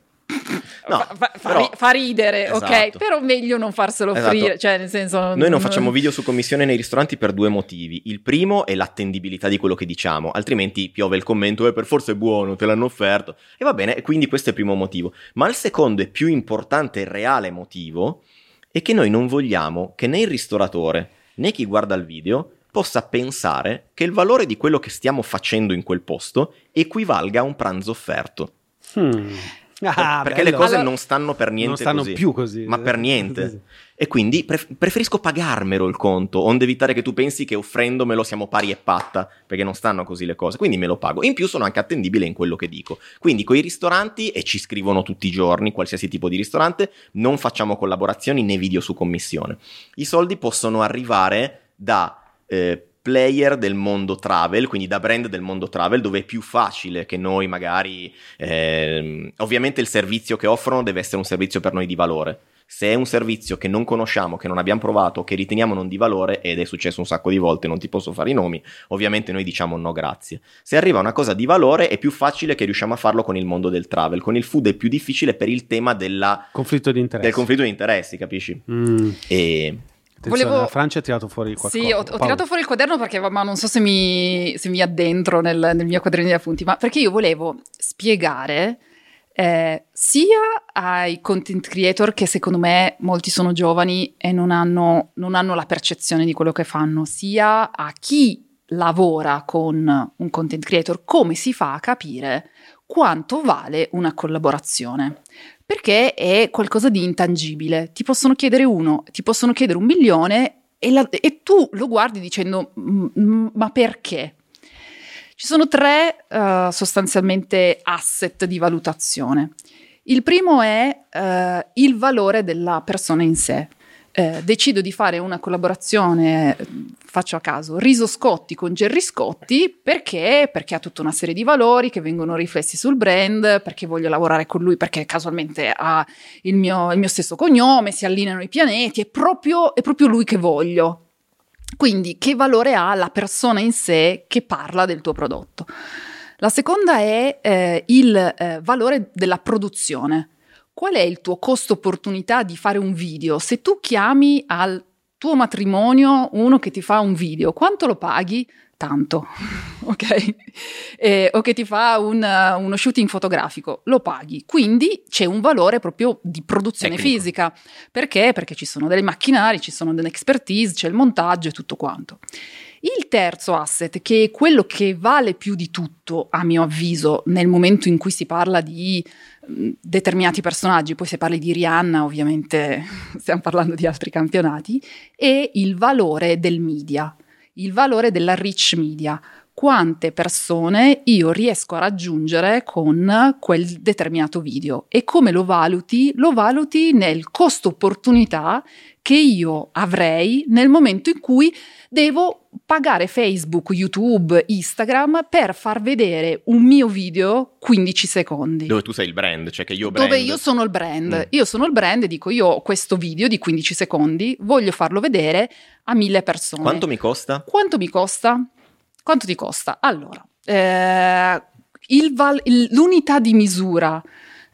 No, fa, fa- però- fa ridere, ok? Esatto. Però meglio non farselo Esatto. offrire, cioè nel senso... Noi non facciamo video su commissione nei ristoranti per due motivi. Il primo è l'attendibilità di quello che diciamo, altrimenti piove il commento, eh, per forza è buono, te l'hanno offerto. E va bene, quindi questo è il primo motivo. Ma il secondo e più importante e reale motivo è che noi non vogliamo che né il ristoratore né chi guarda il video possa pensare che il valore di quello che stiamo facendo in quel posto equivalga a un pranzo offerto. Hmm. Ah, perché bello. le cose Allora- non stanno per niente non stanno così. più così. Ma per niente. E quindi pref- preferisco pagarmelo il conto, onde evitare che tu pensi che offrendomelo siamo pari e patta, perché non stanno così le cose. Quindi me lo pago. In più sono anche attendibile in quello che dico. Quindi con i ristoranti, e ci scrivono tutti i giorni, qualsiasi tipo di ristorante, non facciamo collaborazioni né video su commissione. I soldi possono arrivare da eh, player del mondo travel, quindi da brand del mondo travel, dove è più facile che noi magari... ehm, ovviamente il servizio che offrono deve essere un servizio per noi di valore. Se è un servizio che non conosciamo, che non abbiamo provato, che riteniamo non di valore, ed è successo un sacco di volte, non ti posso fare i nomi, ovviamente noi diciamo no grazie. Se arriva una cosa di valore è più facile che riusciamo a farlo con il mondo del travel, con il food è più difficile per il tema della- Conflitto di interesse. del conflitto di interessi, capisci? Mm. E Attenzione, Volevo- la Francia ha tirato fuori qualcosa. Sì, ho, ho tirato fuori il quaderno perché ma non so se mi, se mi addentro nel, nel mio quaderno di appunti, ma perché io volevo spiegare eh, sia ai content creator che secondo me molti sono giovani e non hanno, non hanno la percezione di quello che fanno, sia a chi lavora con un content creator come si fa a capire quanto vale una collaborazione perché è qualcosa di intangibile. Ti possono chiedere uno, ti possono chiedere un milione e, la- e tu lo guardi dicendo "Mm, mm, ma perché? Ci sono tre eh, sostanzialmente asset di valutazione. Il primo è eh, il valore della persona in sé. Eh, decido di fare una collaborazione, eh, faccio a caso, Riso Scotti con Gerry Scotti perché? Perché ha tutta una serie di valori che vengono riflessi sul brand, perché voglio lavorare con lui, perché casualmente ha il mio, il mio stesso cognome, si allineano i pianeti, è proprio, è proprio lui che voglio. Quindi che valore ha la persona in sé che parla del tuo prodotto? La seconda è eh, il eh, valore della produzione. Qual è il tuo costo opportunità di fare un video? Se tu chiami al tuo matrimonio uno che ti fa un video, quanto lo paghi? Tanto, ok? Eh, o che ti fa un, uh, uno shooting fotografico, lo paghi. Quindi c'è un valore proprio di produzione Tecnico. fisica. Perché? Perché ci sono dei macchinari, ci sono delle expertise, c'è il montaggio e tutto quanto. Il terzo asset, che è quello che vale più di tutto, a mio avviso, nel momento in cui si parla di determinati personaggi, poi se parli di Rihanna, ovviamente stiamo parlando di altri campionati, è il valore del media, il valore della rich media. Quante persone io riesco a raggiungere con quel determinato video e come lo valuti? Lo valuti nel costo opportunità che io avrei nel momento in cui devo pagare Facebook, YouTube, Instagram per far vedere un mio video 15 secondi. Dove tu sei il brand, cioè che io brand. Dove io sono il brand. Mm. Io sono il brand e dico io ho questo video di 15 secondi, voglio farlo vedere a mille persone. Quanto mi costa? Quanto mi costa? Quanto ti costa? Allora, eh, il val- il- l'unità di misura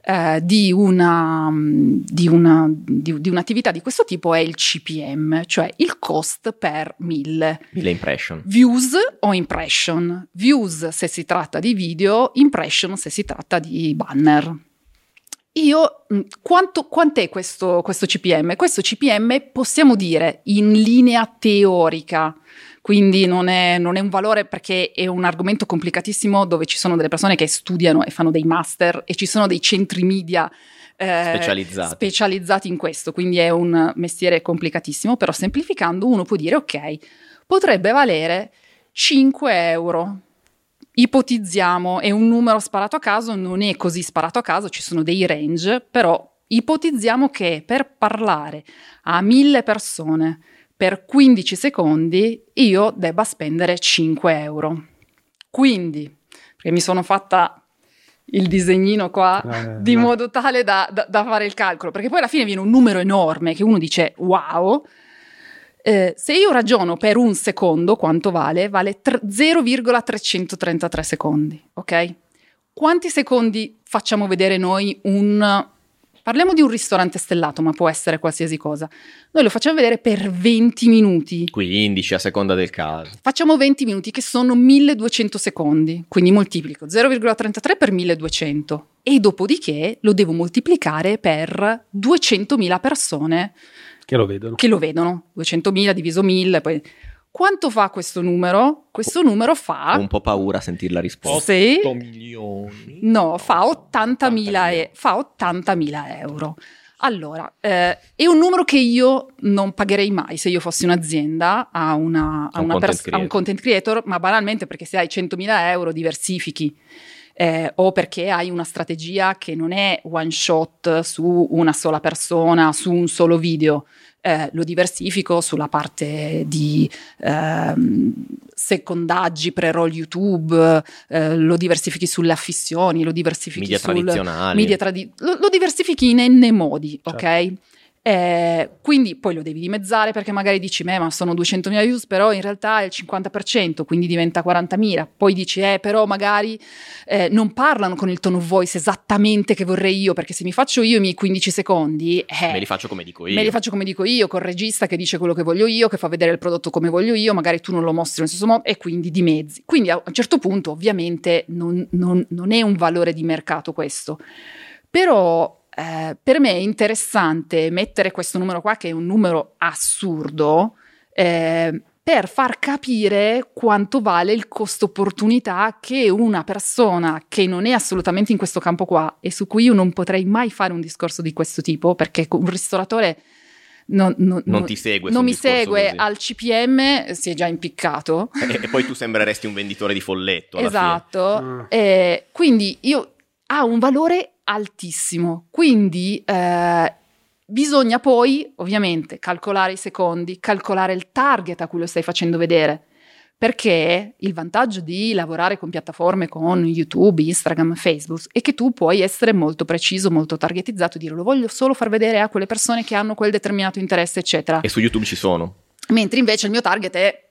eh, di, una, di, una, di, di un'attività di questo tipo è il CPM, cioè il cost per mille. Mille impression. Views o impression? Views se si tratta di video, impression se si tratta di banner. Io, mh, quanto, quant'è questo, questo CPM? Questo CPM possiamo dire in linea teorica, quindi non è, non è un valore perché è un argomento complicatissimo dove ci sono delle persone che studiano e fanno dei master e ci sono dei centri media eh, Specializzati. specializzati in questo, quindi è un mestiere complicatissimo, però semplificando uno può dire ok, potrebbe valere 5 euro. Ipotizziamo, è un numero sparato a caso, non è così sparato a caso, ci sono dei range, però ipotizziamo che per parlare a mille persone per 15 secondi io debba spendere 5 euro. Quindi, perché mi sono fatta il disegnino qua Eh, di no. modo tale da, da- da fare il calcolo, perché poi alla fine viene un numero enorme che uno dice wow. Eh, se io ragiono per un secondo, quanto vale? Vale tr- 0,333 secondi, ok? Quanti secondi facciamo vedere noi un... Parliamo di un ristorante stellato, ma può essere qualsiasi cosa. Noi lo facciamo vedere per 20 minuti. 15 a seconda del caso. Facciamo 20 minuti che sono 1200 secondi, quindi moltiplico 0,33 per 1200 e dopodiché lo devo moltiplicare per 200.000 persone Che lo vedono. che lo vedono. 200.000 diviso 1000, poi... Quanto fa questo numero? Questo numero Ho fa... un po' paura a sentire la risposta. Sì, 8 milioni. no, fa 80.000, e- fa 80.000 euro. Allora, eh, è un numero che io non pagherei mai se io fossi un'azienda a, una, a un una content pers- a un creator. content creator, ma banalmente perché se hai 100.000 euro diversifichi. eh, o perché hai una strategia che non è one shot su una sola persona, su un solo video, eh, lo diversifico sulla parte di ehm, secondaggi pre-roll YouTube, eh, lo diversifichi sulle affissioni, lo diversifichi Media sul tradizionali. media tradi- lo, lo diversifichi in n modi, Certo. ok? Eh, quindi poi lo devi dimezzare perché magari dici, "Beh, ma sono 200.000 views, però in realtà è il 50%, quindi diventa 40.000. Poi dici, eh, però magari eh, non parlano con il tone of voice esattamente che vorrei io, perché se mi faccio io i miei 15 secondi, eh, Me li faccio come dico io. Me li faccio come dico io, col regista che dice quello che voglio io, che fa vedere il prodotto come voglio io, magari tu non lo mostri nello stesso modo e quindi dimezzi. Quindi a un certo punto ovviamente non, non- non è un valore di mercato questo. Però eh, per me è interessante mettere questo numero qua, che è un numero assurdo, eh, per far capire quanto vale il costo opportunità che una persona che non è assolutamente in questo campo qua e su cui io non potrei mai fare un discorso di questo tipo, perché un ristoratore non, non- Non non- ti segue non mi segue così. al CPM, si è già impiccato. E, e poi tu sembreresti un venditore di folletto alla Esatto. Mm. Eh, quindi io ha un valore altissimo. Quindi eh, bisogna poi, ovviamente, calcolare i secondi, calcolare il target a cui lo stai facendo vedere. Perché il vantaggio di lavorare con piattaforme con YouTube, Instagram, Facebook è che tu puoi essere molto preciso, molto targetizzato, dire lo voglio solo far vedere a quelle persone che hanno quel determinato interesse, eccetera. E su YouTube ci sono. Mentre invece il mio target è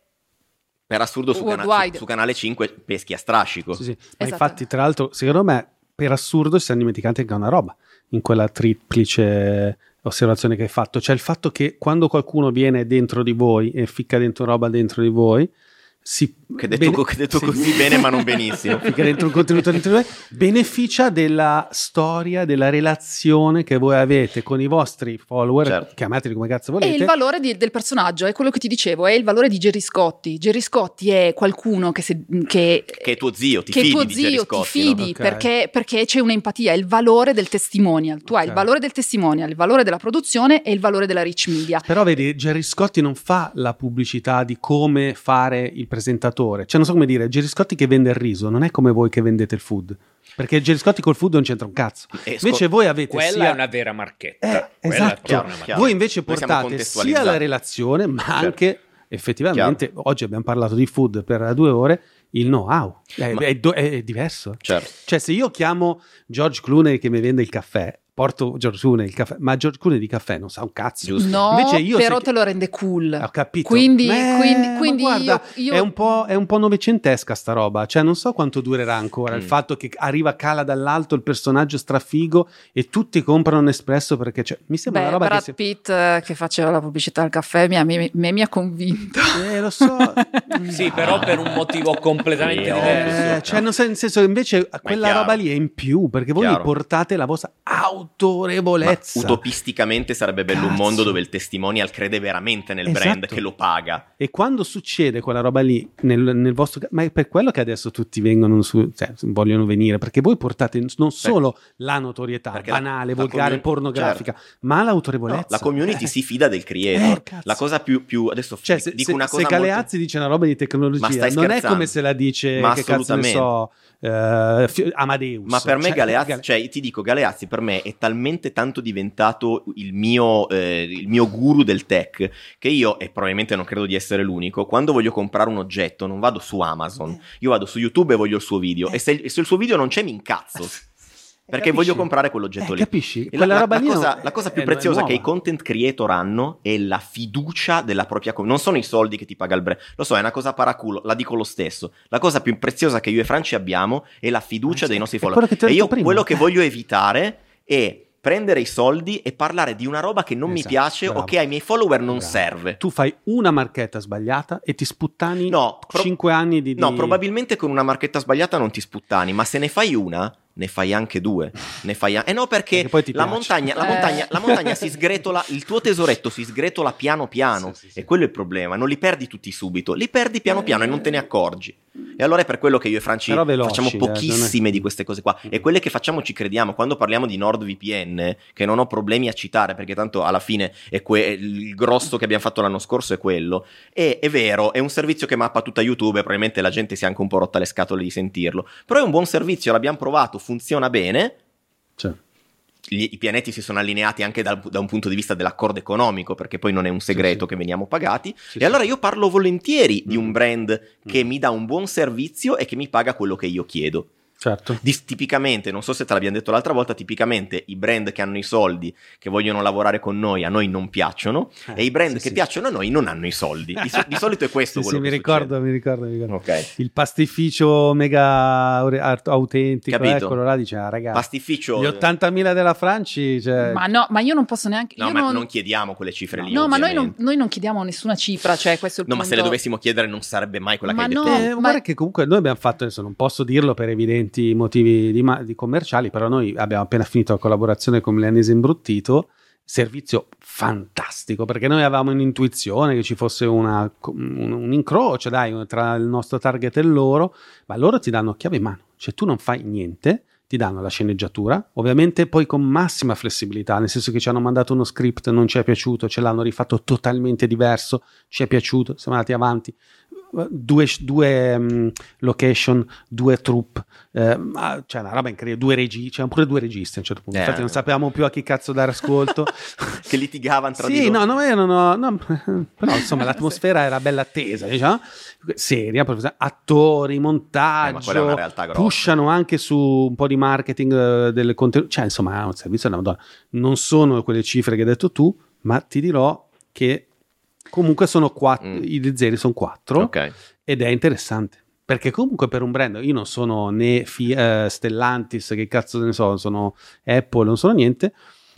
Per assurdo su, cana- su- su canale 5 peschi a strascico. Sì, sì. Ma Esatto. infatti, tra l'altro, secondo me, per assurdo, si stanno dimenticando anche una roba in quella triplice osservazione che hai fatto. Cioè il fatto che quando qualcuno viene dentro di voi e ficca dentro roba dentro di voi, si Che detto, bene- che detto sì. così bene, ma non benissimo. ficca dentro un contenuto dentro di voi, beneficia della storia, della relazione che voi avete con i vostri follower, Certo. chiamateli come cazzo E volete. il valore di- del personaggio è quello che ti dicevo, è il valore di Gerry Scotti. Gerry Scotti è qualcuno che, se- che, Che è tuo zio, ti che è fidi tuo zio, ti Scotti, no? fidi Ok. perché, perché c'è un'empatia, è il valore del testimonial. Tu hai il valore del testimonial, il valore della produzione e il valore della rich media. Però vedi, Gerry Scotti non fa la pubblicità di come fare il presentatore, cioè non so come dire, Geriscotti che vende il riso, non è come voi che vendete il food. Perché Geriscotti col food non c'entra un cazzo. E Invece voi avete Quella sia... è una vera marchetta. Eh, Quella esatto. è Chiaro, una chiaro. Voi invece portate sia la relazione, ma Certo. anche effettivamente, oggi abbiamo parlato di food per due ore, il know-how. È, Ma- è do- è diverso. Certo. Cioè, se io chiamo George Clooney che mi vende il caffè, porto George Clooney il caffè, ma George Clooney di caffè non sa un cazzo. Giusto. No, Invece io però se- te lo rende cool. Ho capito. Quindi, Eh, quindi, quindi guarda, io, io- È, un po', è un po' novecentesca sta roba, cioè non so quanto durerà ancora il Mm. fatto che arriva, cala dall'alto il personaggio strafigo e tutti comprano un espresso perché cioè, mi sembra Beh, una roba Brad che... Si... Pitt eh, che faceva la pubblicità al caffè mi ha, mi, mi- mi ha convinto. Eh, lo so. Sì, però per un motivo completamente diverso. Eh, cioè, non so, nel senso che invece quella roba lì è in più perché voi portate la vostra Ma autorevolezza. utopisticamente sarebbe bello un Cazzo. mondo dove il testimonial crede veramente nel Esatto. brand che lo paga. E quando succede quella roba lì nel, nel vostro ma è per quello che adesso tutti vengono su, cioè, vogliono venire, perché voi portate non solo la notorietà la- banale, la volgare, commun- pornografica, ma l'autorevolezza. No, la community Eh. si fida del creator. Eh, la cosa più, più adesso Cioè, se, dico se, una se cosa Galeazzi molto... dice una roba di tecnologia, Ma non è come se la dice Ma che cazzo ne so, Fi- Amadeus. Ma per me Cioè, Galeazzi, Gale- cioè ti dico, Galeazzi per me è talmente tanto diventato il mio, eh, il mio guru del tech che io, e probabilmente non credo di essere l'unico, quando voglio comprare un oggetto non vado su Amazon, io vado su YouTube e voglio il suo video e se, se il suo video non c'è mi incazzo. Perché Capisci? voglio comprare quell'oggetto Eh, lì. capisci? La, la- la cosa, la cosa più è- è preziosa che i content creator hanno è la fiducia della propria comunità. Non sono i soldi che ti paga il brand. Lo so, è una cosa paraculo, la dico lo stesso. La cosa più preziosa che io e Franci abbiamo è la fiducia Eh, dei nostri è follower. E io prima. quello che voglio evitare è prendere i soldi e parlare di una roba che non mi Esatto, piace o bravo. che ai miei follower non Bravo. serve. Tu fai una marchetta sbagliata e ti sputtani No, pro- 5 anni di, di... No, probabilmente con una marchetta sbagliata non ti sputtani, ma se ne fai una, ne fai anche due. Ne fai a- Eh no, perché, Perché la, piace. montagna, la, Eh. montagna, la montagna si sgretola, il tuo tesoretto si sgretola piano piano. Sì, sì, sì. E quello è il problema, non li perdi tutti subito, li perdi piano piano e non te ne accorgi. E allora è per quello che io e Franci veloci, facciamo eh, pochissime è- di queste cose qua. E quelle che facciamo ci crediamo. Quando parliamo di NordVPN, che non ho problemi a citare, perché tanto alla fine è que- il grosso che abbiamo fatto l'anno scorso è quello. E è vero, è un servizio che mappa tutta YouTube, e probabilmente la gente si è anche un po' rotta le scatole di sentirlo. Però è un buon servizio, l'abbiamo provato, funziona bene. Cioè, Gli- I pianeti si sono allineati anche dal- da un punto di vista dell'accordo economico, perché poi non è un segreto sì. che veniamo pagati. Sì, e sì. allora io parlo volentieri di Mm. un brand che Mm. mi dà un buon servizio e che mi paga quello che io chiedo. Certo. Di- tipicamente, non so se te l'abbiamo detto l'altra volta, tipicamente i brand che hanno i soldi, che vogliono lavorare con noi, a noi non piacciono, Eh, e i brand sì, che sì. piacciono a noi non hanno i soldi. Di, so- di solito è questo Sì, quello sì, che mi ricordo, mi ricordo, mi ricordo. Ok. Il pastificio mega autentico, Capito. quello là dice, ah, ragazzi, Pastificio. gli 80.000 della Franci, cioè, Ma no, ma io non posso neanche. No, io ma non, non chiediamo quelle cifre lì. no, ma noi non, noi non chiediamo nessuna cifra, cioè questo è il No, ma punto. se le dovessimo chiedere non sarebbe mai quella Ma che hai no, detto. Eh, ma- guarda che comunque noi abbiamo fatto, adesso non posso dirlo per evidenti motivi di, di commerciali, però noi abbiamo appena finito la collaborazione con Milanese Imbruttito, servizio fantastico, perché noi avevamo un'intuizione che ci fosse una- un, un incrocio, dai, tra il nostro target e loro, ma loro ti danno chiave in mano, cioè tu non fai niente, ti danno la sceneggiatura, ovviamente poi con massima flessibilità, nel senso che ci hanno mandato uno script, non ci è piaciuto, ce l'hanno rifatto totalmente diverso, ci è piaciuto, siamo andati avanti. Due, due, mm, location, due troupe, eh, cioè una roba incredibile, due regi, c'erano pure due registi a un certo punto. Eh. Infatti, non sapevamo più a chi cazzo dare ascolto. Che litigavano tra di sì, loro. no, no, erano, no, però insomma l'atmosfera era bella attesa, diciamo, seria, attori, Eh, montaggio, grossa. pushano anche su un po' di marketing eh, del contenuto, cioè insomma è un servizio della Madonna. Non sono quelle cifre che hai detto tu, ma ti dirò che comunque sono quattro, Mm. i zeri sono quattro Ok. ed è interessante. Perché comunque per un brand, io non sono né Fi- eh, Stellantis, che cazzo ne so, sono Apple, non sono niente,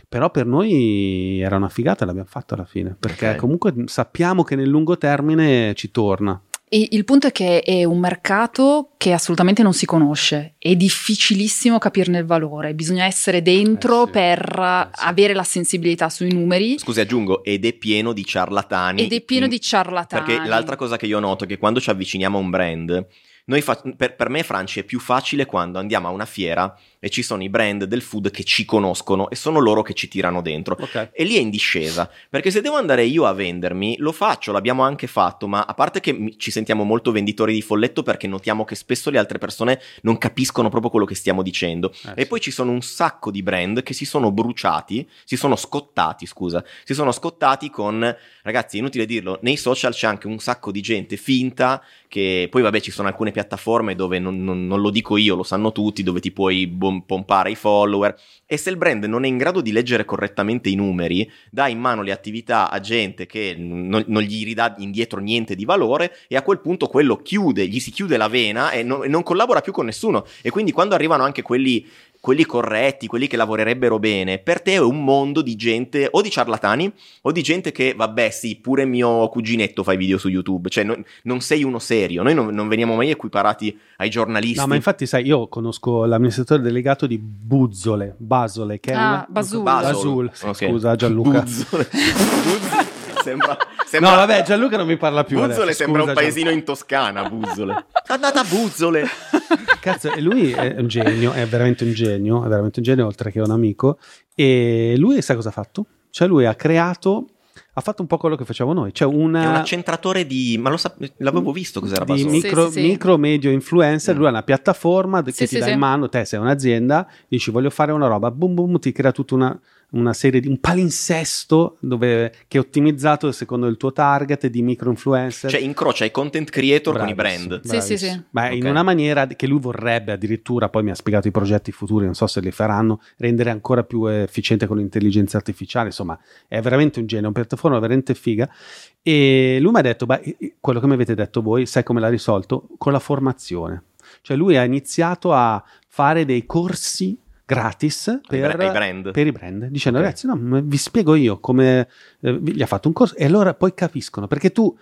però per noi era una figata l'abbiamo fatto alla fine, perché Ok. comunque sappiamo che nel lungo termine ci torna. E il punto è che è un mercato che assolutamente non si conosce. È difficilissimo capirne il valore, bisogna essere dentro Eh sì, per eh sì. avere la sensibilità sui numeri Scusi, aggiungo, ed è pieno di ciarlatani. ed è pieno in- di ciarlatani. Perché l'altra cosa che io noto è che quando ci avviciniamo a un brand, fa- per, per me Franci è più facile quando andiamo a una fiera e ci sono i brand del food che ci conoscono e sono loro che ci tirano dentro. Ok. E lì è in discesa, perché se devo andare io a vendermi, lo faccio, l'abbiamo anche fatto, ma a parte che ci sentiamo molto venditori di folletto perché notiamo che spesso le altre persone non capiscono proprio quello che stiamo dicendo. Eh, e sì. poi ci sono un sacco di brand che si sono bruciati, si sono scottati, scusa, si sono scottati con, ragazzi, inutile dirlo, nei social c'è anche un sacco di gente finta che poi vabbè ci sono alcune piattaforme dove non, non- non lo dico io, lo sanno tutti, dove ti puoi bom- pompare i follower. E se il brand non è in grado di leggere correttamente i numeri, dà in mano le attività a gente che non, non gli ridà indietro niente di valore e a quel punto quello chiude, gli si chiude la vena e non, e non collabora più con nessuno. E quindi quando arrivano anche quelli quelli corretti, quelli che lavorerebbero bene, per te è un mondo di gente o di ciarlatani o di gente che, vabbè, sì, pure mio cuginetto fa i video su YouTube, cioè non, non sei uno serio, noi non, non veniamo mai equiparati ai giornalisti. No, ma infatti, sai, io conosco l'amministratore delegato di Buzzole, Basole, che è Ah, una... Basul. Basul, sì, Ok. scusa Gianluca. Buzzole. Buzzole. Sembra, sembra- No, vabbè, Gianluca non mi parla più. Buzzole adesso, sembra scusa, un paesino in Toscana, Buzzole. Andata a Buzzole. Gianluca. Cazzo, e lui è un genio, è veramente un genio, è veramente un genio, oltre che un amico. E lui, sai cosa ha fatto? Cioè, lui ha creato, ha fatto un po' quello che facciamo noi. Cioè, una. È un accentratore di... ma lo sa- l'avevo visto cos'era di Basole. micro, Sì, sì, sì. micro, medio influencer, Mm. lui ha una piattaforma che Sì, ti sì, dà sì. in mano, te sei un'azienda, dici voglio fare una roba, boom boom, ti crea tutta una, una serie di un palinsesto dove, che è ottimizzato secondo il tuo target di micro influencer. Cioè incrocia i content creator con i brand. Sì, sì, bravissimo. sì. Ma in Ok. una maniera che lui vorrebbe addirittura, poi mi ha spiegato i progetti futuri, non so se li faranno, rendere ancora più efficiente con l'intelligenza artificiale, insomma è veramente un genio, è una piattaforma veramente figa e lui mi ha detto, beh, quello che mi avete detto voi, sai come l'ha risolto? Con la formazione. Cioè lui ha iniziato a fare dei corsi gratis per, ai brand. per i brand, dicendo Ok. ragazzi, no, vi spiego io come eh, gli ha fatto un corso e allora poi capiscono, perché tu,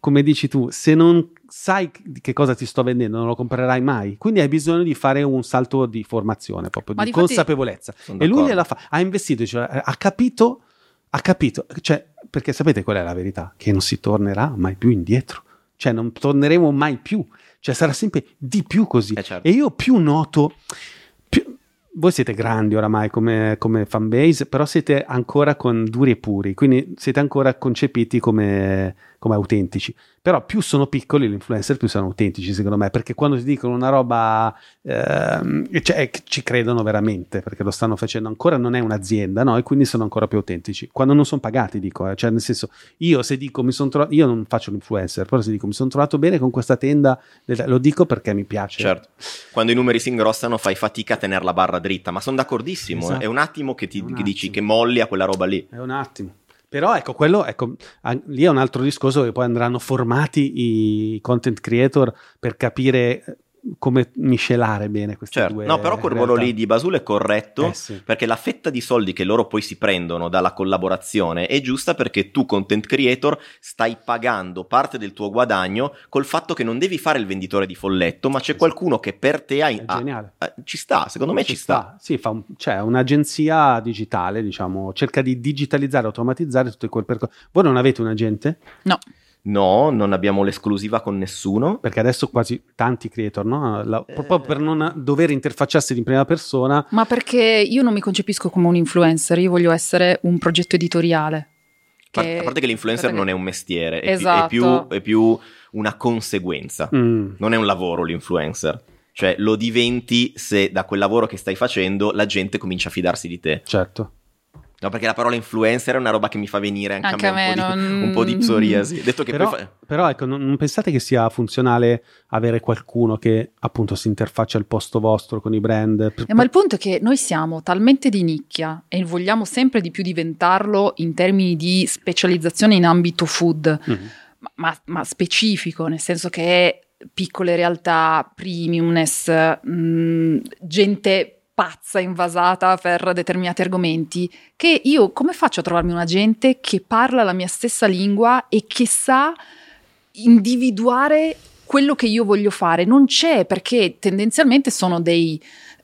come dici tu, se non sai che cosa ti sto vendendo, non lo comprerai mai, quindi hai bisogno di fare un salto di formazione, proprio Ma di difatti- consapevolezza. E lui gliela fa, ha investito, cioè, ha capito, ha capito, cioè, perché sapete qual è la verità? Che non si tornerà mai più indietro, cioè non torneremo mai più, cioè sarà sempre di più così. Eh, certo. E io più noto, voi siete grandi oramai come, come fanbase, però siete ancora con duri e puri, quindi siete ancora concepiti come, come autentici. Però più sono piccoli gli influencer, più sono autentici, secondo me, perché quando ti dicono una roba, ehm, cioè, che ci credono veramente, perché lo stanno facendo ancora, non è un'azienda, no? E quindi sono ancora più autentici. Quando non sono pagati, dico, eh, cioè nel senso, io se dico mi sono trovato, io non faccio l'influencer, però se dico mi sono trovato bene con questa tenda, lo dico perché mi piace. Certo. Quando i numeri si ingrossano fai fatica a tenere la barra dritta, ma sono d'accordissimo. Esatto. eh. È un attimo che ti un che dici che molli a quella roba lì. È un attimo. Però ecco, quello, ecco, lì è un altro discorso che poi andranno formati i content creator per capire come miscelare bene queste Certo. due No, però quel ruolo lì di Basule è corretto. Eh sì. Perché la fetta di soldi che loro poi si prendono dalla collaborazione è giusta perché tu, content creator, stai pagando parte del tuo guadagno col fatto che non devi fare il venditore di folletto, ma c'è Esatto. qualcuno che per te ha. È ha- geniale. eh, ci sta, secondo me ci, sta. Sì, fa un- c'è un'agenzia digitale, diciamo, cerca di digitalizzare, automatizzare tutto quel percorso. Voi non avete un agente? No, No, non abbiamo l'esclusiva con nessuno. Perché adesso quasi tanti creator, no? La- Eh. proprio per non dover interfacciarsi in prima persona. ma perché io non mi concepisco come un influencer, io voglio essere un progetto editoriale. A che- a parte che l'influencer non è un mestiere, è, Esatto. più, è, più, è più una conseguenza. Mm. Non è un lavoro l'influencer. Cioè lo diventi se da quel lavoro che stai facendo la gente comincia a fidarsi di te. Certo. No, perché la parola influencer è una roba che mi fa venire anche, Anche a me, a me, un, po di, non- un po' di psoriasi. Detto che Però, fa- però, ecco, non, non pensate che sia funzionale avere qualcuno che appunto si interfaccia al posto vostro con i brand? Per- Eh, ma il punto è che noi siamo talmente di nicchia e vogliamo sempre di più diventarlo in termini di specializzazione in ambito food, Mm. ma, ma- ma specifico, nel senso che piccole realtà, premiumness, mh, gente pazza, invasata per determinati argomenti, che io come faccio a trovarmi un agente che parla la mia stessa lingua e che sa individuare quello che io voglio fare, non c'è perché tendenzialmente sono dei,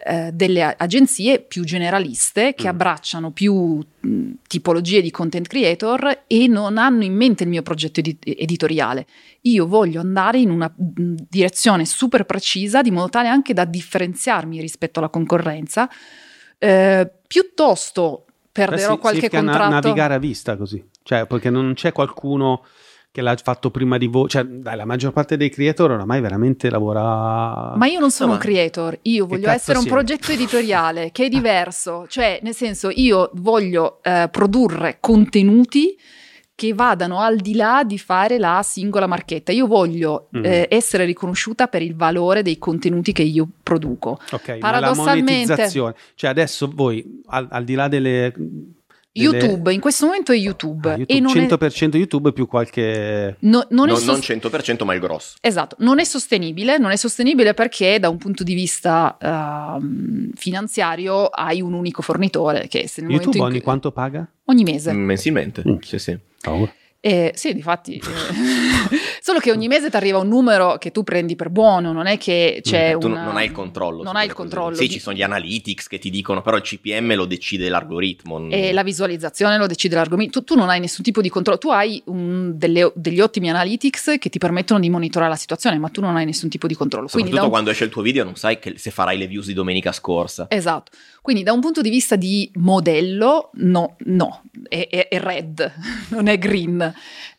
eh, delle agenzie più generaliste che Mm. abbracciano più mh, tipologie di content creator e non hanno in mente il mio progetto edi- editoriale. Io voglio andare in una mh, direzione super precisa di modo tale anche da differenziarmi rispetto alla concorrenza. Eh, piuttosto perderò Beh, sì, qualche significa na- contratto. navigare a vista così, cioè perché non c'è qualcuno che l'ha fatto prima di voi, cioè dai, la maggior parte dei creator oramai veramente lavora Ma io non sono No, creator, io voglio essere un siete? progetto editoriale che è diverso, cioè nel senso io voglio eh, produrre contenuti che vadano al di là di fare la singola marchetta. Io voglio Mm. eh, essere riconosciuta per il valore dei contenuti che io produco. Ok, ma la Paradossalmente- monetizzazione, cioè adesso voi al, al di là delle- YouTube, in questo momento è YouTube, Ah, YouTube, e non è, 100% YouTube più qualche no- non è Non, sos- non 100% ma il grosso. Esatto, non è sostenibile, non è sostenibile perché da un punto di vista ehm, finanziario hai un unico fornitore che se nel YouTube ogni cui- quanto paga? ogni mese. Mensilmente. Mm. Sì, sì. Paura. Eh, sì, difatti. eh, Solo che ogni mese ti arriva un numero che tu prendi per buono, non è che c'è Mm. tu una- non hai il controllo. Non hai il quelle cose. controllo. Sì, ci sono gli analytics che ti dicono, però il CPM lo decide l'algoritmo. non- E la visualizzazione lo decide l'argomento. Tu, tu non hai nessun tipo di controllo. Tu hai un- delle- degli ottimi analytics che ti permettono di monitorare la situazione, ma tu non hai nessun tipo di controllo. Quindi Soprattutto da un- quando esce il tuo video non sai se farai le views di domenica scorsa. Esatto. Quindi da un punto di vista di modello, no, no, è, è- red, non è green.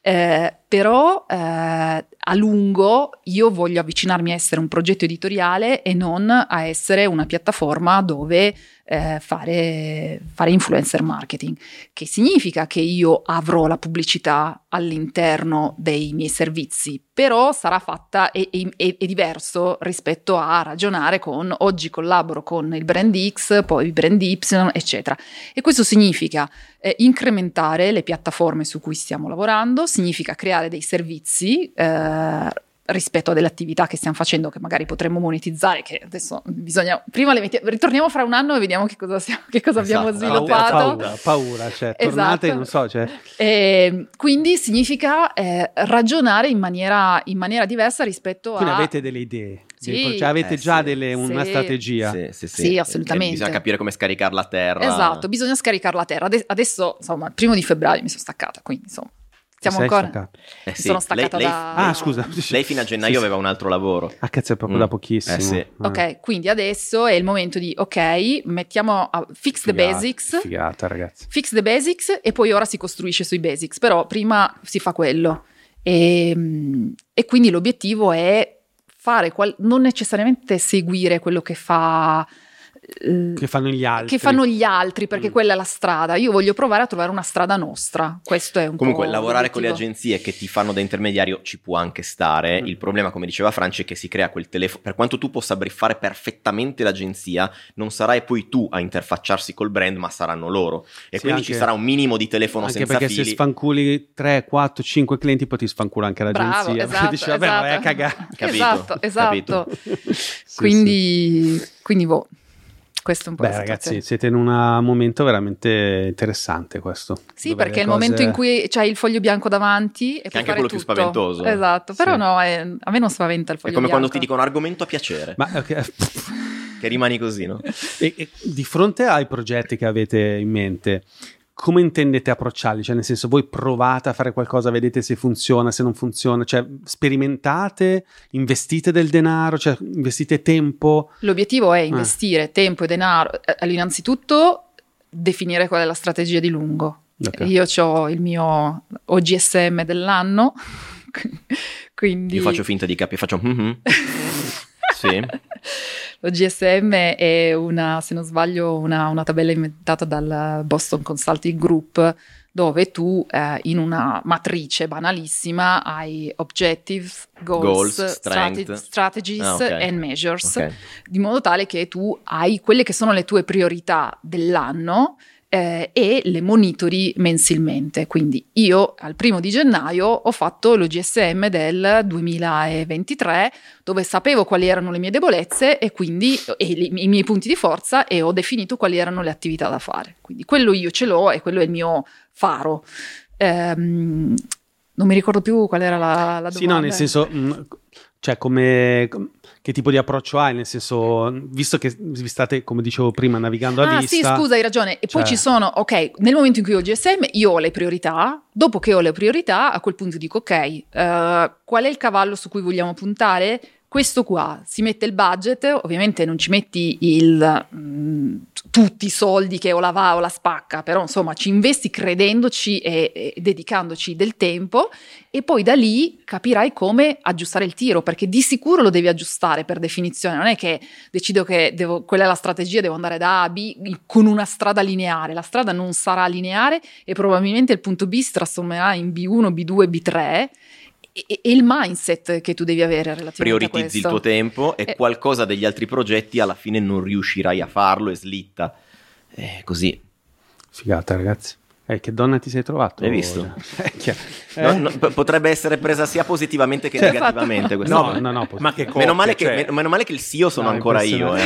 Eh, però eh, a lungo io voglio avvicinarmi a essere un progetto editoriale e non a essere una piattaforma dove eh, fare, fare influencer marketing, che significa che io avrò la pubblicità all'interno dei miei servizi, però sarà fatta e, e- e- diverso rispetto a ragionare con oggi collaboro con il brand X, poi il brand Y, eccetera. E questo significa eh, incrementare le piattaforme su cui stiamo lavorando, significa creare dei servizi eh, rispetto a delle attività che stiamo facendo che magari potremmo monetizzare, che adesso bisogna... Prima le mettiamo, ritorniamo fra un anno e vediamo che cosa, siamo- che cosa abbiamo Esatto. sviluppato. Paura, paura, cioè tornate, Esatto. non so, cioè, E quindi significa eh, ragionare in maniera, in maniera diversa rispetto quindi a... avete delle idee, Sì. cioè avete Eh, già sì. delle- una Sì. strategia. Sì, sì, sì. Sì, assolutamente. e Bisogna capire come scaricare la terra. Esatto, bisogna scaricare la terra. Ade- adesso, insomma, il primo di febbraio mi sono staccata, quindi insomma, stiamo Sei ancora... staccato? Eh Mi sì, sono staccata lei, da- lei- Ah, scusa. Lei fino a gennaio Sì, aveva un altro lavoro. Ah, cazzo, è proprio Mm. da pochissimo. Eh sì. Ah. Ok, quindi adesso è il momento di, ok, mettiamo a fix the Figata, basics, Figata, ragazzi. fix the basics e poi ora si costruisce sui basics, però prima si fa quello. E, mm, e quindi l'obiettivo è fare, qual- non necessariamente seguire quello che fa... eh, Che fanno gli altri. che fanno gli altri, perché Mm. quella è la strada. Io voglio provare a trovare una strada nostra. Questo è un Comunque, po' lavorare con le agenzie che ti fanno da intermediario ci può anche stare. Mm. Il problema, come diceva Franci, è che si crea quel telefono. Per quanto tu possa briefare perfettamente l'agenzia, non sarai poi tu a interfacciarsi col brand, ma saranno loro. E Sì, quindi anche- ci sarà un minimo di telefono Anche senza perché fili. se sfanculi 3, 4, 5 clienti poi ti sfancula anche Bravo, l'agenzia. esatto, Dici, vabbè, esatto. vai a cagare. Capito, Esatto, esatto. Sì, quindi, quindi, boh, questo è un po' Beh, la ragazzi, siete in un momento veramente interessante questo. Sì, perché è il momento cose- in cui c'hai il foglio bianco davanti e Che è anche fare quello più tutto. spaventoso. Esatto, però Sì. no, è- a me non spaventa il È foglio come quando ti bianco. dicono argomento a piacere, Ma ok, che rimani così, no? e- e di fronte ai progetti che avete in mente, come intendete approcciarli? Cioè, nel senso, voi provate a fare qualcosa, vedete se funziona, se non funziona, cioè sperimentate, investite del denaro, cioè investite tempo. L'obiettivo è investire tempo e denaro. Eh, allora, Innanzitutto definire qual è la strategia di lungo. Ok. Io ho il mio OGSM dell'anno, quindi Io faccio finta di capire, faccio mhm. Sì. Lo GSM è una, se non sbaglio, una, una tabella inventata dal Boston Consulting Group dove tu eh, in una matrice banalissima hai objectives, goals, Goals, strate- strategies Ah, ok. and measures, Ok. di modo tale che tu hai quelle che sono le tue priorità dell'anno eh, e le monitori mensilmente. Quindi io al primo di gennaio ho fatto lo GSM del 2023 dove sapevo quali erano le mie debolezze e quindi e li- i miei punti di forza e ho definito quali erano le attività da fare. Quindi quello io ce l'ho e quello è il mio faro. Ehm, non mi ricordo più qual era la, la domanda. Sì, no, nel senso, mh, Cioè, come, che tipo di approccio hai? Nel senso, visto che vi state, come dicevo prima, navigando a Ah, vista. sì, scusa, hai ragione. E poi Cioè- ci sono, ok, nel momento in cui ho il GSM, io ho le priorità. Dopo che ho le priorità, a quel punto dico, ok, eh, qual è il cavallo su cui vogliamo puntare? Questo qua, si mette il budget, ovviamente non ci metti il, mm, tutti i soldi che o la va o la spacca, però insomma ci investi credendoci e, e dedicandoci del tempo e poi da lì capirai come aggiustare il tiro, perché di sicuro lo devi aggiustare per definizione, non è che decido che devo- quella è la strategia, devo andare da A a B con una strada lineare, la strada non sarà lineare e probabilmente il punto B si trasformerà in B1, B2, B3 e, e il mindset che tu devi avere relativamente a Prioritizzi il tuo tempo e Eh. qualcosa degli altri progetti alla fine non riuscirai a farlo e slitta. Eh, così. Figata, ragazzi. Eh, che donna ti sei trovato? Hai visto? Eh. No, Eh? no, p- potrebbe essere presa sia positivamente che Cioè, negativamente questa No, cosa. no, no. Ma che Meno male, coppia, che, cioè- meno- meno male che il CEO sono No, ancora io, eh.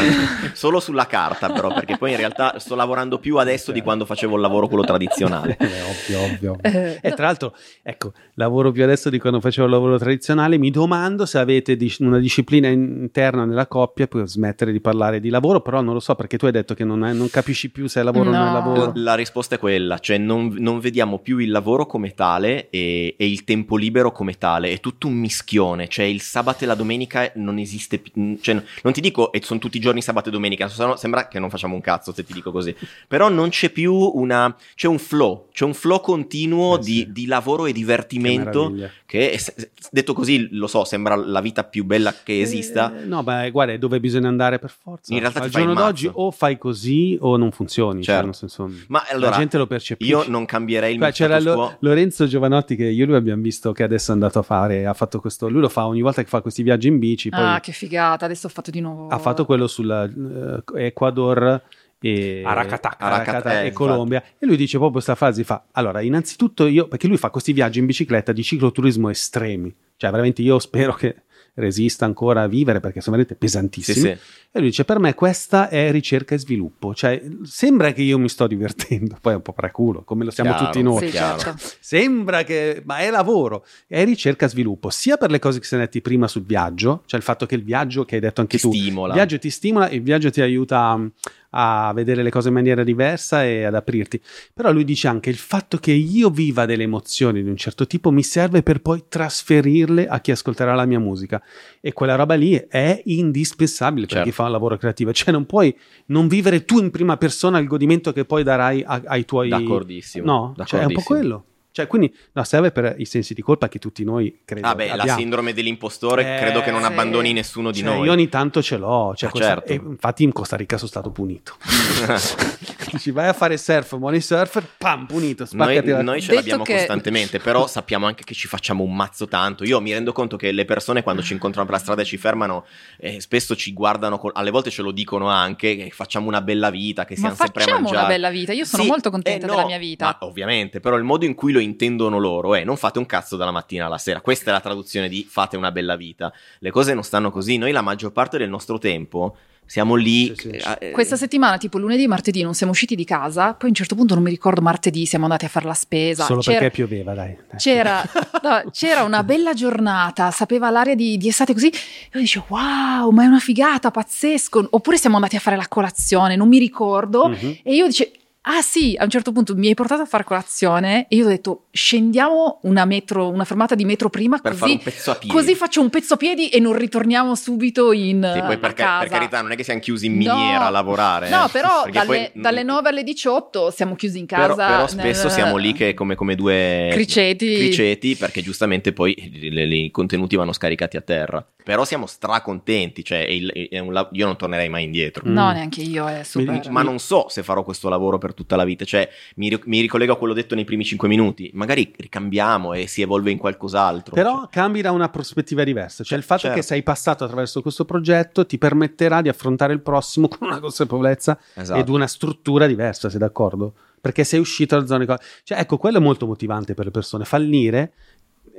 solo sulla carta però, perché poi in realtà sto lavorando più adesso di quando facevo il lavoro quello tradizionale. Eh, ovvio, ovvio. Eh, E tra l'altro, ecco, lavoro più adesso di quando facevo il lavoro tradizionale. Mi domando se avete dis- una disciplina interna nella coppia per smettere di parlare di lavoro, però non lo so perché tu hai detto che non, è- non capisci più se è lavoro o non è No. lavoro. La risposta è quella, cioè non, non vediamo più il lavoro come tale e, e il tempo libero come tale, è tutto un mischione, cioè il sabato e la domenica non esiste più, cioè non ti dico e sono tutti i giorni sabato e domenica, sono- sembra che non facciamo un cazzo se ti dico così, però non c'è più una, c'è un flow, c'è un flow continuo Eh, di, sì. di lavoro e Che divertimento che se- detto così lo so, sembra la vita più bella che esista. Eh, no, beh, guarda, è dove bisogna andare per forza. In realtà Al giorno d'oggi o fai così o non funzioni. cioè, Certo. nel senso, Ma allora, la gente lo percepisce. io non cambierei il mio c'era Lo-. Lorenzo Giovanotti che io e lui abbiamo visto che adesso è andato a fare, ha fatto questo, lui lo fa ogni volta che fa questi viaggi in bici, poi Ah, che figata, adesso ho fatto di nuovo. ha fatto quello sull'Ecuador e Aracataca. Aracataca Aracataca, e eh, Colombia e lui dice proprio questa frase fa allora innanzitutto io perché lui fa questi viaggi in bicicletta di cicloturismo estremi cioè veramente io spero che resista ancora a vivere perché sono veramente Sì, pesantissimi sì. e lui dice per me questa è ricerca e sviluppo cioè sembra che io mi sto divertendo poi è un po' preculo come lo siamo Chiaro. tutti noi Sì, chiaro. certo. Sembra che, ma è lavoro, è ricerca e sviluppo, sia per le cose che siamo detti prima sul viaggio, cioè il fatto che il viaggio, che hai detto anche Ti tu, stimola. il viaggio ti stimola, il viaggio ti aiuta a, a vedere le cose in maniera diversa e ad aprirti. Però lui dice anche il fatto che io viva delle emozioni di un certo tipo mi serve per poi trasferirle a chi ascolterà la mia musica. E quella roba lì è indispensabile per Certo. chi fa un lavoro creativo. Cioè non puoi non vivere tu in prima persona il godimento che poi darai a- ai tuoi... D'accordissimo. No, cioè è un po' d'accordissimo. quello. Cioè, quindi no, serve per i sensi di colpa che tutti noi credo Ah beh, la sindrome dell'impostore Eh, credo che non sì. abbandoni nessuno di Cioè, noi. Io ogni tanto ce l'ho, cioè Ah, questa- certo. infatti in Costa Rica sono stato punito. Dici vai a fare surf, money surfer, pam, punito, Noi, spaccati la- noi ce Detto l'abbiamo che- costantemente, però sappiamo anche che ci facciamo un mazzo tanto. Io mi rendo conto che le persone quando ci incontrano per la strada e ci fermano, eh, spesso ci guardano, col- alle volte ce lo dicono anche, che facciamo una bella vita, che Ma siamo sempre a facciamo mangiare. una bella vita, io sono Sì, molto contenta eh, no, della mia vita. Ma ovviamente, però il modo in cui lo intendono loro è non fate un cazzo dalla mattina alla sera. Questa è la traduzione di fate una bella vita. Le cose non stanno così. Noi la maggior parte del nostro tempo siamo lì. Sì, sì. eh, Questa settimana, tipo lunedì e martedì, non siamo usciti di casa. Poi a un certo punto, non mi ricordo, martedì siamo andati a fare la spesa. Solo C'era- perché pioveva, dai. dai. C'era, no, c'era una bella giornata, sapeva l'aria di, di estate così. E io dicevo, wow, ma è una figata, pazzesco. Oppure siamo andati a fare la colazione, non mi ricordo. Mhm. E io dicevo, ah sì, a un certo punto mi hai portato a fare colazione e io ho detto, scendiamo una, metro, una fermata di metro prima, per fare così, un pezzo a piedi. così faccio un pezzo a piedi e non ritorniamo subito in Sì, poi per, casa. per carità, non è che siamo chiusi in No. miniera a lavorare. No, eh. però dalle, poi- dalle 9 alle 18 siamo chiusi in casa. Però, però spesso nel- siamo lì che come, come due Criceti. criceti, perché giustamente poi i contenuti vanno scaricati a terra. Però siamo stracontenti, cioè è il- è un la- io non tornerei mai indietro. No, Mm. neanche io, è super. Ma non so se farò questo lavoro per tutta la vita, cioè mi, ri- mi ricollego a quello detto nei primi 5 minuti, magari ricambiamo e si evolve in qualcos'altro. Però cambi da una prospettiva diversa, cioè il fatto Certo. che sei passato attraverso questo progetto ti permetterà di affrontare il prossimo con una consapevolezza Esatto. ed una struttura diversa, sei d'accordo? Perché sei uscito dalla zona di... Cioè, ecco, quello è molto motivante per le persone. Fallire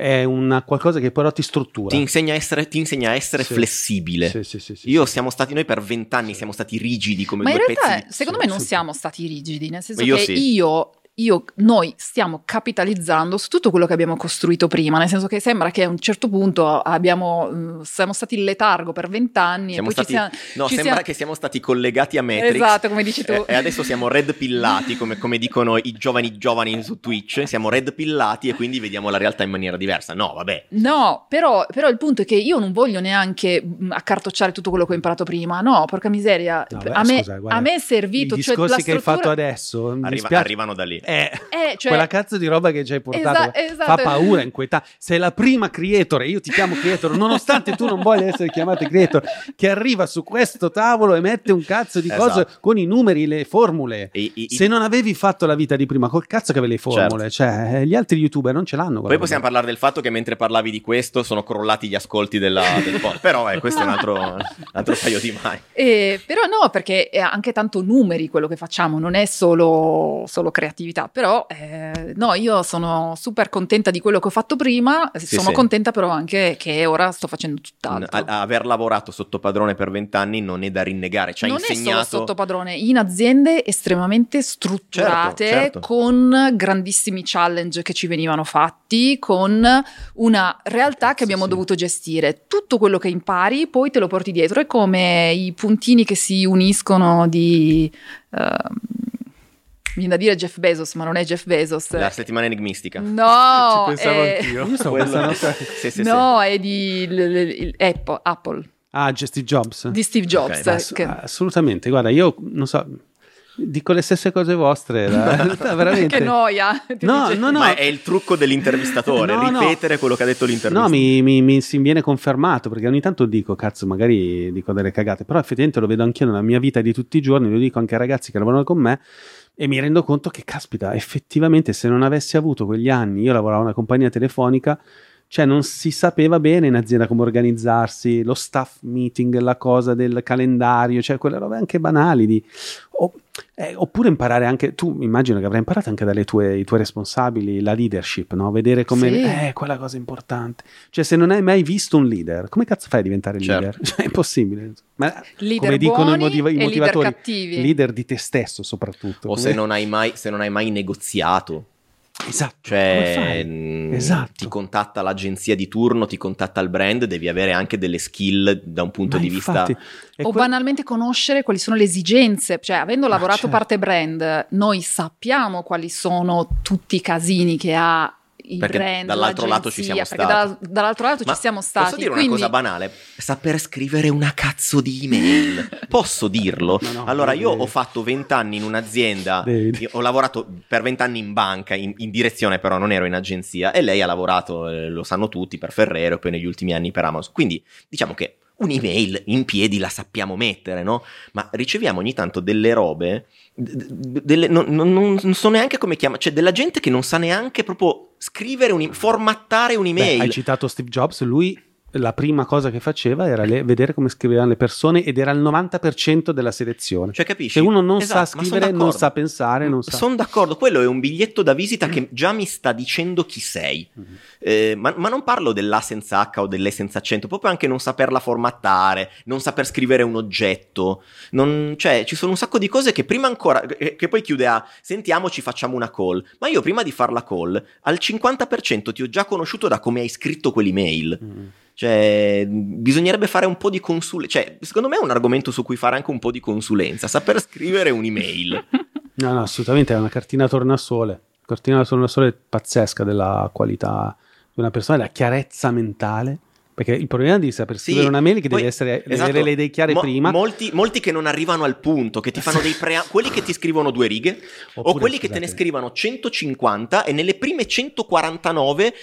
è una qualcosa che però ti struttura. ti, insegna a essere, ti insegna a essere Sì. flessibile. Sì, sì, sì, sì, Io sì. siamo stati, noi per vent'anni siamo stati rigidi come Ma in due realtà, pezzi. secondo sì, me, non sì. siamo stati rigidi, nel senso Io che sì. io io, noi stiamo capitalizzando su tutto quello che abbiamo costruito prima, nel senso che sembra che a un certo punto abbiamo, mm, siamo stati in letargo per vent'anni Siamo e poi stati- ci siamo... no, ci sembra siamo- che siamo stati collegati a Matrix. Esatto, come dici tu. Eh, E adesso siamo red pillati, come, come dicono i giovani giovani su Twitch. Siamo red pillati e quindi vediamo la realtà in maniera diversa. No, vabbè. No, però, però il punto è che io non voglio neanche mm, accartocciare tutto quello che ho imparato prima, no, porca miseria, No, beh, a, me, scusa, guarda, a me è servito, I cioè discorsi la che hai fatto struttura- adesso mi Arriva- spiace. arrivano da lì. Eh, Eh, cioè- quella cazzo di roba che ci hai portato Esa- esatto. fa paura, inquietante. Sei la prima creator, e io ti chiamo creator, nonostante tu non voglia essere chiamato creator, che arriva su questo tavolo e mette un cazzo di cose Esatto. con i numeri, le formule. E- i- Se non avevi fatto la vita di prima, col cazzo che avevi le formule, cioè eh, gli altri youtuber non ce l'hanno. Poi possiamo parlare del fatto che mentre parlavi di questo sono crollati gli ascolti della- del podcast. Però eh, questo è un altro, un altro paio di mani. Eh, però no, perché è anche tanto numeri quello che facciamo, non è solo, solo creatività. Però eh, no, io sono super contenta di quello che ho fatto prima, sono sì. contenta però anche che ora sto facendo tutt'altro. A- aver lavorato sotto padrone per vent'anni non è da rinnegare. Ci ha non insegnato. è solo sotto padrone, in aziende estremamente strutturate, Certo, certo. con grandissimi challenge che ci venivano fatti, con una realtà che abbiamo sì. dovuto gestire. Tutto quello che impari poi te lo porti dietro, è come i puntini che si uniscono di... ehm, mi viene da dire Jeff Bezos, ma non è Jeff Bezos. La settimana enigmistica. No, Ci pensavo è- anch'io. Io stavo pensando- sì, sì, no, è di l- l- il- Apple, Apple, Ah, Steve Jobs. di Steve Jobs. Ok, Ass- che- Assolutamente, guarda, io non so, dico le stesse cose vostre, la- veramente. che noia. No, dice- no, no. Ma è il trucco dell'intervistatore, No, no. ripetere quello che ha detto l'intervistatore. No, mi, mi, mi si viene confermato perché ogni tanto dico, cazzo, magari dico delle cagate, però effettivamente lo vedo anch'io nella mia vita di tutti i giorni, lo dico anche ai ragazzi che lavorano con me e mi rendo conto che, caspita, effettivamente se non avessi avuto quegli anni, io lavoravo in una compagnia telefonica, cioè non si sapeva bene in azienda come organizzarsi, lo staff meeting, la cosa del calendario, cioè quelle robe anche banali di... o- eh, oppure imparare anche, tu immagino che avrai imparato anche dai tuoi, i tuoi responsabili la leadership, no? Vedere come... Sì. Eh, quella cosa importante. Cioè se non hai mai visto un leader, come cazzo fai a diventare Certo. leader? Cioè è impossibile. Ma Leader come dicono i, buoni motiva- i e leader motivatori, cattivi. leader di te stesso soprattutto. O Come- se non hai mai, se non hai mai negoziato. Esatto. Cioè, mh, Esatto. ti contatta l'agenzia di turno, ti contatta il brand, devi avere anche delle skill da un punto Ma di infatti, vista. o que- banalmente conoscere quali sono le esigenze, cioè avendo lavorato certo. parte brand, noi sappiamo quali sono tutti i casini che ha il Perché brand, dall'altro lato ci siamo stati. dalla- dall'altro lato Ma ci siamo stati. Posso dire quindi- una cosa banale? Saper scrivere una cazzo di email. Posso dirlo? No, no, allora, io ho fatto vent'anni in un'azienda, ho lavorato per vent'anni in banca, in, in direzione però, non ero in agenzia, e lei ha lavorato, eh, lo sanno tutti, per Ferrero e poi negli ultimi anni per Amazon. Quindi diciamo che un'email in piedi la sappiamo mettere, no? Ma riceviamo ogni tanto delle robe, delle- non, non- non so neanche come chiamare, cioè della gente che non sa neanche proprio scrivere, un, formattare Beh, un'email. hai citato Steve Jobs, lui la prima cosa che faceva era le- vedere come scrivevano le persone ed era il 90% della selezione. Cioè, capisci? Se uno non Esatto, sa scrivere, non sa pensare, non sa... Sono d'accordo, quello è un biglietto da visita che già mi sta dicendo chi sei. Mhm. Eh, ma, ma non parlo dell'A senza H o dell'E senza accento, proprio anche non saperla formattare, non saper scrivere un oggetto. Non- cioè, ci sono un sacco di cose che prima ancora, che, poi chiude a sentiamoci, facciamo una call. Ma io prima di far la call, al 50% ti ho già conosciuto da come hai scritto quell'email. Mm. Cioè, bisognerebbe fare un po' di consulenza. Cioè, secondo me è un argomento su cui fare anche un po' di consulenza. Saper scrivere un'email. No, no, assolutamente è una cartina tornasole. Cartina tornasole pazzesca della qualità di una persona, della chiarezza mentale. Perché il problema di saper Sì, scrivere una mail è che poi- devi, essere, esatto, avere le idee chiare mo- prima. Molti, molti che non arrivano al punto, che ti fanno dei pre... quelli che ti scrivono due righe, o Oppure, quelli che te ne scusate, scrivono 150 e nelle prime 149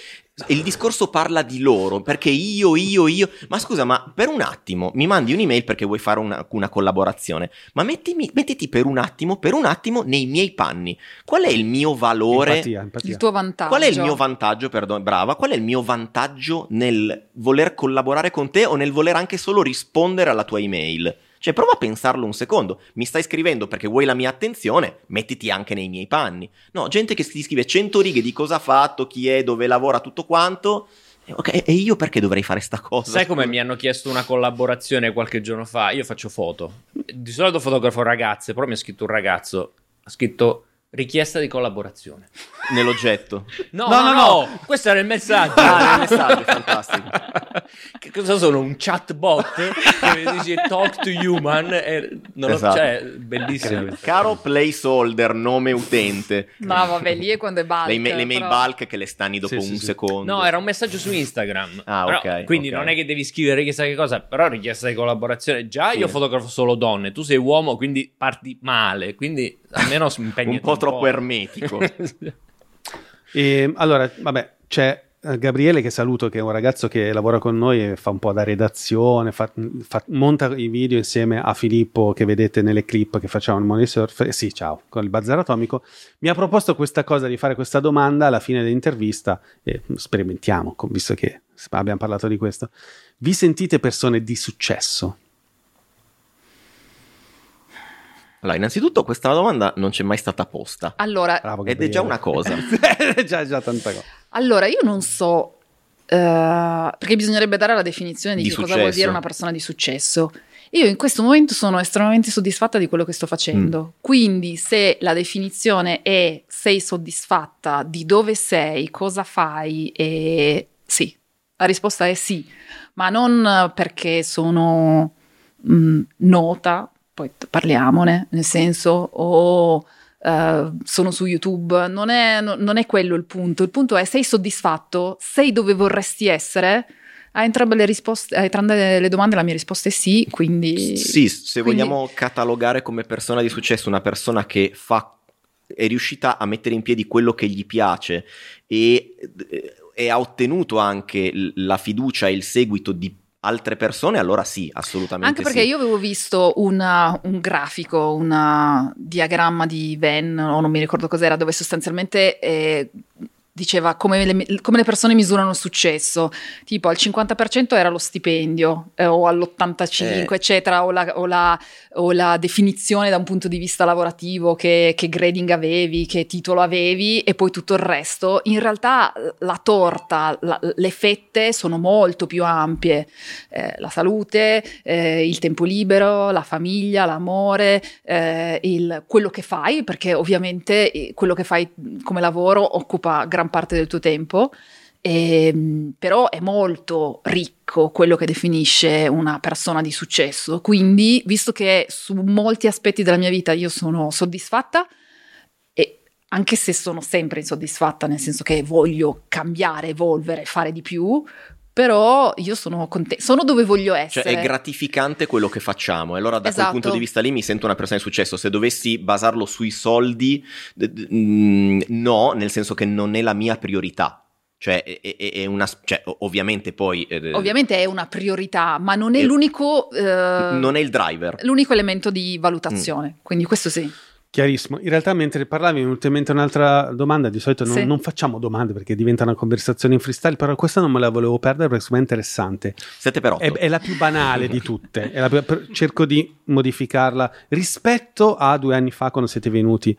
il discorso parla di loro, perché io, io, io... Ma scusa, ma per un attimo mi mandi un'email perché vuoi fare una, una collaborazione, ma mettimi- mettiti per un attimo, per un attimo nei miei panni. Qual è il mio valore... Empatia, empatia. il tuo vantaggio. Qual è il mio vantaggio, perdono, brava, qual è il mio vantaggio nel voler collaborare con te o nel voler anche solo rispondere alla tua email? Cioè, prova a pensarlo un secondo. Mi stai scrivendo perché vuoi la mia attenzione? Mettiti anche nei miei panni. No, gente che ti scrive 100 righe di cosa ha fatto, chi è, dove lavora, tutto quanto. E Ok, e io perché dovrei fare sta cosa? Sai come mi hanno chiesto una collaborazione qualche giorno fa? Io faccio foto. Di solito fotografo ragazze, però mi ha scritto un ragazzo. Ha scritto richiesta di collaborazione. Nell'oggetto. No, No, no, no, no, questo era il messaggio. Ah, nel messaggio, fantastico. Che cosa sono? Un chatbot che dice talk to human? E non lo- Esatto. cioè, bellissimo. Caro placeholder, nome utente. No, vabbè, lì è quando è bulk. Le, email- le mail però- bulk che le stani dopo Sì, un sì. secondo. No, era un messaggio su Instagram. Ah, Però, ok, Quindi ok. non è che devi scrivere chissà che cosa, però richiesta di collaborazione. Già Sì. io fotografo solo donne, tu sei uomo, quindi parti male. Quindi almeno impegni un po' troppo ermetico. E, allora, vabbè, c'è eh, Gabriele che saluto, che è un ragazzo che lavora con noi e fa un po' da redazione, fa- fa- monta i video insieme a Filippo che vedete nelle clip che facciamo in Money Surf. Eh, sì, ciao, con il Bazar Atomico. Mi ha proposto questa cosa di fare questa domanda alla fine dell'intervista e sperimentiamo, visto che abbiamo parlato di questo. Vi sentite persone di successo? Allora, innanzitutto questa domanda non c'è mai stata posta. Allora, Bravo, Ed è già una cosa. è già, già tanta cosa. allora, io non so, eh, perché bisognerebbe dare la definizione di, Di che cosa vuol dire una persona di successo. Io in questo momento sono estremamente soddisfatta di quello che sto facendo. Mm. Quindi, se la definizione è sei soddisfatta di dove sei, cosa fai, e sì, la risposta è sì, ma non perché sono mh, nota, poi parliamone, nel senso, o eh, sono su YouTube, non è, no- non è quello il punto. Il punto è sei soddisfatto, sei dove vorresti essere. A entrambe le, risposte, a entrambe le domande la mia risposta è sì, quindi... Sì, se quindi- vogliamo catalogare come persona di successo una persona che fa è riuscita a mettere in piedi quello che gli piace e, e ha ottenuto anche la fiducia e il seguito di altre persone, allora sì, assolutamente Anche perché sì. io avevo visto una- un grafico, un diagramma di Venn, o non mi ricordo cos'era, dove sostanzialmente eh, diceva come le, come le persone misurano il successo. Tipo al 50% era lo stipendio, eh, o all'85%, Eh. eccetera, o la, o la- o la definizione da un punto di vista lavorativo, che, che grading avevi, che titolo avevi, e poi tutto il resto. In realtà la torta, la- le fette sono molto più ampie eh, la salute, eh, il tempo libero, la famiglia, l'amore, eh, il- quello che fai, perché ovviamente eh, quello che fai come lavoro occupa gran parte del tuo tempo. Ehm, però è molto ricco quello che definisce una persona di successo. Quindi, visto che su molti aspetti della mia vita io sono soddisfatta, e anche se sono sempre insoddisfatta, nel senso che voglio cambiare, evolvere, fare di più, però io sono contenta, sono dove voglio Cioè essere. è gratificante quello che facciamo e allora da Esatto. quel punto di vista lì mi sento una persona di successo. Se dovessi basarlo sui soldi, mm, no, nel senso che non è la mia priorità. Cioè, è, è- è una, cioè, ovviamente poi... eh, Ovviamente è una priorità, ma non è Eh, l'unico, eh, Non è il driver. l'unico elemento di valutazione. Quindi questo sì. Chiarissimo. In realtà, mentre parlavi, mi è venuta in mente un'altra domanda. Di solito non, Sì. non facciamo domande perché diventa una conversazione in freestyle, però questa non me la volevo perdere perché secondo me è interessante. 7 per 8. È, è la più banale di tutte. È la più- per- cerco di modificarla rispetto a due anni fa quando siete venuti.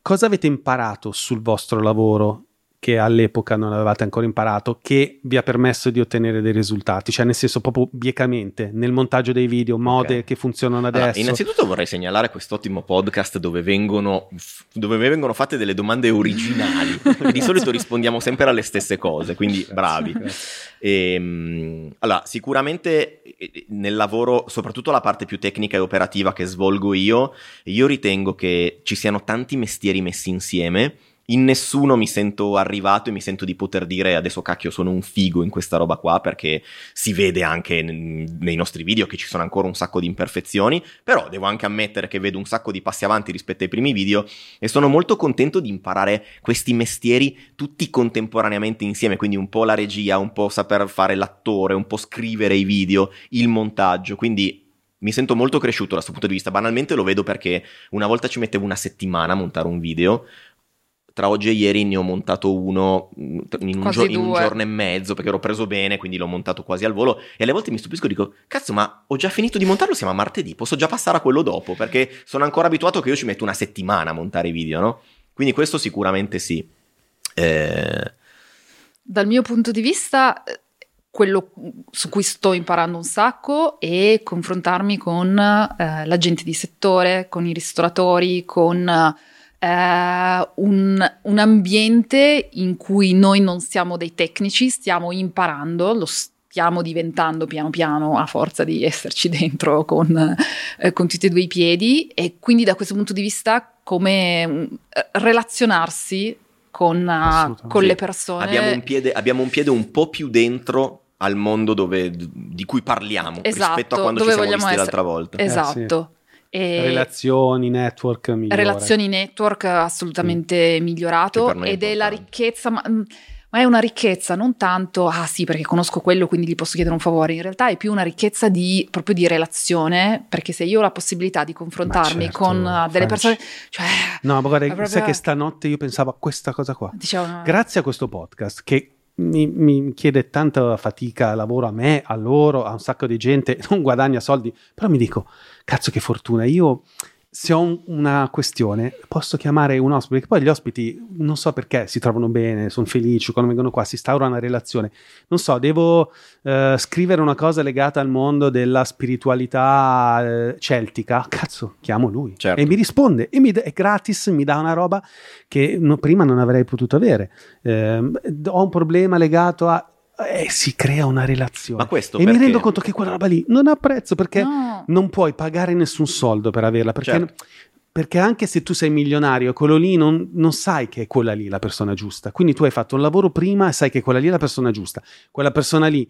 Cosa avete imparato sul vostro lavoro che all'epoca non avevate ancora imparato, che vi ha permesso di ottenere dei risultati? Cioè, nel senso, proprio biecamente, nel montaggio dei video, mode Ok. che funzionano Allora, adesso. innanzitutto vorrei segnalare quest'ottimo podcast dove vengono, dove vengono fatte delle domande originali. perché di solito rispondiamo sempre alle stesse cose, quindi bravi. Ehm, allora, sicuramente eh, nel lavoro, soprattutto la parte più tecnica e operativa che svolgo io, io ritengo che ci siano tanti mestieri messi insieme. In nessuno mi sento arrivato e mi sento di poter dire adesso cacchio sono un figo in questa roba qua perché si vede anche nei nostri video che ci sono ancora un sacco di imperfezioni, però devo anche ammettere che vedo un sacco di passi avanti rispetto ai primi video e sono molto contento di imparare questi mestieri tutti contemporaneamente insieme, quindi un po' la regia, un po' saper fare l'attore, un po' scrivere i video, il montaggio, quindi mi sento molto cresciuto da questo punto di vista. Banalmente lo vedo perché una volta ci mettevo una settimana a montare un video. Tra oggi e ieri ne ho montato uno mm, in un, gio- in un giorno e mezzo perché ero preso bene, quindi l'ho montato quasi al volo. E alle volte mi stupisco e dico: Cazzo, ma ho già finito di montarlo? Siamo a martedì, posso già passare a quello dopo perché sono ancora abituato che io ci metto una settimana a montare i video, no? Quindi questo sicuramente sì. Eh, Dal mio punto di vista, eh, quello su cui sto imparando un sacco è confrontarmi con eh, la gente di settore, con i ristoratori, con eh, un, un ambiente in cui noi non siamo dei tecnici, stiamo imparando, lo stiamo diventando piano piano a forza di esserci dentro con, eh, con tutti e due i piedi e quindi da questo punto di vista come mm, relazionarsi con, uh, con Sì. le persone. Abbiamo un, piede, abbiamo un piede un po' più dentro al mondo dove- di cui parliamo Esatto, rispetto a quando dove ci siamo visti essere. l'altra volta. Eh, Esatto. E- Relazioni, network, migliore. relazioni network assolutamente migliorato Che per noi è ed è la importante. ricchezza, ma, mm, ma è una ricchezza non tanto, ah sì perché conosco quello quindi gli posso chiedere un favore, in realtà è più una ricchezza di, proprio di relazione perché se io ho la possibilità di confrontarmi certo, con uh, delle persone, cioè No, ma guarda, proprio- sai che stanotte io pensavo a questa cosa qua. diciamo, Grazie a questo podcast che mi, mi chiede tanta fatica, lavoro a me, a loro, a un sacco di gente, non guadagna soldi, però mi dico, cazzo che fortuna, io se ho un- una questione posso chiamare un ospite, perché poi gli ospiti non so perché si trovano bene, sono felici, quando vengono qua si instaura una relazione, non so, devo eh, scrivere una cosa legata al mondo della spiritualità eh, celtica, cazzo, chiamo lui Certo. e mi risponde e mi d- è gratis, mi dà una roba che no- prima non avrei potuto avere. Ehm, ho un problema legato a... E si crea una relazione. Ma questo e mi perché- rendo conto che quella roba lì non ha prezzo perché no. non puoi pagare nessun soldo per averla. Perché, Certo. perché anche se tu sei milionario, quello lì non, non sai che è quella lì la persona giusta. Quindi tu hai fatto un lavoro prima e sai che quella lì è la persona giusta. Quella persona lì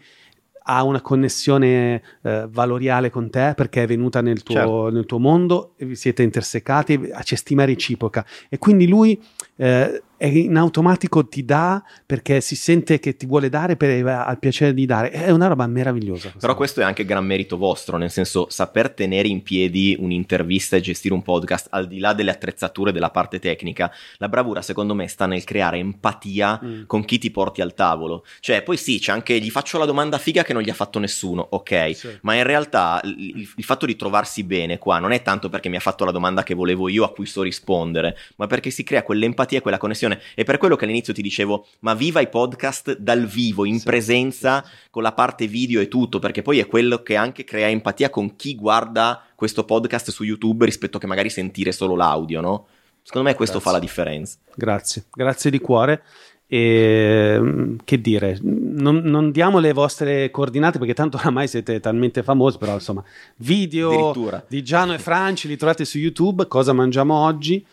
ha una connessione eh, valoriale con te perché è venuta nel tuo, Certo. nel tuo mondo, e vi siete intersecati, c'è stima reciproca e quindi lui eh, è in automatico ti dà perché si sente che ti vuole dare per, ha il piacere di dare. È una roba meravigliosa. Però questo è anche gran merito vostro, nel senso saper tenere in piedi un'intervista e gestire un podcast, al di là delle attrezzature della parte tecnica, la bravura secondo me sta nel creare empatia Mm. con chi ti porti al tavolo. Cioè, poi sì, c'è anche gli faccio la domanda figa che non gli ha fatto nessuno, ok, Sì. ma in realtà il, il- il fatto di trovarsi bene qua non è tanto perché mi ha fatto la domanda che volevo io a cui so rispondere, ma perché si crea quell'empatia e quella connessione. E per quello che all'inizio ti dicevo, ma viva i podcast dal vivo, in Sì, presenza, sì, sì. con la parte video e tutto, perché poi è quello che anche crea empatia con chi guarda questo podcast su YouTube rispetto che magari sentire solo l'audio, no? Secondo me questo Grazie. fa la differenza. Grazie, grazie di cuore. E mm, che dire, non, non diamo le vostre coordinate perché tanto oramai siete talmente famosi, però insomma, video di Giano e Franci li trovate su YouTube, cosa mangiamo oggi?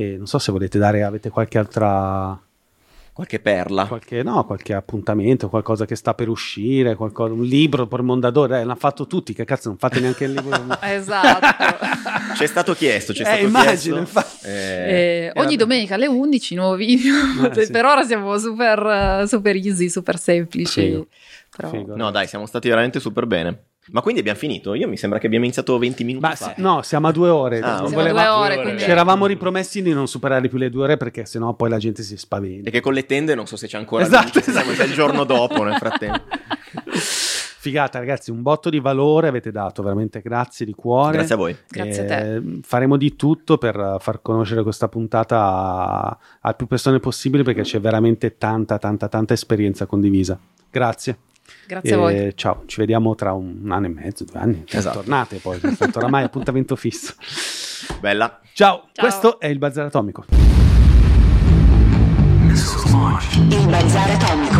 E non so se volete dare, avete qualche altra, Qualche perla. qualche, no, qualche appuntamento, qualcosa che sta per uscire, qualcosa, un libro per Mondadori, eh, l'hanno fatto tutti, che cazzo non fate neanche il libro? Esatto. C'è stato chiesto, c'è Eh, stato immagino, chiesto. infatti. Eh, Eh, ogni vabbè. domenica alle 11 nuovo video. Eh, sì. per ora siamo super, super easy, super semplici. Figo. Però- Figo. No, dai, siamo stati veramente super bene. Ma quindi abbiamo finito? Io mi sembra che abbiamo iniziato 20 minuti Ma fa. no, siamo a due ore. Ah. Siamo a voleva- due ore, quindi... Ci eravamo ripromessi di non superare più le due ore perché sennò poi la gente si spaventa. E che con le tende non so se c'è ancora Esatto, se siamo già il giorno dopo nel frattempo. Figata, ragazzi, un botto di valore avete dato, veramente grazie di cuore. Grazie a voi. Grazie a te. Eh, Faremo di tutto per far conoscere questa puntata a, a più persone possibile perché c'è veramente tanta, tanta, tanta esperienza condivisa. Grazie. Grazie a voi. E Ciao, ci vediamo tra un anno e mezzo, due anni. Esatto. Tornate poi, tanto oramai appuntamento fisso. Bella. Ciao, Ciao. questo è il Bazar Atomico. Il bazar atomico.